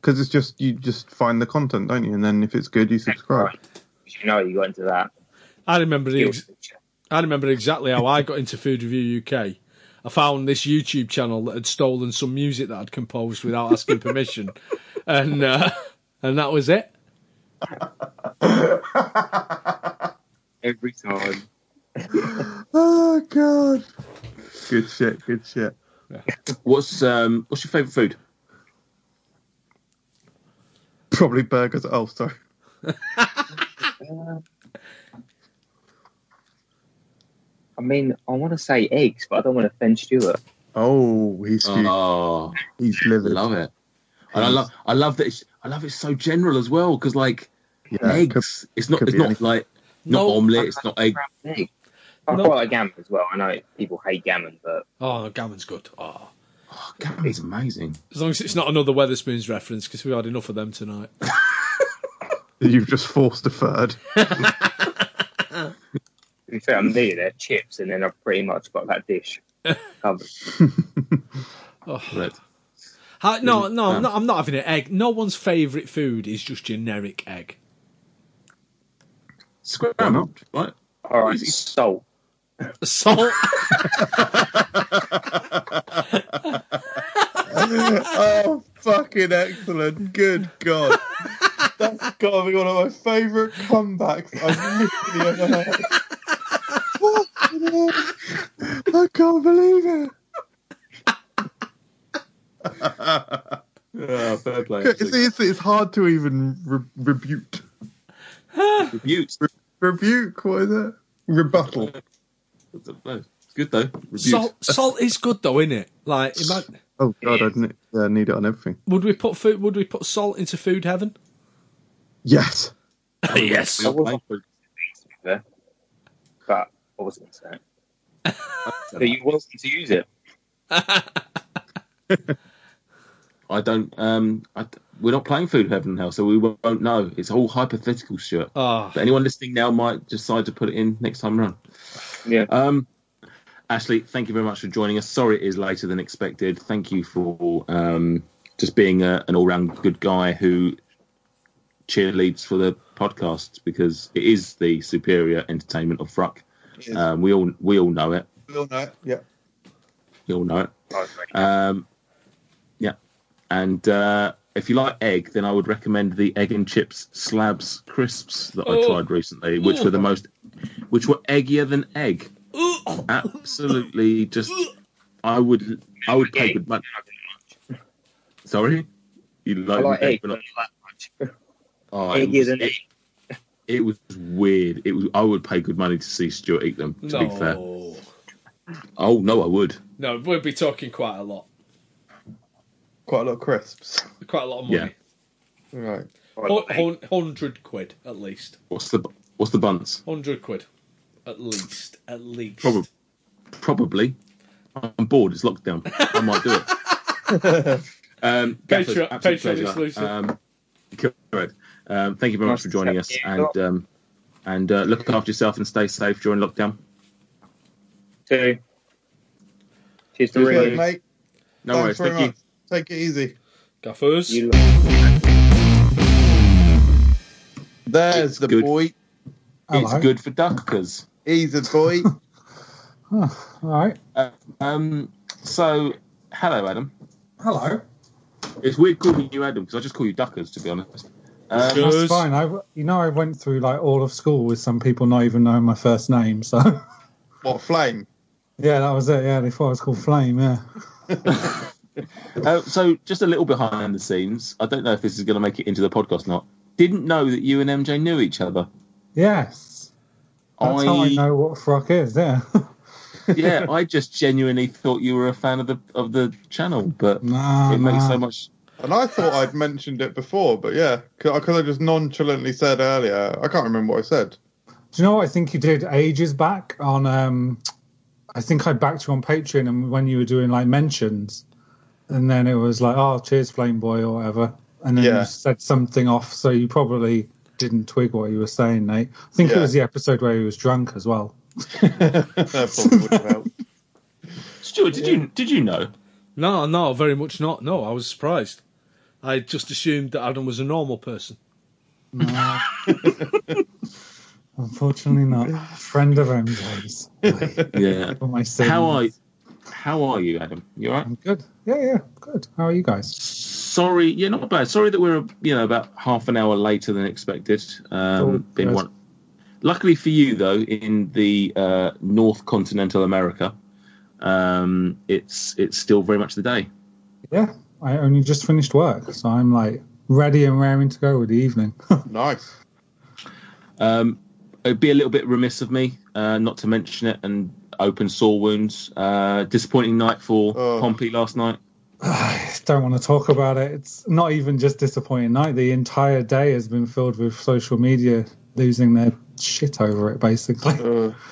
Because it's just you just find the content, don't you? And then if it's good, you subscribe. You know you got into that. I remember the ex- I remember exactly how I got into Food Review UK. I found this YouTube channel that had stolen some music that I'd composed without asking permission, and uh, and that was it. Every time. oh god. Good shit. Good shit. What's um what's your favourite food? Probably burgers. Oh, sorry. I mean, I want to say eggs, but I don't want to offend Stuart. Oh, he's huge. Oh, he's livid. love it. And I love I love that it's I love it's so general as well because like Yeah, eggs. it's not it's not anything. like not No. omelette. It's not egg. Egg. I No. quite like gammon as well. I know people hate gammon, but Oh, gammon's good. Oh. oh gammon's amazing. As long as it's not another Wetherspoons reference, because we had enough of them tonight. You've just forced a third. to be fair, I'm near there chips, and then I've pretty much got that dish covered. Oh. Right. How, no, no, Yeah. no, I'm not having an egg. No one's favourite food is just generic egg. Scrambled, right? All right, salt. Salt. oh, fucking excellent. Good God. That's got to be one of my favourite comebacks I've literally ever heard. Fucking. I can't believe it. Yeah, fair play. It's, it's, it's hard to even re- rebuke. Rebuke. Rebuke, what is it? Rebuttal. It's good though. Rebuke. Salt, salt is good though, isn't it? Like, imagine, Oh, God, I'd ne- yeah, need it on everything. would we put food? Would we put salt into food heaven? Yes. yes. I was there, but I wasn't saying. so you welcome to use it. I don't. Um, I, we're not playing Food Heaven now, so we won't know. It's all hypothetical shit. Ah. But anyone listening now might decide to put it in next time around. Yeah. Um, Ashley, thank you very much for joining us. Sorry it is later than expected. Thank you for um, just being a, an all-round good guy who cheerleads for the podcast because it is the superior entertainment of Fruck. Um, we all we all know it. We all know it. Yeah. We all know it. Um, yeah, and uh, if you like egg, then I would recommend the egg and chips slabs crisps that I Oh. tried recently, which were the most, which were eggier than egg. Absolutely, just I would I would pay good money. Sorry, you like, I like egg, egg, but but not- not that much. Oh, it Eggier was, than it, it was weird. It was. I would pay good money to see Stuart eat them. To be fair. Oh no, I would. No, we'll be talking quite a lot. Quite a lot of crisps. Quite a lot of money. Yeah. Right. Hun- hun- Hundred quid at least. What's the What's the buns? Hundred quid, at least. At least. Probably. Probably. I'm bored. It's lockdown. I might do it. Um, Patreon- Patreon exclusive. Um, correct. Um, thank you very much for joining us, and um, and uh, look after yourself and stay safe during lockdown. Two. Cheers to Cheers, mate. No Thanks worries. very Thank you. Much. Take it easy. Gaffers. There's the good. boy. It's good for duckers. He's a boy. Oh, all right. Uh, um, so, hello, Adam. Hello. It's weird calling you Adam because I just call you duckers, to be honest. Um, That's fine. I, you know, I went through like all of school with some people not even knowing my first name. So what flame? yeah, that was it. Yeah, they thought I was called Flame. Yeah. Uh, so, just a little behind the scenes. I don't know if this is going to make it into the podcast or not. Didn't know that you and MJ knew each other. Yes. That's how I I- know what Fruck is. Yeah. yeah, I just genuinely thought you were a fan of the of the channel, but Nah, it makes nah. so much. And I thought I'd mentioned it before, but yeah, because I just nonchalantly said earlier. I can't remember what I said. Do you know what I think you did ages back on? um I think I backed you on Patreon, and when you were doing like mentions, and then it was like, "Oh, cheers, Flame Boy" or whatever, and then Yeah. you said something off, so you probably didn't twig what you were saying, Nate. I think it was the episode where he was drunk as well. That probably would have helped. Stuart, did you did you know? No, no, very much not. No, I was surprised. I just assumed that Adam was a normal person. No. Unfortunately, not. Friend of MJ's. Yeah. For my. How are How are you, Adam? You all right? I'm good. Yeah, yeah, good. How are you guys? Sorry, yeah, not bad. Sorry that we're you know about half an hour later than expected. Um, Oh, been one luckily for you, though, in the uh, North Continental America, um, it's it's still very much the day. Yeah, I only just finished work, so I'm like ready and raring to go with the evening. nice. Um, it'd be a little bit remiss of me uh, not to mention it and open sore wounds. Uh, disappointing night for Pompey last night. I don't want to talk about it. It's not even just disappointing night. The entire day has been filled with social media losing their shit over it, basically. Uh,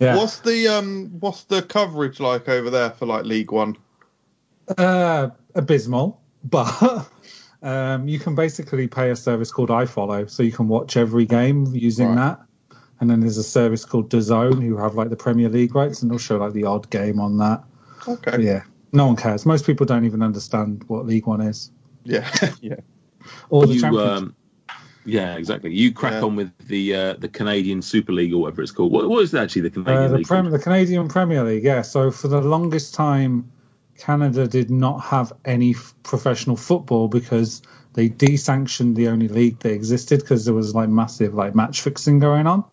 Yeah. What's the um what's the coverage like over there for like League One? Uh, abysmal, but um, you can basically pay a service called iFollow, so you can watch every game using that. And then there's a service called DAZN who have like the Premier League rights, and they'll show like the odd game on that. Okay. But yeah, no one cares. Most people don't even understand what League One is. Yeah, yeah. Or the you, Championship. um, yeah, exactly. You crack Yeah. on with the uh, the Canadian Super League or whatever it's called. What, what is actually the Canadian Uh, the, League? Prem- the Canadian Premier League, yeah. So for the longest time, Canada did not have any f- professional football because they desanctioned the only league that existed because there was like massive like match fixing going on.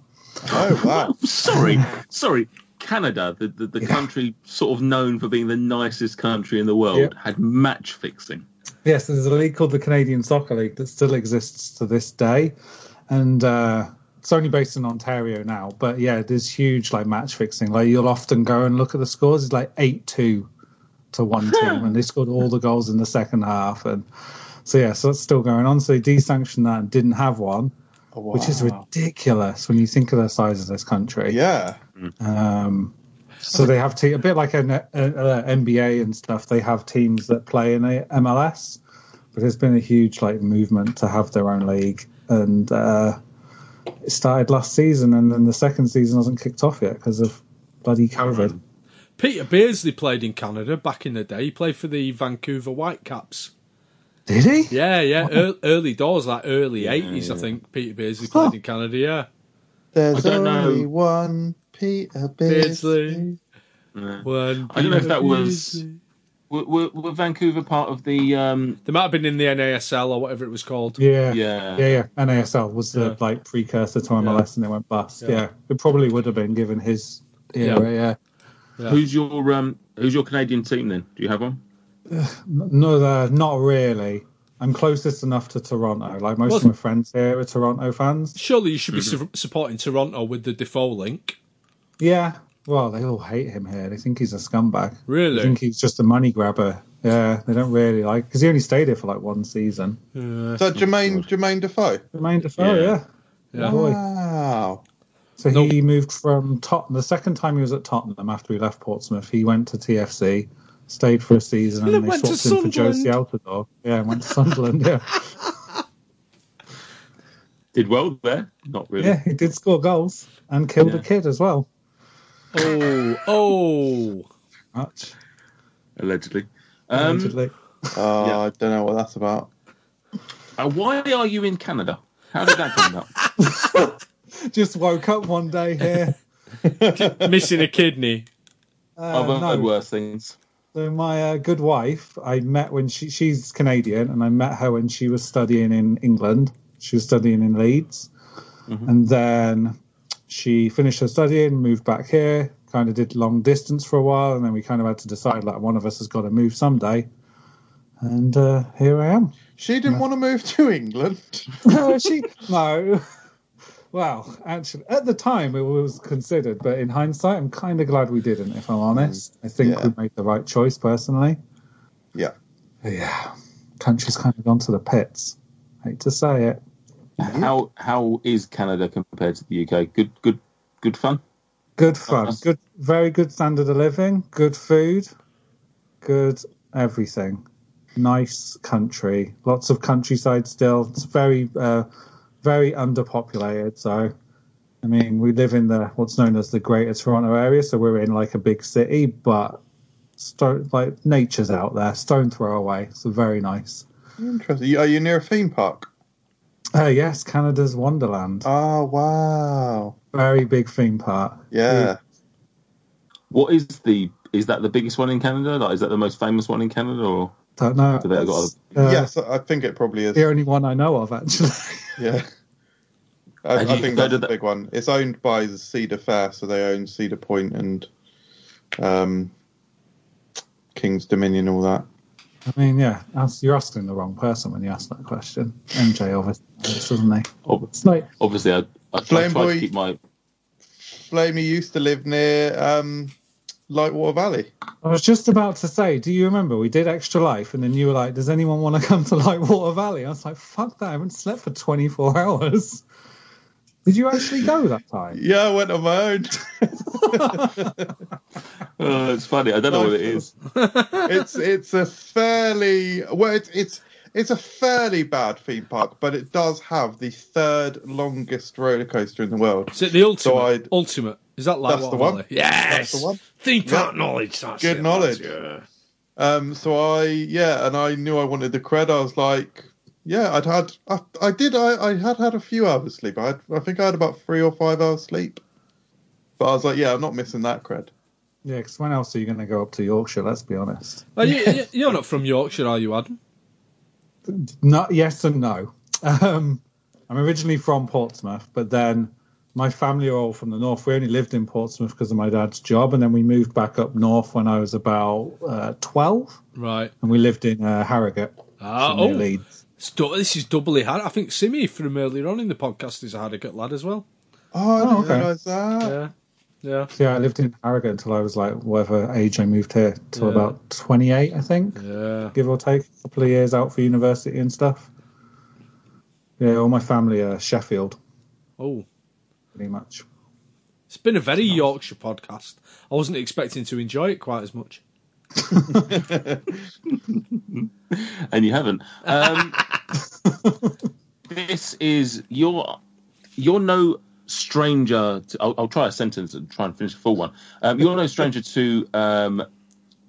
Oh wow! sorry, sorry. Canada, the, the, the country sort of known for being the nicest country in the world, Yeah. had match fixing. Yes, there's a league called the Canadian Soccer League that still exists to this day, and uh, it's only based in Ontario now. But yeah, there's huge like match fixing. Like you'll often go and look at the scores. It's like eight two to one team, and they scored all the goals in the second half. And so yeah, so it's still going on. So they desanctioned that and didn't have one, which is ridiculous when you think of the size of this country. Yeah. Um, so they have te- a bit like an uh, uh, NBA and stuff. They have teams that play in a MLS, but there's been a huge like movement to have their own league, and uh, it started last season, and then the second season hasn't kicked off yet because of bloody COVID. Peter Beardsley played in Canada back in the day. He played for the Vancouver Whitecaps. Did he? Yeah, yeah. ear- early doors, like early eighties, I think. Peter Beardsley played in Canada. Yeah. There's I don't know. only one Peter Beardsley. Yeah. One I don't know if that was. Were, were, were Vancouver part of the? Um, They might have been in the NASL or whatever it was called. Yeah, Yeah. yeah, yeah. NASL was the like precursor to MLS, and it went bust. Yeah. Yeah. it probably would have been given his era. Yeah. Who's your um? Who's your Canadian team then? Do you have one? No, uh, not really. I'm closest enough to Toronto. Like most Well- of my friends here are Toronto fans. Surely you should be su- supporting Toronto with the Defoe link. Yeah. Well, they all hate him here. They think he's a scumbag. Really? They think he's just a money grabber. Yeah, they don't really like because he only stayed here for like one season. Is that Jermaine Jermaine Defoe? Jermaine Defoe, yeah. Yeah. Boy. Wow. So he moved from Tottenham. The second time he was at Tottenham after he left Portsmouth, he went to TFC, stayed for a season, He and they swapped him for Jozy Sunderland. Altidore. Yeah, went to Sunderland. Yeah, Did well there? Not really. yeah, he did score goals and killed Yeah. a kid as well. Oh, oh. Much Allegedly. Um, allegedly. Oh, I don't know what that's about. uh, why are you in Canada? How did that come up? Just woke up one day here. Missing a kidney. Uh, I've heard no. worse things. So my uh, good wife, I met when she she's Canadian, and I met her when she was studying in England. She was studying in Leeds, and then she finished her studying, moved back here, kind of did long distance for a while, and then we kind of had to decide like one of us has got to move someday. And uh, here I am. She didn't want to move to England. no, she no. Well, actually, at the time it was considered, but in hindsight, I'm kind of glad we didn't. If I'm honest, I think Yeah. we made the right choice personally. Yeah. Yeah, country's kind of gone to the pits. Hate to say it. How how is Canada compared to the UK? Good good good fun. Good fun, good, very good standard of living, good food, good everything. Nice country, lots of countryside still. It's very, uh, very underpopulated. So, I mean, we live in the what's known as the Greater Toronto area, so we're in like a big city, but stone, like nature's out there, stone throw away. So very nice. Interesting. Are you near a theme park? Uh, yes, Canada's Wonderland. Oh wow! Very big theme park. Yeah. What is the is that the biggest one in Canada? Like, is that the most famous one in Canada, or Don't know. do they got? Uh, yes, I think it probably is. The only one I know of, actually. Yeah. I, And I think go that's to the the- big one. It's owned by the Cedar Fair, so they own Cedar Point and um, King's Dominion, all that. I mean, yeah, you're asking the wrong person when you ask that question. MJ obviously knows, doesn't he? It's like Obviously, I, I, I Flame try Boy- to keep my. Flamey used to live near um, Lightwater Valley. I was just about to say, do you remember we did Extra Life, and then you were like, "Does anyone want to come to Lightwater Valley?" I was like, "Fuck that! I haven't slept for 24 hours." Did you actually go that time? Yeah, I went on my own. Oh, it's funny. I don't know what it is. it's it's a fairly well, it's it's it's a fairly bad theme park, but it does have the third longest roller coaster in the world. Is it the ultimate? So I ultimate. Is that like That's the one. Yes. That's the one. Theme park Yeah. knowledge. That's Good it, knowledge. lads, Yeah. Um, so I yeah, and I knew I wanted the cred. I was like, yeah, I'd had I, I did I, I had had a few hours sleep. I had, I think I had about three or five hours sleep. But I was like, yeah, I'm not missing that cred. Yeah, because when else are you going to go up to Yorkshire? Let's be honest. Are you, you- you're not from Yorkshire, are you, Adam? Not yes and no. Um, I'm originally from Portsmouth, but then my family are all from the north. We only lived in Portsmouth because of my dad's job, and then we moved back up north when I was about uh, 12, Right. and we lived in uh, Harrogate. Ah, oh. Leeds. Du- this is doubly hard. I think Simi from earlier on in the podcast is a Harrogate lad as well. Oh, I didn't okay. realise that. Yeah. Yeah. Yeah, I lived in Harrogate until I was like whatever age I moved here, till Yeah. about 28, I think, Yeah. give or take. A couple of years out for university and stuff. Yeah, all my family are Sheffield, Oh. pretty much. It's been a very Yorkshire podcast. I wasn't expecting to enjoy it quite as much. and you haven't. Um, this is you're you're no stranger. To, I'll, I'll try a sentence and try and finish a full one. Um, you're no stranger to um,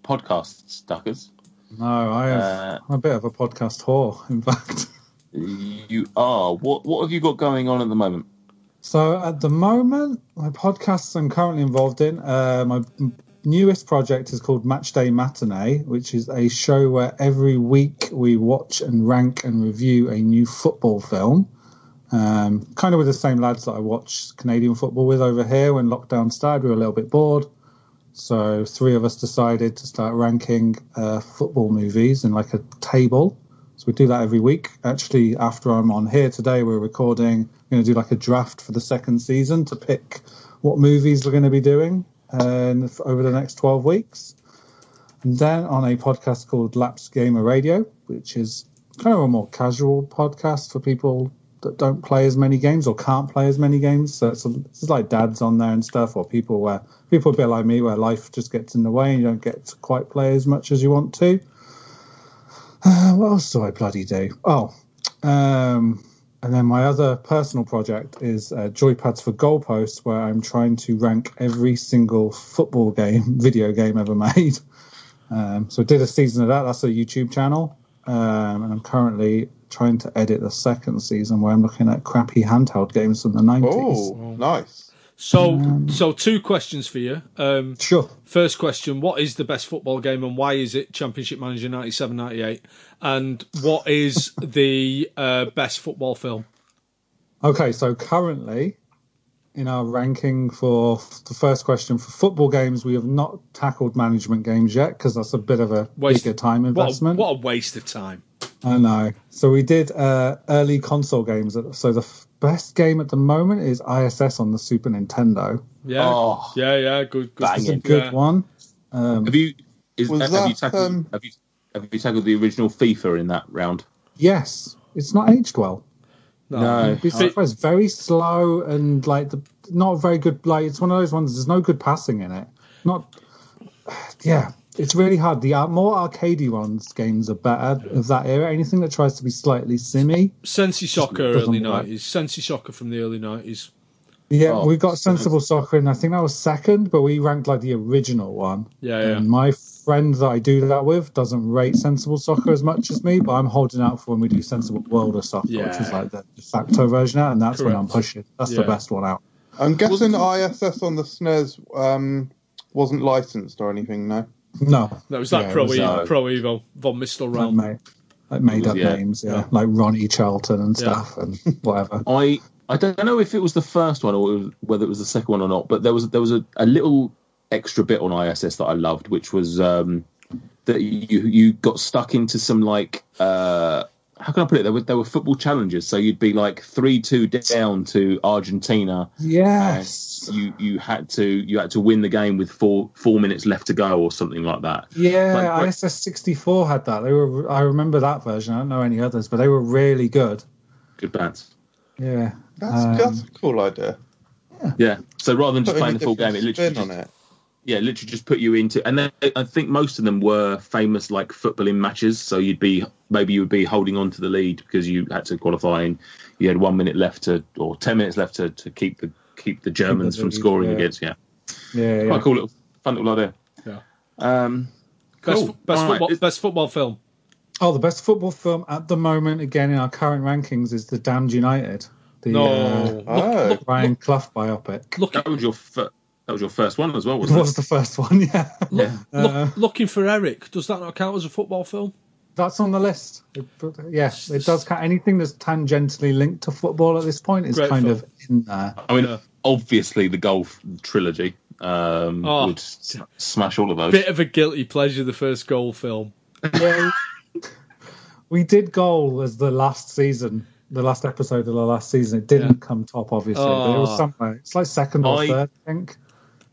podcasts, Duckers. No, I have, Uh, I'm a bit of a podcast whore, in fact. You are. What What have you got going on at the moment? So at the moment, my podcasts I'm currently involved in, uh, my newest project is called Match Day Matinee, which is a show where every week we watch and rank and review a new football film. Um, kind of with the same lads that I watch Canadian football with over here. When lockdown started, we were a little bit bored. So three of us decided to start ranking uh, football movies in like a table. So we do that every week. Actually, after I'm on here today, we're recording. We're going to do like a draft for the second season to pick what movies we're going to be doing uh, over the next 12 weeks. And then on a podcast called Lapsed Gamer Radio, which is kind of a more casual podcast for people that don't play as many games or can't play as many games. So it's, it's like dads on there and stuff, or people where people a bit like me, where life just gets in the way and you don't get to quite play as much as you want to. Uh, what else do I bloody do? Oh, um, and then my other personal project is uh, Joypads for Goalposts, where I'm trying to rank every single football game, video game ever made. Um, so I did a season of that. That's a YouTube channel, um, and I'm currently trying to edit the second season where I'm looking at crappy handheld games from the 90s. Oh, nice. So, so two questions for you. Um, sure. First question: What is the best football game, and why is it Championship Manager 97-98? And what is the uh, best football film? Okay, so currently in our ranking for the first question for football games, we have not tackled management games yet because that's a bit of a Waste- bigger time What a, investment. what a waste of time. I know. So we did uh, early console games. So the f- best game at the moment is ISS on the Super Nintendo. Yeah, Oh. yeah, yeah. Good, good. It's a good Yeah. one. Um, Have you is, Was have you tackled um, have you have you tackled the original FIFA in that round? Yes, it's not aged well. No. It's, it's very slow and like the not very good. Like it's one of those ones. There's no good passing in it. Not. Yeah, it's really hard. The uh, more arcadey ones games are better of that era. Anything that tries to be slightly simmy. Sensi Soccer, early nineties. Sensi Soccer from the early nineties. Yeah, Oh, we got sensible soccer, and I think that was second, but we ranked like the original one. Yeah, yeah. And my friend that I do that with doesn't rate sensible soccer as much as me, but I'm holding out for when we do sensible world of soccer, which is like the de facto version out, and that's when I'm pushing. That's the best one out. I'm guessing ISS on the SNES um, wasn't licensed or anything, no? No, That was that Yeah, it Pro was, Evo, uh, Pro Evo, Von Mistel like made, like made up Yeah. names, yeah. Yeah. like Ronnie Charlton and Yeah. stuff, and whatever. I I don't know if it was the first one or it was- whether it was the second one or not, but there was there was a, a little extra bit on ISS that I loved, which was um, that you you got stuck into some like uh, how can I put it? There were there were football challenges, so you'd be like three two down to Argentina. Yes. You you had to you had to win the game with four four minutes left to go or something like that. Yeah, Like, ISS sixty four had that. They were. I remember that version. I don't know any others, but they were really good. Good bands. Yeah, That's Um, that's a cool idea. Yeah. yeah. So rather than just Putting playing the full game, it literally spin just, on it. Yeah, literally just put you into, and then I think most of them were famous like footballing matches. So you'd be maybe you would be holding on to the lead because you had to qualify and you had one minute left to or ten minutes left to, to keep the keep the Germans from lead, squaring yeah. against. Yeah, yeah, yeah. quite cool little fun little idea. Yeah. Um, Best, cool. best, All right. football, best football film. Oh, the best football film at the moment, again in our current rankings, is The Damned United. The No. uh, Oh. Brian Clough biopic. Look, that was your fir- that was your first one as well, wasn't was it? Was the first one, yeah. Yeah. look, Uh, looking for Eric. Does that not count as a football film? That's on the list. It, yeah, it does count. Anything that's tangentially linked to football at this point is Great kind film. of in there. I mean, obviously the Goal trilogy um, Oh. would s- smash all of those. Bit of a guilty pleasure. The first goal film. Yeah, we did goal as the last season, the last episode of the last season. It didn't come top, obviously, but it Oh. was somewhere. It's like second or I- third, I think.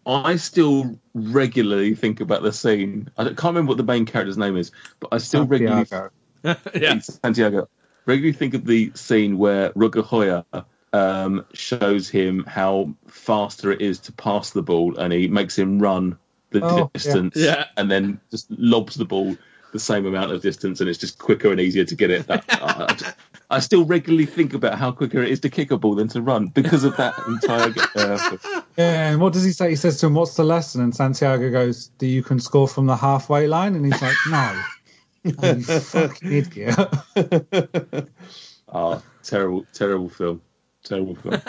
I still regularly think about the scene. I can't remember what the main character's name is, but I still regularly Santiago. yeah. Santiago. Regularly think of the scene where Rugger Hoyer um, shows him how faster it is to pass the ball, and he makes him run the Oh, distance, Yeah. and then just lobs the ball the same amount of distance, and it's just quicker and easier to get it. That, I, I still regularly think about how quicker it is to kick a ball than to run because of that entire. Uh, Yeah, and what does he say? He says to him, "What's the lesson?" And Santiago goes, "Do you can score from the halfway line?" And he's like, "No, Oh, you fucking idiot." Oh, terrible, terrible film. Terrible film.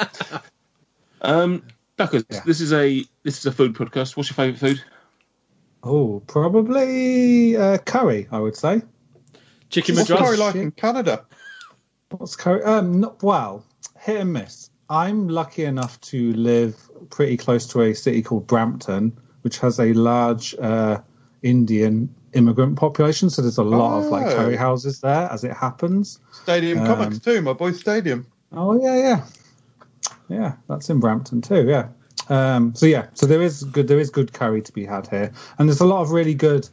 um, Duckers, this is a this is a food podcast. What's your favourite food? Oh, probably uh, curry. I would say. Chicken What's madras. curry like in Canada? What's curry? Um, not, well, hit and miss. I'm lucky enough to live pretty close to a city called Brampton, which has a large uh, Indian immigrant population. So there's a lot of like Oh. curry houses there, as it happens. Stadium Um, Comics too, my boy Stadium. Oh yeah, yeah, yeah. That's in Brampton too. Yeah. Um, so yeah, so there is good. There is good curry to be had here, and there's a lot of really good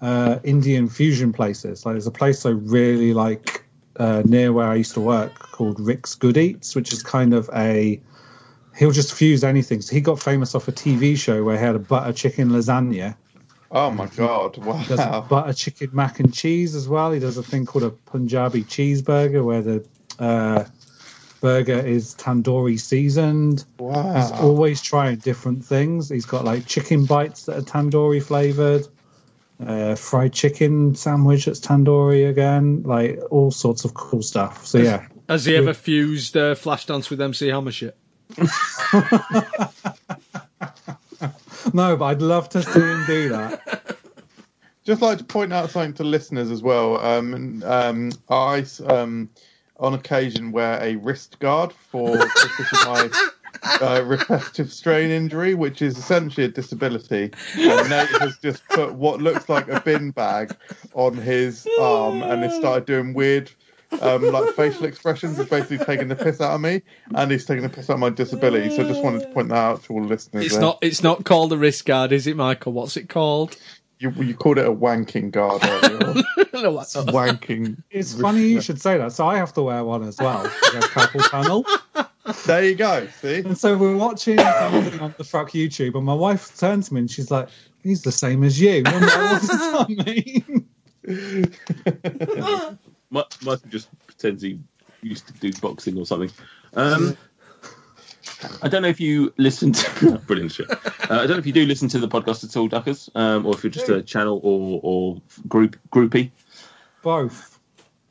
uh, Indian fusion places. Like there's a place I really like uh, near where I used to work called Rick's Good Eats, which is kind of a he'll just fuse anything. So he got famous off a TV show where he had a butter chicken lasagna. Oh my god! Wow. He does a butter chicken mac and cheese as well. He does a thing called a Punjabi cheeseburger where the uh, burger is tandoori seasoned. Wow! He's always trying different things. He's got like chicken bites that are tandoori flavored, uh, fried chicken sandwich that's tandoori again, like all sorts of cool stuff. So yeah, Has he ever fused uh, Flashdance with MC Hammer shit? no, but I'd love to see him do that. Just like to point out something to listeners as well. Um, um, I um, on occasion wear a wrist guard for because of my uh, repetitive strain injury, which is essentially a disability. And Nate has just put what looks like a bin bag on his arm and has started doing weird. Um, like facial expressions He's basically taking the piss out of me, and he's taking the piss out of my disability. So I just wanted to point that out to all the listeners. It's there. not. It's not called a wrist guard, is it, Michael? What's it called? You, you called it a wanking guard earlier. on. no, what's wanking. It's funny you should say that. So I have to wear one as well. We carpal tunnel. There you go. See. And so we're watching something on the fuck YouTube, and my wife turns to me and she's like, "He's the same as you." And I'm like, what does that mean? Mi- Michael just pretends he used to do boxing or something. Um, I don't know if you listen to brilliant shit. Uh, I don't know if you do listen to the podcast at all, Duckers, um, or if you're just a channel or or group groupie. Both.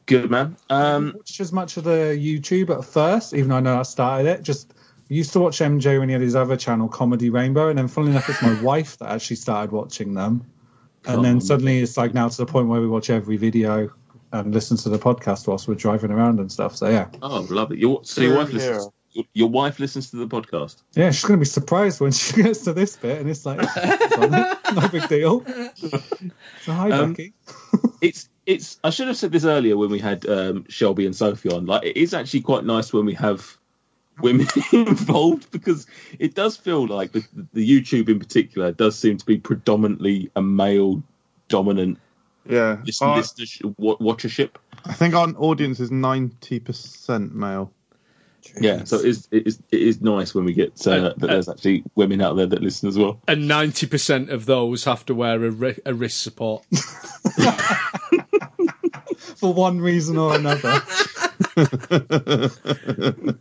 Good man. Um, Watched as much of the YouTube at first, even though I know I started it. Just used to watch MJ when he had his other channel, Comedy Rainbow, and then funnily enough, it's my wife that actually started watching them. And then suddenly it's like now to the point where we watch every video and listen to the podcast whilst we're driving around and stuff. So yeah. oh, love it. Your, so your wife listens. Your, your wife listens to the podcast. Yeah, she's going to be surprised when she gets to this bit, and it's like, no big deal. So hi, Um, Becky. it's it's. I should have said this earlier when we had um, Shelby and Sophie on. Like, it is actually quite nice when we have women involved because it does feel like the, the YouTube in particular does seem to be predominantly a male dominant Yeah. listen, I- listenership, wa- watchership. I think our audience is ninety percent male. Yeah, so it is, it is it is nice when we get uh, that there's actually women out there that listen as well. And ninety percent of those have to wear a, ri- a wrist support. For one reason or another.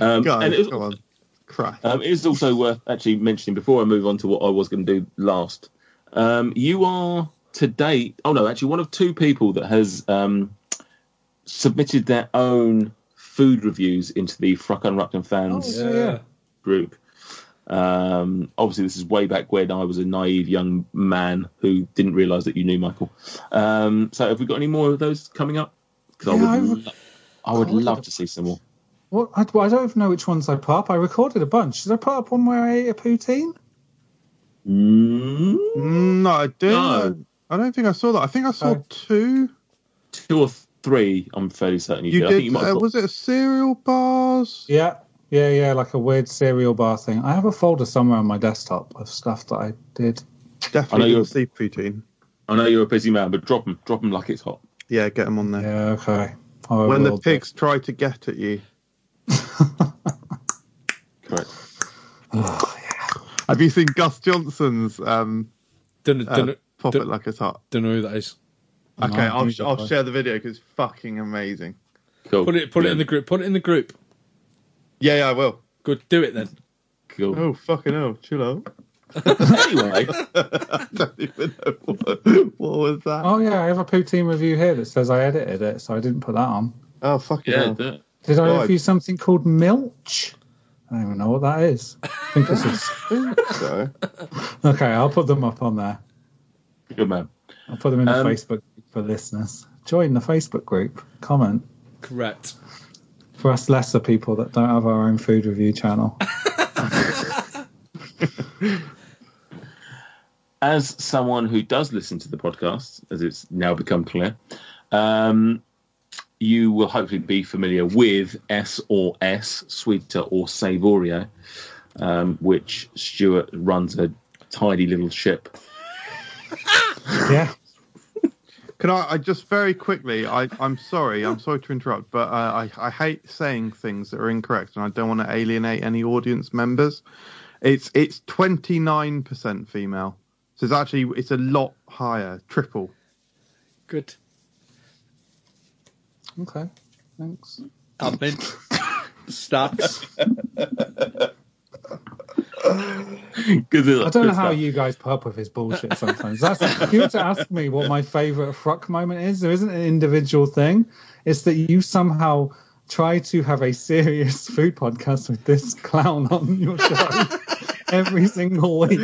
Um, Guys, and it was, come on. Cry. Um, it is also worth actually mentioning before I move on to what I was going to do last. Um, you are to date, oh no, actually one of two people that has um, submitted their own food reviews into the Fruck and Ruckton fans Oh, yeah. group. Um, obviously, this is way back when I was a naive young man who didn't realise that you knew Michael. Um, so, have we got any more of those coming up? Because Yeah, I I would, would- lo- I would love to see some more. What? I, well, I don't even know which ones I put up. I recorded a bunch. Did I put up one where I ate a poutine? Mm, No, I didn't. No. I don't think I saw that. I think I saw Oh. two. Two or three, I'm fairly certain you, You did. I think did. you might uh, was it a cereal bars? Yeah, yeah, yeah, like a weird cereal bar thing. I have a folder somewhere on my desktop of stuff that I did. Definitely I know you're- didn't see. I know you're a busy man, but drop them, drop them like it's hot. Yeah, get them on there. Yeah, okay. I when the will do. pigs try to get at you. Correct. Have you seen Gus Johnson's um, Don't, uh, don't, pop don't- it like it's hot? don't know who that is. Okay, No, I'll, I'll share the video because it's fucking amazing. Cool. Put it, put it in the group. Put it in the group. Yeah, yeah, I will. Good. Do it then. Cool. Oh, fucking hell. Chill out. anyway, I don't even know what, what was that. Oh yeah, I have a poutine review here that says I edited it, so I didn't put that on. Oh, fucking yeah, hell. that- Did I Right. review something called Milch? I don't even know what that is. I think it's a... So, Okay, I'll put them up on there. good man. I'll put them in the Um, Facebook group for listeners. Join the Facebook group. Comment Correct. For us lesser people that don't have our own food review channel. As someone who does listen to the podcast, as it's now become clear, um, you will hopefully be familiar with S or S, Sweeter or Savourier, um, which Stuart runs a tidy little ship. yeah. Can I, I just very quickly? I, I'm sorry. I'm sorry to interrupt, but uh, I, I hate saying things that are incorrect, and I don't want to alienate any audience members. It's it's 29 percent female, so it's actually it's a lot higher, triple. Good. Okay. Thanks. Admin. Stats. I don't know how you guys put up with his bullshit sometimes. That's if you were to ask me what my favourite fruck moment is, there isn't an individual thing. It's that you somehow try to have a serious food podcast with this clown on your show every single week.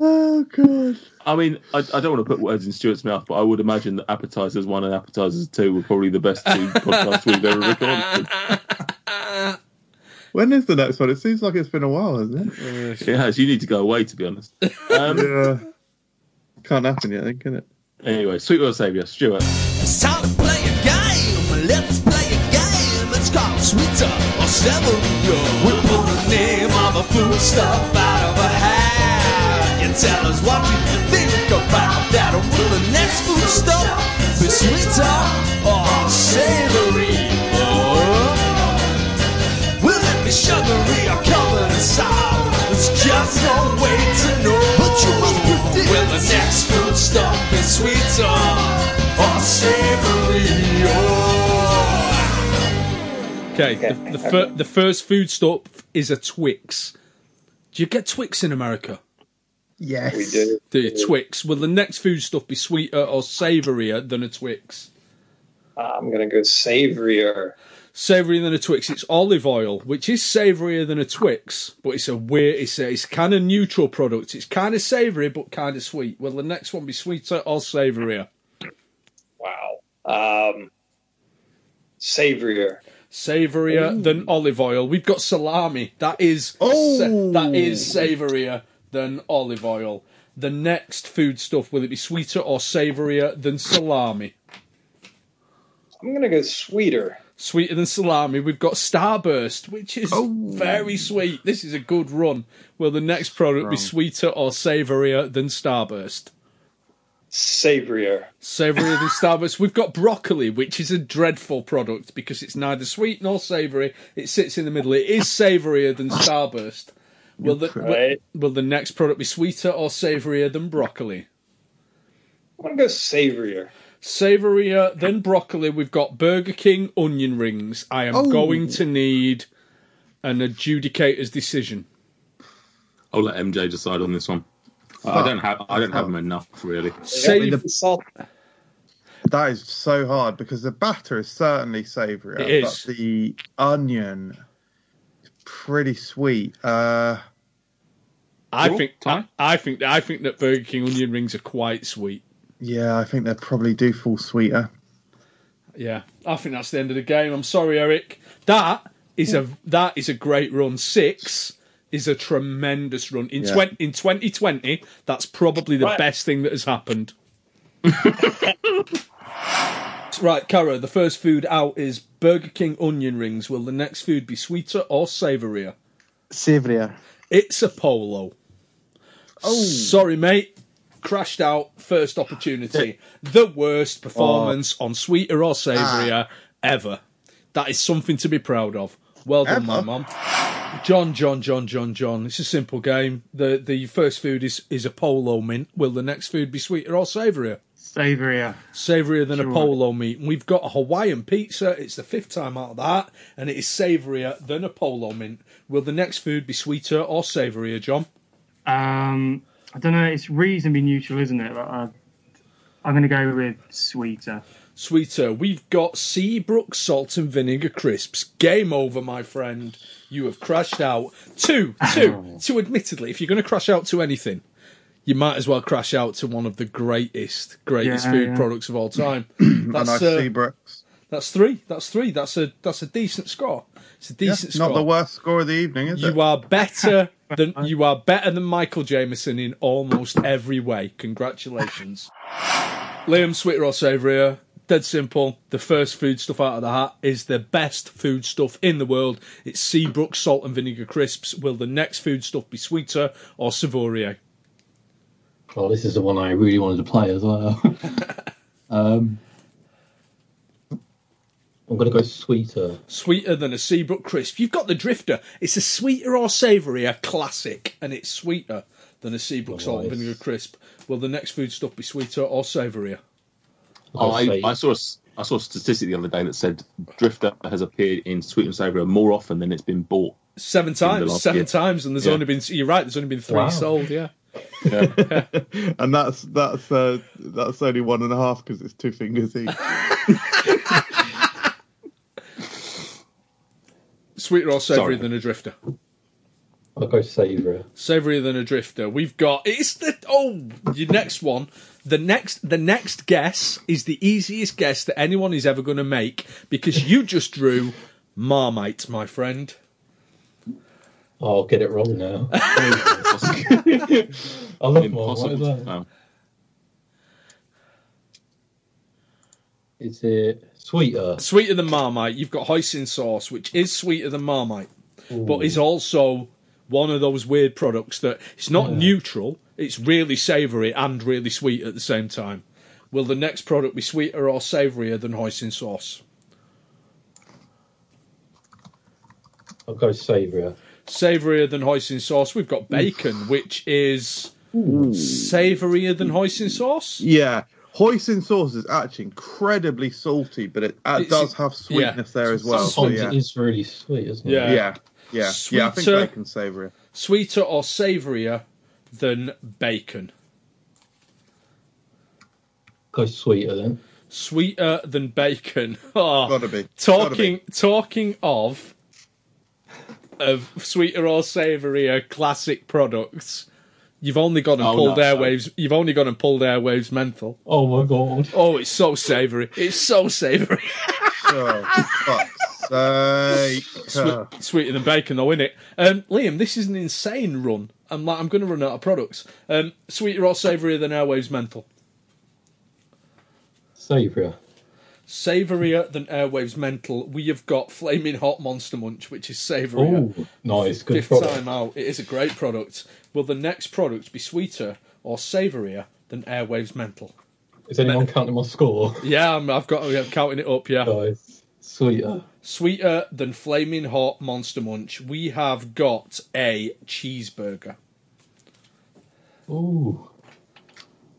Oh god. I mean, I, I don't want to put words in Stuart's mouth, but I would imagine that Appetizers 1 and Appetizers 2 were probably the best two podcasts we've ever recorded. When is the next one? It seems like it's been a while, hasn't it? It has. You need to go away, to be honest. Um, yeah. Can't happen yet, then, can it? Anyway, Sweet Will Saviour, Stuart. It's time to play a game. Let's play a game. It's called Sweeter or Savourier. We'll pull the name of a food stuff out of a hat. You tell us what you think about that. Will the next food stuff be sweeter or savory? Sugary or covered in salt? There's just no way to know. But you must predict. Will the next food stuff be sweeter or savory? Okay. The, the, fir- the first food stop is a Twix. Do you get Twix in America? Yes. We do. Do you Twix? Will the next food stuff be sweeter or savorier than a Twix? I'm gonna go savorier. Savorier than a Twix. It's olive oil, which is savorier than a Twix, but it's a weird. It's a, it's kind of neutral product. It's kind of savoury but kind of sweet. Will the next one be sweeter or savorier? Wow. Um, savorier. Savourier than olive oil. We've got salami. That is sa- that is savourier than olive oil. The next food stuff will it be sweeter or savourier than salami? I'm gonna go sweeter. Sweeter than salami. We've got Starburst, which is oh. very sweet. This is a good run. Will the next product be sweeter or savourier than Starburst? Savourier. Savourier than Starburst. We've got broccoli, which is a dreadful product because it's neither sweet nor savoury. It sits in the middle. It is savourier than Starburst. Will the Right. will the next product be sweeter or savourier than broccoli? I'm gonna go savourier. Savourier then broccoli. We've got Burger King onion rings. I am Oh. going to need an adjudicator's decision. I'll let MJ decide on this one. I don't have I don't have them enough really. Save That is so hard because the batter is certainly savoury, It is. but the onion is pretty sweet. Uh, I think I, I think I think that Burger King onion rings are quite sweet. Yeah, I think they probably do fall sweeter. Yeah, I think that's the end of the game. I'm sorry, Eric. That is a that is a great run. Six is a tremendous run in Yeah. twen- in 2020. That's probably the Right. best thing that has happened. right, Cara. The first food out is Burger King onion rings. Will the next food be sweeter or savourier? Savourier. It's a polo. Oh, sorry, mate. Crashed out. First opportunity. The worst performance on sweeter or savourier ever. That is something to be proud of. Well done, my Ever? mum. John, John, John, John, John. It's a simple game. The the first food is is a polo mint. Will the next food be sweeter or savourier? Savourier. Savourier than a polo mint. And we've got a Hawaiian pizza. It's the fifth time out of that, and it is savourier than a polo mint. Will the next food be sweeter or savourier, John? Um, I don't know. It's reasonably neutral, isn't it? But, uh, I'm going to go with sweeter. Sweeter. We've got Seabrook salt and vinegar crisps. Game over, my friend. You have crashed out. Two, two, two. Admittedly, if you're going to crash out to anything, you might as well crash out to one of the greatest, greatest Yeah, food yeah. products of all time. and I uh, Seabrooks. That's three. That's three. That's a that's a decent score. It's a decent Yeah, not score. Not the worst score of the evening, is it? You are better than you are better than Michael Jameson in almost every way. Congratulations, Liam. Sweeter or savourier? Dead simple. The first food stuff out of the hat is the best food stuff in the world. It's Seabrook salt and vinegar crisps. Will the next food stuff be sweeter or savourier? Oh, this is the one I really wanted to play as well. um, I'm going to go sweeter. Sweeter than a Seabrook crisp. You've got the Drifter. It's a sweeter or savoury, a classic, and it's sweeter than a Seabrook salt and vinegar crisp. Will the next food stuff be sweeter or savourier? I, I saw a, s- I saw a statistic the other day that said Drifter has appeared in Sweet and Savoury more often than it's been bought. Seven times, seven year. times, and there's Yeah. only been. You're right. There's only been three Wow. sold. Yeah. and that's that's uh, that's only one and a half because it's two fingers each. Sweeter or savoury Sorry. than a drifter? I'll go savoury. Savoury than a drifter. We've got it's the oh your next one. The next the next guess is the easiest guess that anyone is ever going to make because you just drew Marmite, my friend. Oh, I'll get it wrong now. I love Marmite. Impossible as to well. know. Is it sweeter? Sweeter than Marmite. You've got hoisin sauce, which is sweeter than Marmite, but is also one of those weird products that it's not Yeah. neutral. It's really savoury and really sweet at the same time. Will the next product be sweeter or savourier than hoisin sauce? I'll go savoury. Savourier than hoisin sauce. We've got bacon, which is savourier than hoisin sauce. Yeah, hoisin sauce is actually incredibly salty, but it uh, It's- does have sweetness there as well. So, Sometimes yeah. it is really sweet, isn't it? Yeah. yeah, yeah, yeah. I think Sweeter. bacon's savoury. Sweeter or savourier than bacon? Go sweeter then. Sweeter than bacon. Oh, Gotta be. talking talking of of sweeter or savourier classic products. You've only gone and Oh, pulled no, airwaves. You've only gone and pulled airwaves menthol. Oh my god. Oh, it's so savoury. It's so savoury. Oh, sake. Sweet, sweeter than bacon, though, isn't it? Um, Liam, this is an insane run. I'm like, I'm going to run out of products. Um, sweeter or savourier than Airwaves Menthol? Savoury. Savourier than Airwaves Menthol. We have got Flaming Hot Monster Munch, which is savourier. Oh, nice. Good Fifth product. time out. It is a great product. Will the next product be sweeter or savourier than Airwaves Menthol? Is anyone counting my score? Yeah, I'm, I've got. I'm counting it up. Yeah. Nice. Sweeter. Sweeter than Flaming Hot Monster Munch. We have got a cheeseburger. Ooh.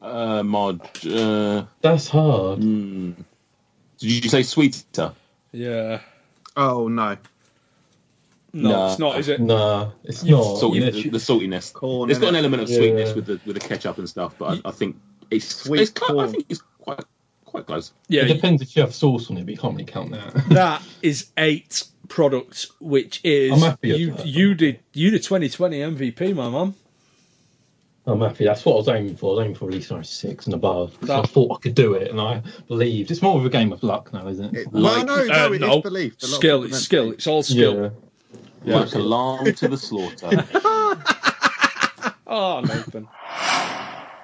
Uh, Mod. Uh, That's hard. hmm. Did you say sweeter? Yeah. Oh no. No, Nah. it's not, is it? Nah, it's You've- not. Salty, the, the saltiness. Corn, it's got an innit? element of Yeah. sweetness with the with the ketchup and stuff, but I, I think it's Sweet It's clo- I think it's quite quite close. Yeah, it depends if you have sauce on it, but you can't really count that. that is eight products, which is I'm happy you. that. You did you did 2020 MVP, my mum. I'm happy. That's what I was aiming for. I was aiming for at least like six and above. 'cause I thought I could do it, and I believed. It's more of a game of luck now, isn't it? Well, Like- no, no, Uh, it is no. belief. A Skill, it's skill. It's all skill. Yeah. Work along to the slaughter. Oh, Nathan.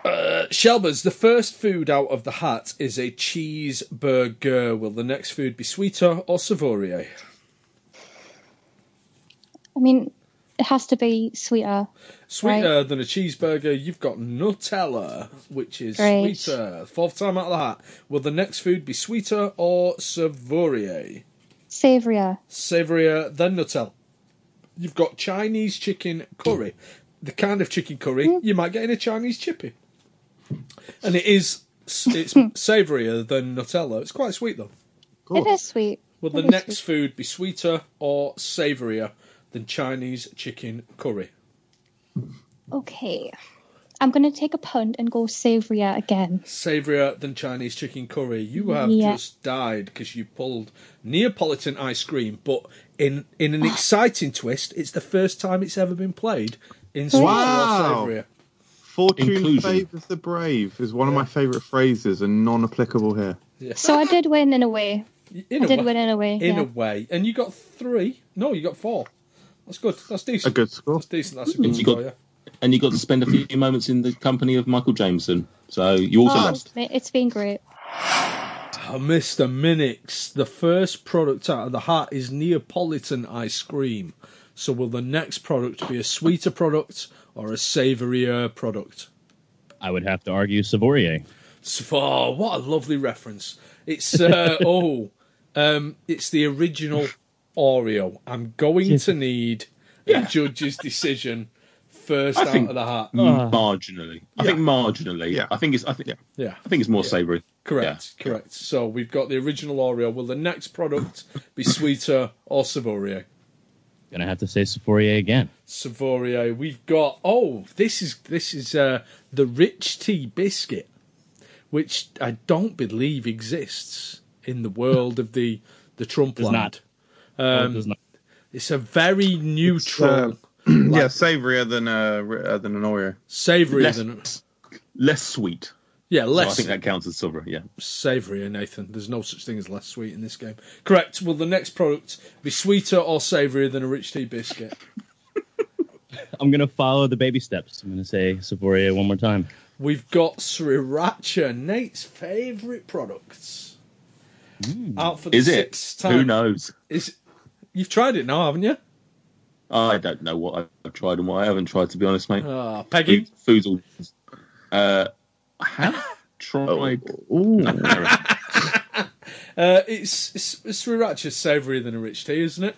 Uh, Shelbers, the first food out of the hat is a cheeseburger. Will the next food be sweeter or savourier? I mean, it has to be sweeter. Sweeter than a cheeseburger, you've got Nutella, which is Great. sweeter. Fourth time out of the hat. Will the next food be sweeter or savourier? Savourier. Savourier than Nutella. You've got Chinese chicken curry. The kind of chicken curry Hmm. you might get in a Chinese chippy. And it is it's savourier than Nutella. It's quite sweet though. It is sweet. Will the It is next food be sweeter or savourier than Chinese chicken curry? Okay. I'm going to take a punt and go savourier again. Savourier than Chinese chicken curry. You have Yeah. just died because you pulled Neapolitan ice cream, but in in an exciting twist, it's the first time it's ever been played in sweeter Wow. or savourier. Fortune Inclusion. favours the brave is one of my favourite phrases and non-applicable here. Yeah. So I did win in a way. In I a did way- win in a way. in yeah. a way. And you got three. No, you got four. That's good. That's decent. A good score. That's decent. That's a good And you score. got Yeah. and you got to spend a few moments in the company of Michael Jameson. So you also Oh, lost. It's been great. Oh, Mr. Minix, the first product out of the hat is Neapolitan ice cream. So will the next product be a sweeter product or a savourier product? I would have to argue Savourier. So, oh, what a lovely reference. It's uh, oh, um, it's the original Oreo. I'm going to need a judge's decision first I out think of the hat. marginally. I think marginally. Yeah. I think it's. I think. Yeah. yeah. I think it's more savoury. Correct, correct. So we've got the original Oreo. Will the next product be sweeter or Savourier? Gonna have to say Savourier again. Savourier. We've got oh, this is this is uh, the rich tea biscuit, which I don't believe exists in the world of the the Trump Does land. not. No, it Um, does. It's a very neutral, yeah, savourier than uh, uh, than an Oreo. savoury Less, than less sweet. yeah, So I think that counts as silver. Yeah. savoury. Nathan, there's no such thing as less sweet in this game. Correct. Will the next product be sweeter or savourier than a rich tea biscuit? I'm gonna follow the baby steps. I'm gonna say Savourier one more time. We've got Sriracha, Nate's favourite products. Out for the Is it? sixth time. Who knows? Is you've tried it now, haven't you? I don't know what I've tried and what I haven't tried. To be honest, mate. Ah, Peggy. Food, food's all. Uh, I have tried. Ooh. Uh, it's, it's, it's Sriracha's savourier than a rich tea, isn't it?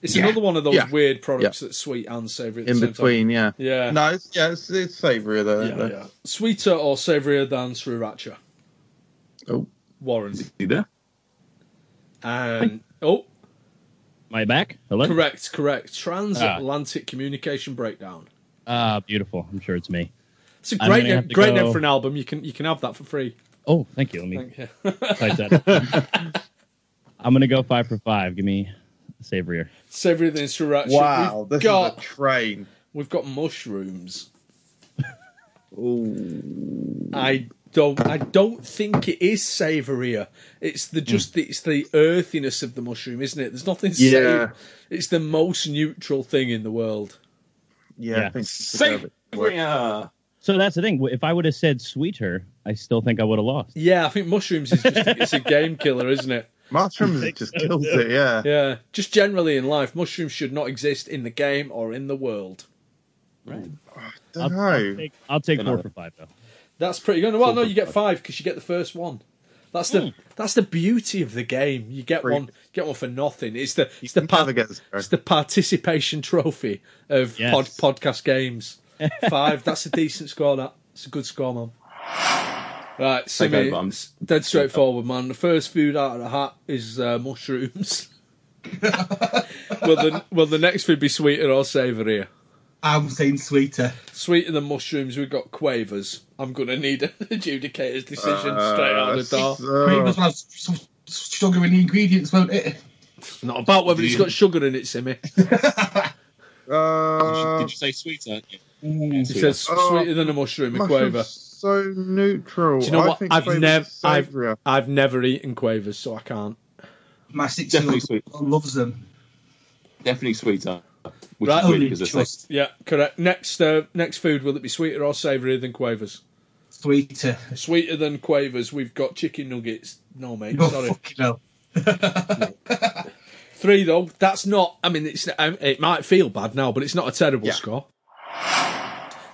It's Yeah. another one of those Yeah. weird products that's sweet and savoury at the In same between, yeah. time. Yeah. No, it's, yeah, it's, it's savoury though. Yeah, yeah. Sweeter or savourier than Sriracha? Oh. Warren. You there? And oh, Am I back? Hello. correct, correct. Transatlantic communication breakdown. Ah, beautiful. I'm sure it's me. It's a I'm great name, great go- name for an album. You can you can have that for free. Oh, thank you. Let me Thank you. type that. I'm gonna go five for five. Give me Savourier. Savoury than Sriracha. Wow, We've this got is a train. we've got mushrooms. Ooh. I don't. I don't think it is savourier. It's the hmm. just the, it's the earthiness of the mushroom, isn't it? There's nothing. Yeah. Savour. It's the most neutral thing in the world. Yeah, Yeah. I Savourier. So that's the thing. If I would have said sweeter, I still think I would have lost. Yeah, I think mushrooms is just it's a game killer, isn't it? mushrooms just kills it. Yeah. Yeah, just generally in life, mushrooms should not exist in the game or in the world. Right. I Don't I'll, I'll know. take, I'll take four know. for five though. That's pretty good. Well, no, you get five because you get the first one. That's the that's the beauty of the game. You get Free. one get one for nothing. It's the it's the can par- never get zero. it's the participation trophy of Yes. pod, podcast games. Five. That's a decent score. That it's a good score, man. Right, it's dead straightforward, man. The first food out of the hat is uh, mushrooms. will the will the next food be sweeter or savourier? I'm saying sweeter. Sweeter than mushrooms, we've got quavers. I'm going to need an adjudicator's decision Uh, straight out of the door. so- Quavers will have s- s- sugar in the ingredients, won't it? Not about whether it's got sugar in it, Simmy. Uh, Did you say sweeter? He says Oh, sweeter than a mushroom, a quaver. so neutral. Do you know I what? think I've quavers never, I've. I've never eaten quavers, so I can't. My six-year-old loves them. Definitely sweeter. Which Right. is weird because it's choice. Yeah, correct. Next, uh, next food will it be sweeter or savourier than quavers? Sweeter. Sweeter than quavers. We've got chicken nuggets. No, mate. Oh, Sorry. fucking hell. Three though. That's not. I mean, it's. um, It might feel bad now, but it's not a terrible Yeah. score.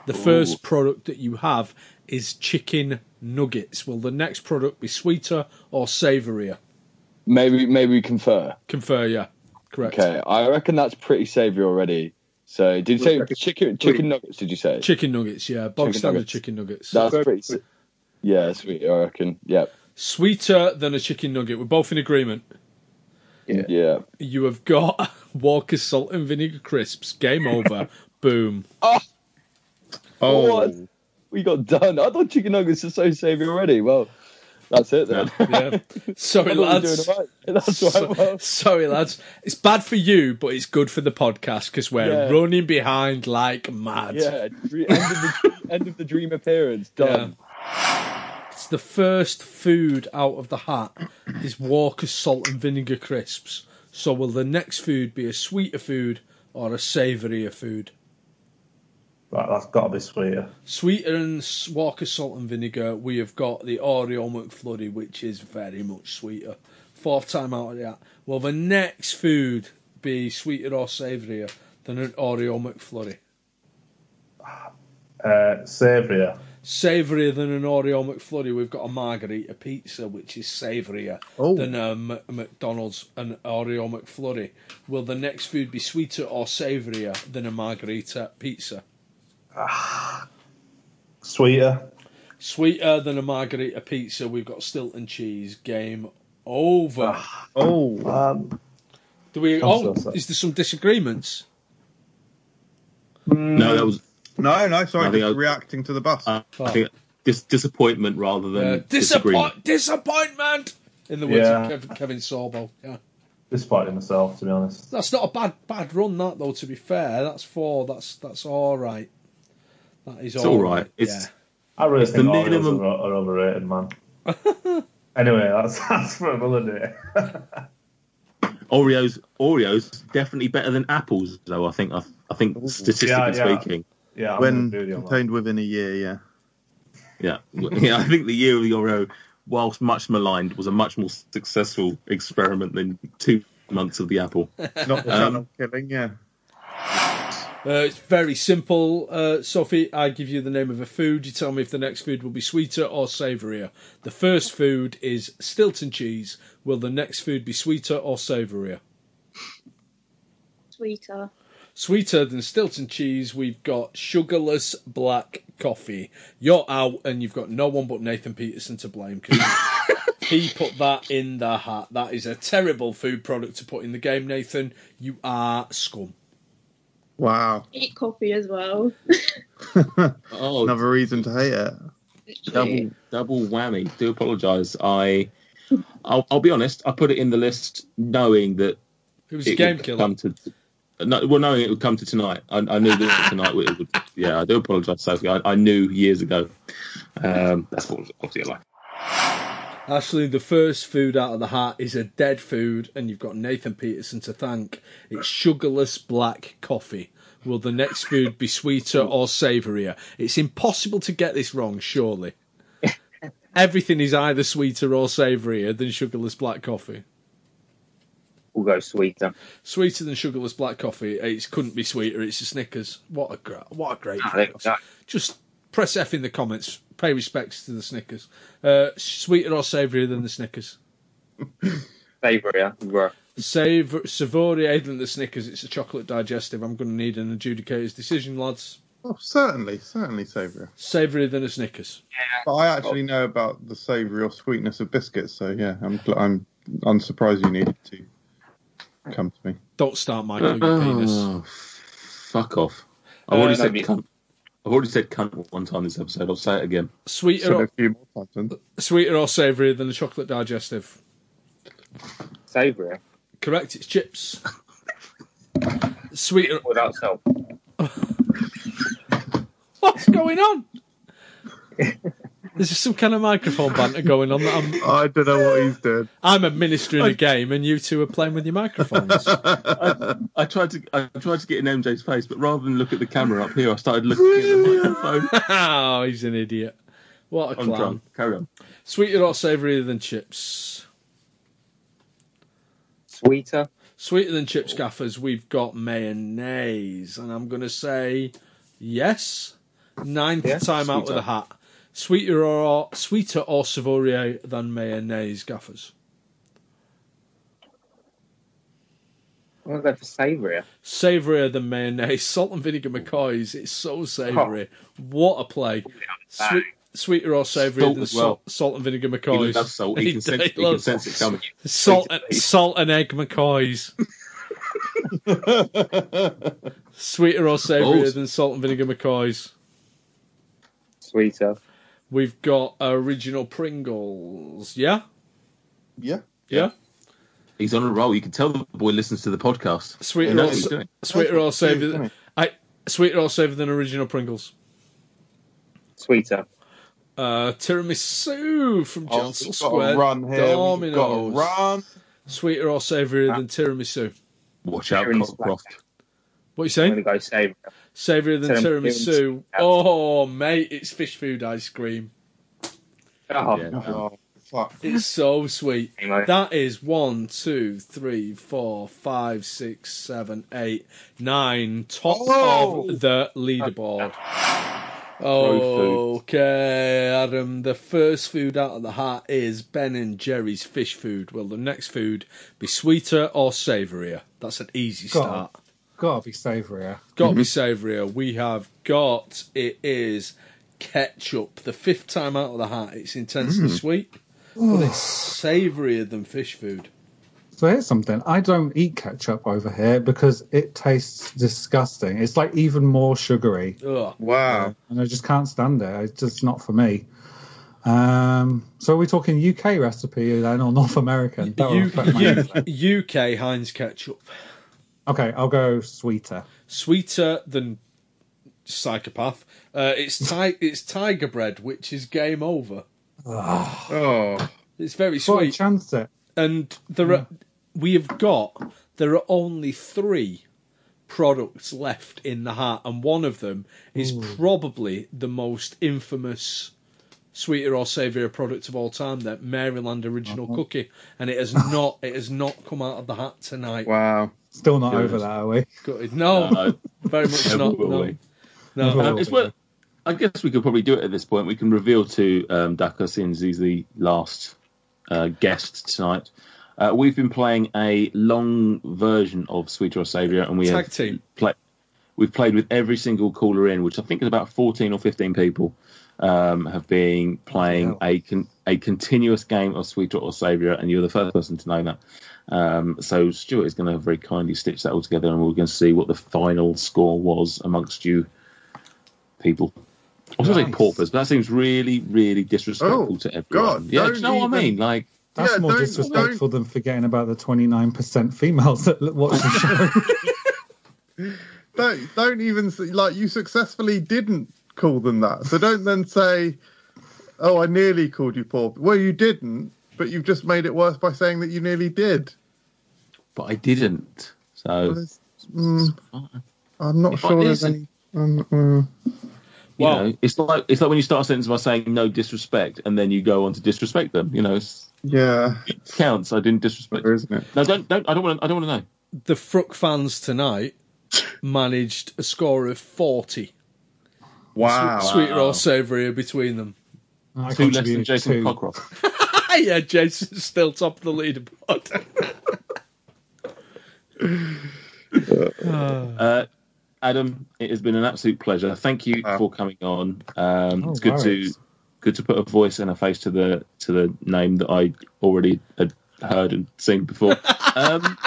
The first product that you have is chicken nuggets. Will the next product be sweeter or savourier? Maybe maybe we confer. Confer, yeah. Correct. Okay, I reckon that's pretty savoury already. So did you say chicken chicken nuggets? Did you say Chicken nuggets, yeah. Bog Chicken standard nuggets. chicken nuggets. that's pretty? Yeah, sweet. I reckon. Yep. Sweeter than a chicken nugget. We're both in agreement. yeah. You have got Walker's salt and vinegar crisps. Game over. Boom. Oh, Oh, what? we got done. I thought chicken nuggets are so savoury already. Well, that's it then. Yeah. Sorry, I thought we were lads. right. That's right. Well, Sorry, lads. It's bad for you, but it's good for the podcast because we're Yeah. running behind like mad. yeah. End of the end of the dream appearance. Done. It's the first food out of the hat is Walker's salt and vinegar crisps. So will the next food be a sweeter food or a savourier food? Right, that's got to be sweeter. Sweeter than s- Walker's salt and vinegar, we have got the Oreo McFlurry, which is very much sweeter. Fourth time out of that. Will the next food be sweeter or savourier than an Oreo McFlurry? Uh, savourier. Savourier than an Oreo McFlurry, we've got a margarita pizza, which is savourier Oh. than a M- McDonald's and Oreo McFlurry. Will the next food be sweeter or savourier than a margarita pizza? Sweeter. Sweeter than a margarita pizza, we've got Stilton cheese. Game over. oh, Um, Do we? I'm Oh, so is there some disagreements? No, that was no, no, sorry, I think just I- reacting to the bus. uh, I think dis- disappointment rather than Uh, disagreement. disappoint, disappointment. In the words Yeah. of Kevin, Kevin Sorbo. Yeah, disappointed myself, to be honest. that's not a bad bad run. That though, to be fair, that's four. That's that's all right. That is It's all all right. It's I really It's think the minimum- are, are overrated, man. anyway, that's that's for another day. Oreos. Oreos definitely better than apples, though. I think. I, I think statistically Yeah, yeah. speaking, yeah, I'm when gonna agree with you on that. contained within a year, yeah. yeah, yeah. I think the year of the Oreo, whilst much maligned, was a much more successful experiment than two months of the apple. Not the Um, channel killing, yeah. Uh, it's very simple. Uh, Sophie, I give you the name of a food. You tell me if the next food will be sweeter or savourier. The first food is Stilton cheese. Will the next food be sweeter or savourier? Sweeter. Sweeter than Stilton cheese, we've got sugarless black coffee. You're out, and you've got no one but Nathan Peterson to blame because he put that in the hat. That is a terrible food product to put in the game, Nathan. You are scum. Wow. Eat coffee as well. Oh, Another reason to hate it. double double whammy. Do apologise. I, I'll, I'll be honest. I put it in the list knowing that It was a game would killer. come to no, well, knowing it would come to tonight, I, I knew that tonight it would. Yeah, I do apologise, Sophie. I, I knew years ago. Um, that's what obviously I like. Actually, the first food out of the hat is a dead food, and you've got Nathan Peterson to thank. It's sugarless black coffee. Will the next food be sweeter or savourier? It's impossible to get this wrong, surely. Everything is either sweeter or savourier than sugarless black coffee. We'll go sweeter. Sweeter than sugarless black coffee. It couldn't be sweeter. It's a Snickers. What a gra- what a great. Ah. Just press F in the comments. Pay respects to the Snickers. Uh, sweeter or savourier than the Snickers? Savourier. We're- Savour, savourier than the Snickers. It's a chocolate digestive. I'm going to need an adjudicator's decision, lads. Oh, certainly, certainly savoury. Savourier than a Snickers. But I actually know about the savoury or sweetness of biscuits, so yeah, I'm gl- I'm unsurprised you needed to come to me. Don't start, Michael. Your penis. Oh, fuck off! I've Uh, already said maybe- cunt. I've already said cunt one time this episode. I'll say it again. Sweeter, Said or, a few more times. then. sweeter or savourier than a chocolate digestive? Savoury. Correct. It's chips. Sweeter. Without salt. What's going on? There's some kind of microphone banter going on. That I'm, I don't know what he's doing. I'm administering a game, and you two are playing with your microphones. I, I tried to I tried to get in MJ's face, but rather than look at the camera up here, I started looking at the microphone. oh, he's an idiot. What a I'm clown. drunk. Carry on. Sweeter or savourier than chips? Sweeter. Sweeter than chips, gaffers. We've got mayonnaise, and I'm going to say yes. Ninth Yeah, time out with sweeter. a hat. Sweeter or sweeter or savourier than mayonnaise, gaffers. I'm going to go for savourier. Savourier than mayonnaise. Salt and vinegar McCoys. It's so savoury. What a play. Sweet, sweeter or savoury than as well. salt, salt and vinegar McCoys. He loves salt. He can sense- he can sense it coming. Salt, and, salt and egg McCoys. Sweeter or savourier than salt and vinegar McCoys. Sweeter. We've got original Pringles. Yeah? Yeah. Yeah? He's on a roll. You can tell the boy listens to the podcast. Sweeter knows or, what he's sa- doing. sweeter or That's what savoury it than, I, sweeter or savoury than original Pringles. Sweeter. Uh, tiramisu from Oh, Johnson we've got Square. to run here. We've got to run. Sweeter or savourier than tiramisu. Watch out, Aaron's Cockcroft. What are you I'm saying? going to go savourier. Savourier than Tiramisu. tiramisu. Oh, mate, it's fish food ice cream. Oh, Yeah. Oh, fuck. It's so sweet. Hey. That is one, two, three, four, five, six, seven, eight, nine. Top Oh! of the leaderboard. Okay, Adam. The first food out of the hat is Ben and Jerry's fish food. Will the next food be sweeter or savourier? That's an easy start. Gotta be savourier. Got to Mm-hmm. be savourier. We have got it is ketchup. The fifth time out of the hat. It's intensely Mm. sweet, but it's savourier than fish food. So here's something. I don't eat ketchup over here because it tastes disgusting. It's like even more sugary. Ugh. Wow. And I just can't stand it. It's just not for me. Um, so are we talking UK recipe then or North American? That will U- affect my U- UK Heinz ketchup. Okay, I'll go sweeter. Sweeter than psychopath. Uh, it's ti- it's tiger bread, which is game over. Oh. It's very Thought I sweet, chanced it. and there are we have got there are only three products left in the hat, and one of them is probably the most infamous sweeter or savourier product of all time. That Maryland original cookie, and it has not it has not come out of the hat tonight. Wow. Still not Good. over that, are we? Good. No, No. very much Never not. will No. we. No. Um, it's worth, I guess we could probably do it at this point. We can reveal to um, Daka, since he's the last uh, guest tonight. Uh, we've been playing a long version of Sweeter or Savourier, and we Tag have team. play, we've played with every single caller in, which I think is about fourteen or fifteen people. Um, have been playing a con- a continuous game of Sweeter or Savourier, and you're the first person to know that. Um, so Stuart is going to very kindly stitch that all together, and we're going to see what the final score was amongst you people. I was going to say paupers, but that seems really, really disrespectful Oh, to everyone. God, yeah, do you know what I mean? Like, That's Yeah, more don't- disrespectful than forgetting about the 29% females that watch the show. don't don't even say, like you successfully didn't call them that. So don't then say, "Oh, I nearly called you poor." Well, you didn't, but you've just made it worse by saying that you nearly did. But I didn't. So Well, mm, I'm not If sure there's any. Um, mm. you know, it's like it's like when you start a sentence by saying no disrespect, and then you go on to disrespect them. You know, it's, yeah, it counts. I didn't disrespect. isn't it? No, don't don't. I don't want. to I don't want to know. The Fruck fans tonight managed a score of 40. Wow. Sweet, sweeter or savoury between them. Two less than Jason two. Cockcroft. yeah, Jason's still top of the leaderboard. Uh, Adam, it has been an absolute pleasure. Thank you for coming on. Um, Oh, it's good to good to put a voice and a face to the to the name that I already had heard and seen before. Um,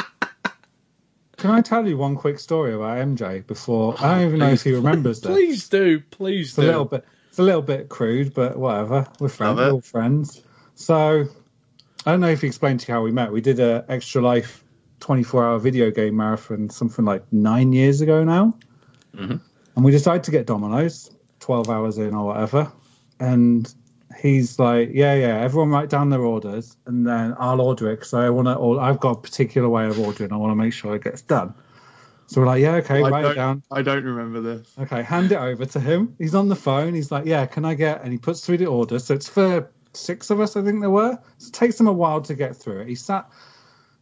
Can I tell you one quick story about MJ before? I don't even know if he remembers this. please do, please It's a little bit. It's a little bit crude, but whatever. We're friends. We're all friends. So I don't know if he explained to you how we met. We did a extra life 24 hour video game marathon something like nine years ago now, Mhm. and we decided to get Domino's 12 hours in or whatever. And he's like, "Yeah, yeah, everyone write down their orders, and then I'll order it because I want to. Or I've got a particular way of ordering. I want to make sure it gets done." So we're like, "Yeah, okay, I write it down." I don't remember this. Okay, hand it over to him. He's on the phone. He's like, "Yeah, can I get?" And he puts through the order. So it's for six of us, I think there were. So it takes him a while to get through it. He sat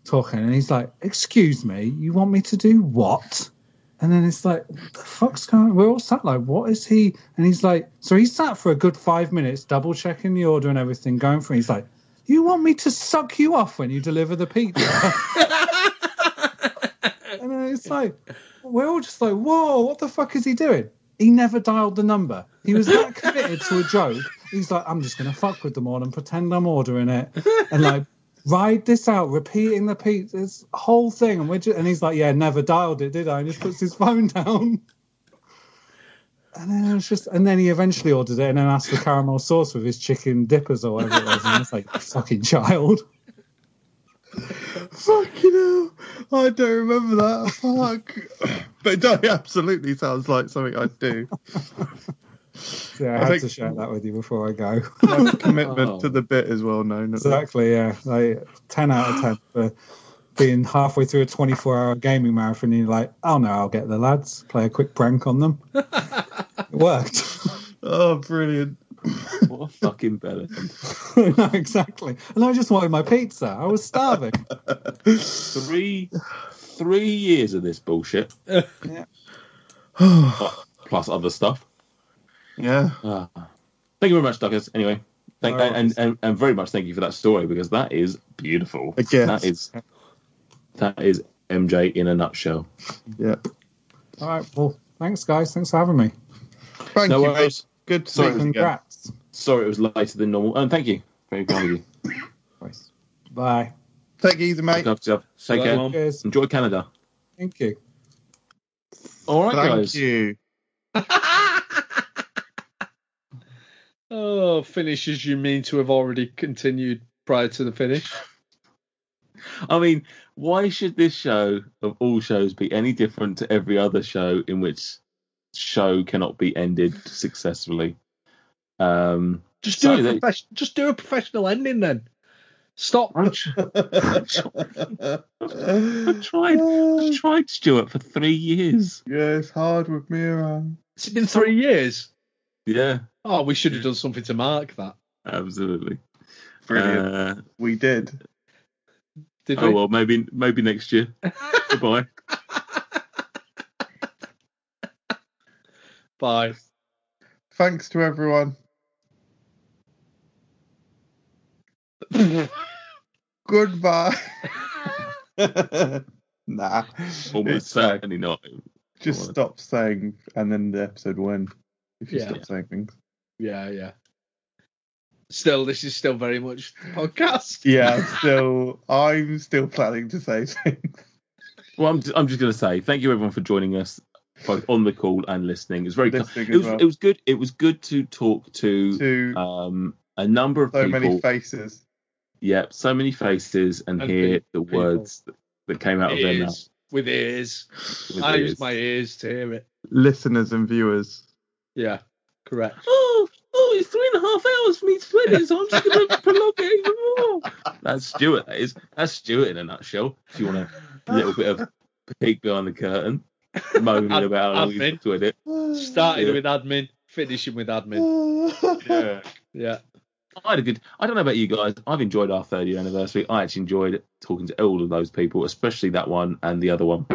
talking, and he's like, "Excuse me, you want me to do what?" And then it's like, the fuck's going?" on? We're all sat like, "What is he?" And he's like, "So he sat for a good five minutes, double checking the order and everything, going through. He's like, "You want me to suck you off when you deliver the pizza?" and then it's like, we're all just like, whoa, what the fuck is he doing? He never dialed the number. He was that committed to a joke. He's like, I'm just gonna fuck with them all and pretend I'm ordering it and like ride this out, repeating the pizza, this whole thing. And we're just, and he's like, yeah, never dialed it, did I? And just puts his phone down. And then it was just, and then he eventually ordered it and then asked for caramel sauce with his chicken dippers or whatever it was. And it's like, fucking child. Fucking hell. I don't remember that. Fuck. But it absolutely sounds like something I'd do. Yeah, I, I had think- to share that with you before I go. That's commitment oh. to the bit is well known. Exactly, yeah. Like, 10 out of 10 for being halfway through a 24 hour gaming marathon. And you're like, oh no, I'll get the lads, play a quick prank on them. it worked. Oh, brilliant. what a fucking belly. no, exactly. And I just wanted my pizza. I was starving. Three three years of this bullshit. Yeah. Plus other stuff. Yeah. Ah. thank you very much, Douglas. Anyway, thank No and, and and very much thank you for that story because that is beautiful. I guess. That is that is MJ in a nutshell. Yeah. All right, well, thanks, guys. Thanks for having me. Thank no you. mate. worries. Good to Sorry, see you again. Congrats. Sorry, it was later than normal. And thank you. Very kind of you. Bye. Take it easy, mate. Look after yourself. Take So care. long. Cheers. Enjoy Canada. Thank you. All right, Thank guys. you. Oh, finishes you mean to have already continued prior to the finish? I mean, why should this show of all shows be any different to every other show in which show cannot be ended successfully? Um, Just do so a they- just do a professional ending then. Stop. I tried. I tried Stuart for three years. Yeah, it's hard with me around. It's been three years. Yeah, Oh, we should have done something to mark that. absolutely. Brilliant. Uh, we did. Did oh we? well, maybe maybe next year. Goodbye. Bye. Thanks to everyone. Goodbye. nah. Almost certainly not. Just stop saying, and then the episode will end. If you Yeah. stop saying things. Yeah, yeah. Still, this is still very much the podcast. Yeah, I'm still, I'm still planning to say things. Well, I'm, I'm just going to say thank you everyone for joining us both on the call and listening. It was very Listening it was well. it was good. It was good to talk to, To um, a number of so people. many faces. yeah, so many faces and, And hear the people. words that, that came out of their Ears. mouth. with ears. With I ears. use my ears to hear it. Listeners and viewers. Yeah, correct. Oh, oh, it's three and a half hours for me to edit, so I'm just going to prolong it even more. That's Stuart, that is. That's Stuart in a nutshell. If you want a little bit of peek behind the curtain, moaning Ad- about how long admin. he's to edit. Starting Yeah. with admin, finishing with admin. Yeah. Yeah. I had a good. I don't know about you guys. I've enjoyed our third year anniversary. I actually enjoyed talking to all of those people, especially that one and the other one.